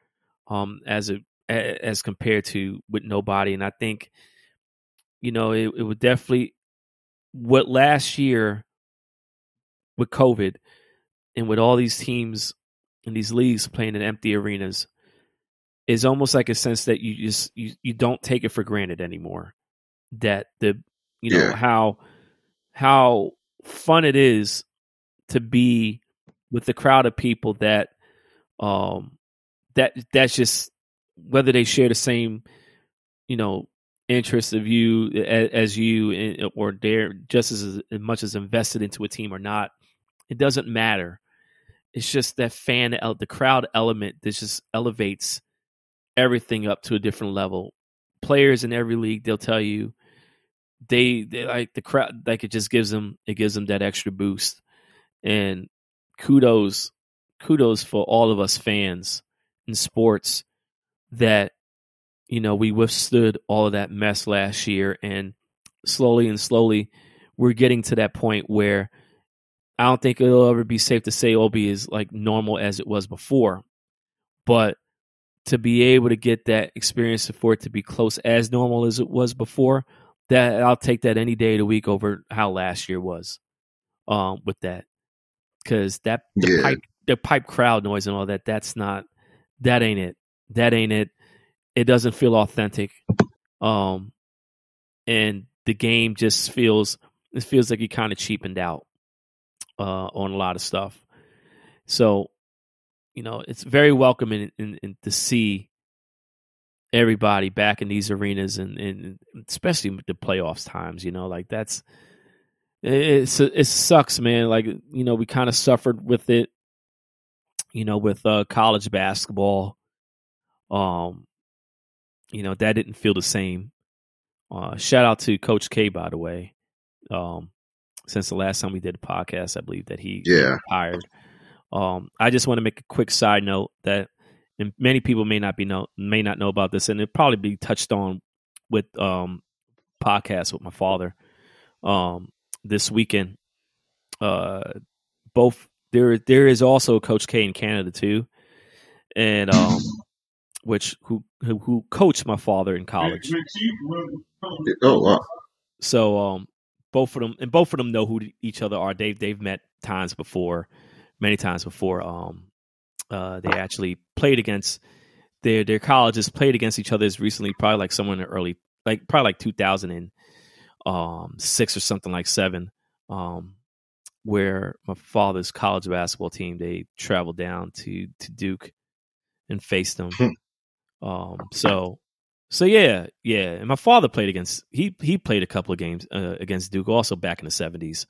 um, as a as compared to with nobody. And I think, you know, it, it would definitely what last year with COVID and with all these teams and these leagues playing in empty arenas, is almost like a sense that you just you, you don't take it for granted anymore. That the you know yeah. how how fun it is to be with the crowd of people that um that that's just whether they share the same you know interests of you as, as you or they're just as, as much as invested into a team or not it doesn't matter it's just that fan the crowd element that just elevates everything up to a different level. Players in every league, they'll tell you they, they like the crowd like it just gives them it gives them that extra boost. And kudos kudos for all of us fans in sports that you know we withstood all of that mess last year and slowly and slowly we're getting to that point where I don't think it'll ever be safe to say Obi is like normal as it was before. But to be able to get that experience for it to be close as normal as it was before, that I'll take that any day of the week over how last year was. Um, with that, because that the yeah. pipe the pipe crowd noise and all that that's not that ain't it that ain't it. It doesn't feel authentic. Um, and the game just feels it feels like you kind of cheapened out uh, on a lot of stuff. So you know, it's very welcoming in, in, in, to see everybody back in these arenas and, and especially the playoffs times, you know, like that's, it's, it sucks, man. Like, you know, we kind of suffered with it, you know, with uh, college basketball. Um, you know, that didn't feel the same. Uh, shout out to Coach K, by the way. Um, since the last time we did a podcast, I believe that he yeah retired. Um, I just want to make a quick side note that and many people may not be know may not know about this, and it probably be touched on with um podcast with my father um this weekend. Uh, both there there is also Coach K in Canada too, and um, which who who, who coached my father in college. Oh wow! So um, both of them and both of them know who each other are. They've they've met times before many times before. Um, uh, they actually played against their their colleges played against each other as recently, probably like somewhere in the early, like probably like two thousand and um, six or something like seven. Um, where my father's college basketball team they traveled down to to Duke and faced them. Um, so so yeah, yeah. And my father played against he he played a couple of games uh, against Duke also back in the seventies,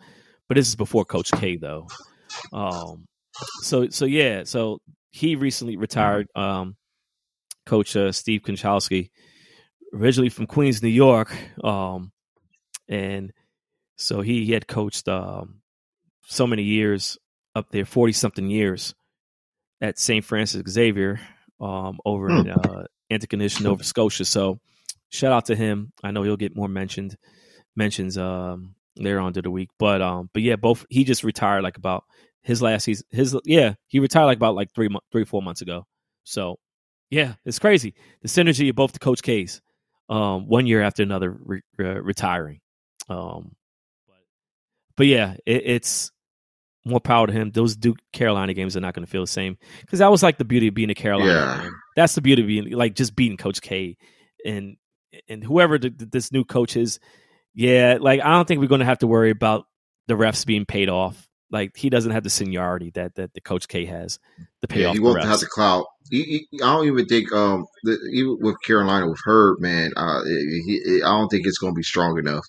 but this is before Coach K though. Um, so so yeah, so he recently retired. Um, Coach uh, Steve Konchalski, originally from Queens, New York, um, and so he, he had coached um, so many years up there, forty something years at St. Francis Xavier um, over in hmm. uh, Antigonish, Nova Scotia. So shout out to him. I know he'll get more mentioned mentions um, later on to the week. But um, but yeah, both he just retired like about his last season. His yeah, he retired like about like three three four months ago. So yeah, it's crazy the synergy of both the Coach K's. Um, one year after another re- re- retiring. Um, but but yeah, it, it's more power to him. Those Duke Carolina games are not going to feel the same because that was like the beauty of being a Carolina. Yeah. That's the beauty of being like just beating Coach K and and whoever the, this new coach is. Yeah, like I don't think we're going to have to worry about the refs being paid off. Like he doesn't have the seniority that that the Coach K has. The payoff. Yeah, he won't have the clout. He, he, I don't even think um the, even with Carolina with Herb, man. Uh, he, I don't think it's going to be strong enough.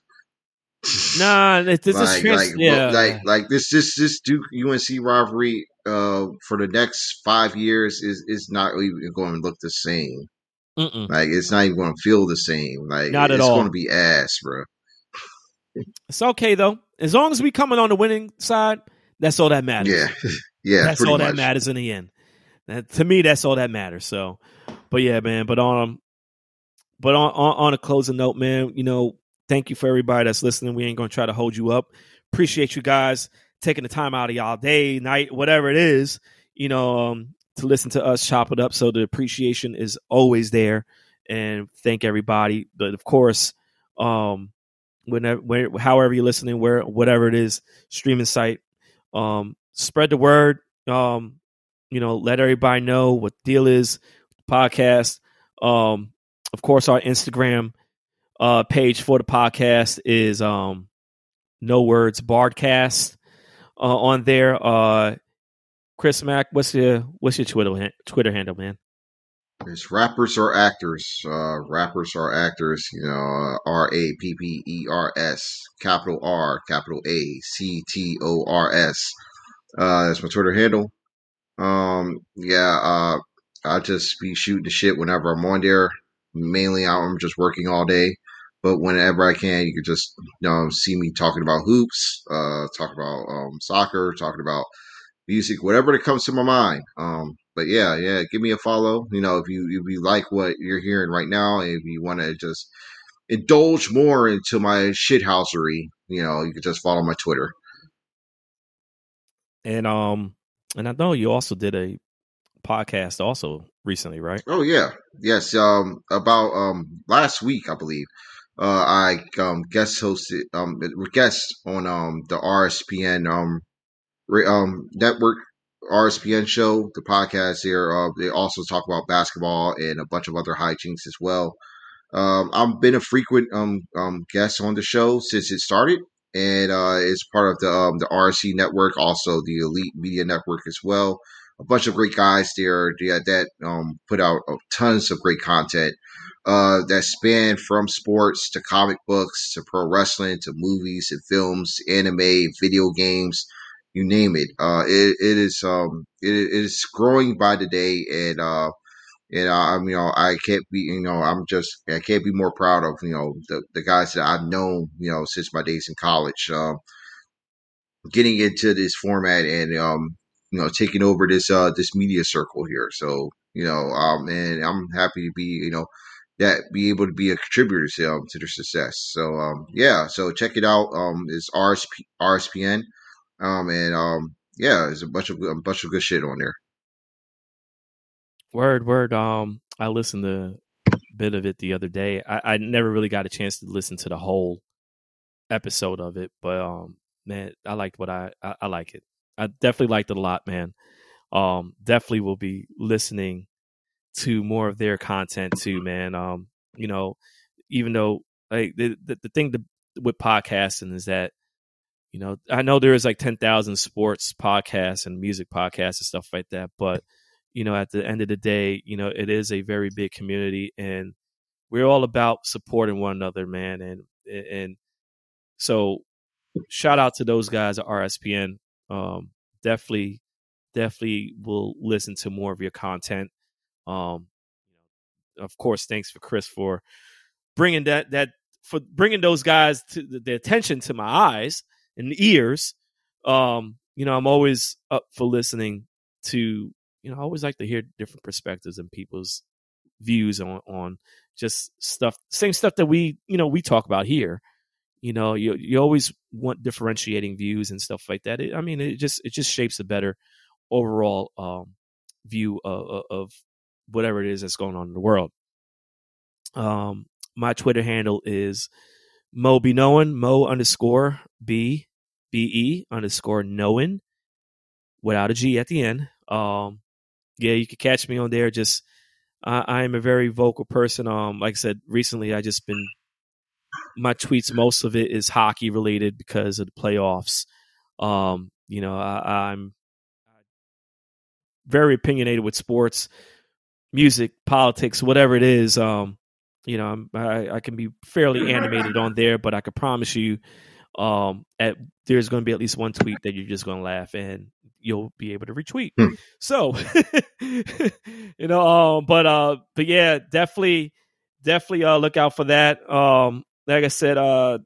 Nah, this like, like, yeah. like like this this this Duke UNC rivalry uh for the next five years is is not even going to look the same. Mm-mm. Like it's not even going to feel the same. Like not it's at all. going to be ass, bro. It's okay though, as long as we coming on the winning side. That's all that matters. Yeah, yeah. That's all much. that matters in the end. That, to me, that's all that matters. So, but yeah, man. But on, but on, on on a closing note, man. You know, thank you for everybody that's listening. We ain't gonna try to hold you up. Appreciate you guys taking the time out of y'all day, night, whatever it is. You know, um, to listen to us chop it up. So the appreciation is always there, and thank everybody. But of course, um, whenever, where, however you're listening, where whatever it is, streaming site, um, spread the word. Um, you know, let everybody know what deal is. Podcast. Um, of course, our Instagram uh, page for the podcast is um, No Words Bardcast uh, on there. Uh, Chris Mack, what's your what's your Twitter Twitter handle, man? It's rappers or actors. Uh, rappers or actors. You know, R A P P E R S, capital R, capital A, C T O R S. Uh, that's my Twitter handle. Um, yeah. Uh, I just be shooting the shit whenever I'm on there. Mainly, I'm just working all day, but whenever I can, you can just you know see me talking about hoops, uh, talk about um, soccer, talking about music, whatever that comes to my mind. Um, but yeah, yeah, give me a follow. You know, if you if you like what you're hearing right now, if you want to just indulge more into my shithousery, you know, you can just follow my Twitter. And um, and I know you also did a podcast also recently, right? Oh yeah, yes. Um, about um last week, I believe. Uh, I um guest hosted um guest on um the RSPN um um network RSPN show, the podcast here. Uh, they also talk about basketball and a bunch of other hijinks as well. Um, I've been a frequent um, um, guest on the show since it started, and uh, it's part of the um, the RSC network, also the Elite Media Network as well. A bunch of great guys there yeah, that um, put out uh, tons of great content uh, that span from sports to comic books to pro wrestling to movies and films, anime, video games you name it. Uh, it, it is um, it, it is growing by the day, and uh, and I'm you know, I can't be, you know, I'm just, I can't be more proud of, you know, the, the guys that I've known, you know, since my days in college. Um, getting into this format and um, you know, taking over this uh this media circle here. So you know, um, and I'm happy to be, you know, that be able to be a contributor to, um, to their success. So um, yeah, so check it out. Um, it's RSP, RSPN. Um, and um, yeah, there's a bunch of a bunch of good shit on there. Word, word. Um, I listened to a bit of it the other day. I, I never really got a chance to listen to the whole episode of it, but um, man, I liked what I, I, I like it. I definitely liked it a lot, man. Um, definitely will be listening to more of their content too, man. Um, you know, even though like the the, the thing to, with podcasting is that you know, I know there is like 10,000 sports podcasts and music podcasts and stuff like that, but you know, at the end of the day, you know, it is a very big community and we're all about supporting one another, man. And, and so shout out to those guys at RSPN. Um, definitely, definitely will listen to more of your content. Um, of course, thanks for Chris for bringing that, that, for bringing those guys to the, the attention to my eyes and ears. Um, you know, I'm always up for listening to, you know, I always like to hear different perspectives and people's views on on just stuff, same stuff that we, you know, we talk about here. You know, you you always want differentiating views and stuff like that. It, I mean, it just it just shapes a better overall um, view of, of, whatever it is that's going on in the world. Um, my Twitter handle is Mo Be Knowin, Mo underscore B B E underscore Knowin without a G at the end. Um, yeah, you can catch me on there. Just I, I am a very vocal person. Um, like I said, recently I just been my tweets. Most of it is hockey related because of the playoffs. Um, you know, I, I'm very opinionated with sports, music, politics, whatever it is. Um, you know, I'm, I, I can be fairly animated on there, but I can promise you, um, at there's going to be at least one tweet that you're just going to laugh and you'll be able to retweet. Hmm. So, you know, um, but uh, but yeah, definitely, definitely uh, look out for that. Um, like I said, uh,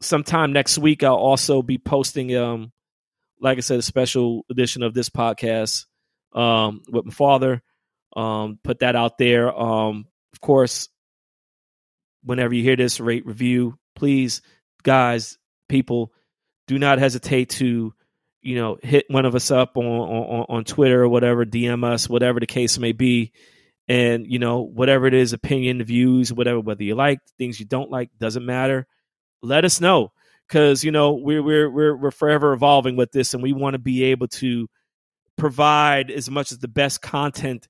sometime next week I'll also be posting um, like I said, a special edition of this podcast um with my father. Um, put that out there. Um, of course, whenever you hear this, rate review, please, guys, people, do not hesitate to you know hit one of us up on on, on Twitter or whatever, DM us, whatever the case may be, and you know whatever it is, opinion, views, whatever, whether you like things you don't like, doesn't matter. Let us know because you know we're we're we're we're forever evolving with this, and we want to be able to provide as much as the best content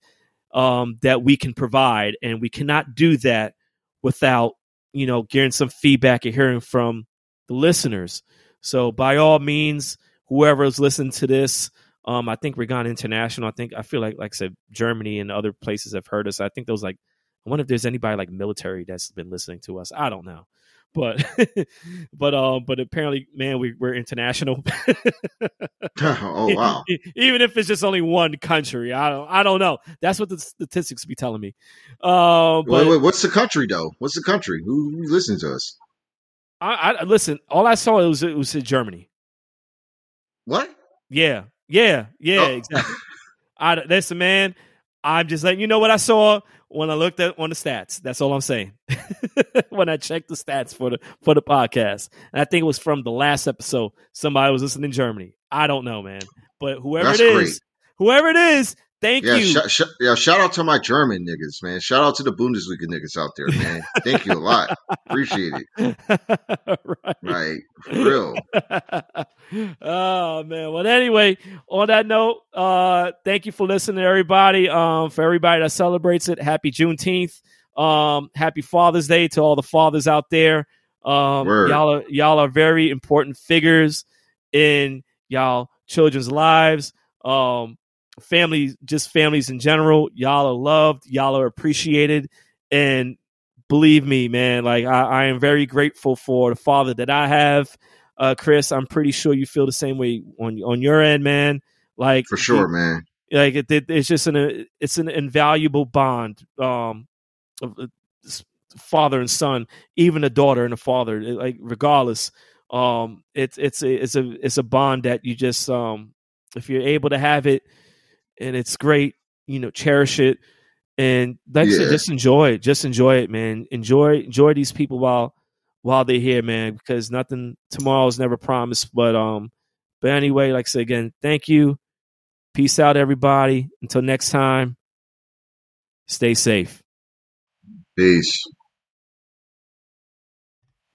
um, that we can provide, and we cannot do that without you know getting some feedback and hearing from the listeners. So by all means, whoever's listening to this, um, I think we're gone international. I think I feel like like I said, Germany and other places have heard us. I think those like I wonder if there's anybody like military that's been listening to us. I don't know. But but um but apparently man we, we're international. oh wow. Even if it's just only one country. I don't I don't know. That's what the statistics be telling me. Uh, but, wait, wait, what's the country though? What's the country? Who, who listens to us? I, I listen. All I saw it was it was in Germany. What? Yeah, yeah, yeah, oh. exactly. I listen, man. I'm just letting you know what I saw when I looked at on the stats. That's all I'm saying. when I checked the stats for the for the podcast, and I think it was from the last episode. Somebody was listening in Germany. I don't know, man, but whoever That's it is, great. whoever it is, Thank yeah, you. Sh- sh- yeah, shout out to my German niggas, man. Shout out to the Bundesliga niggas out there, man. Thank you a lot. Appreciate it. right. Real. oh man. Well anyway, on that note, uh thank you for listening everybody. Um for everybody that celebrates it, happy Juneteenth. Um happy Father's Day to all the fathers out there. Um Word. y'all are y'all are very important figures in y'all children's lives. Um family, just families in general. Y'all are loved. Y'all are appreciated. And believe me, man, like I, I am very grateful for the father that I have. Uh, Chris, I'm pretty sure you feel the same way on on your end, man. Like for sure, it, man. Like it, it, it's just an it's an invaluable bond. Um, father and son, even a daughter and a father, like regardless. Um, it's it's a, it's a it's a bond that you just um, if you're able to have it, and it's great. You know, cherish it, and like yeah. I said, just enjoy it. Just enjoy it, man. Enjoy enjoy these people while while they're here, man. Because nothing tomorrow is never promised. But um, but anyway, like I said again, thank you. Peace out, everybody. Until next time, stay safe. Peace.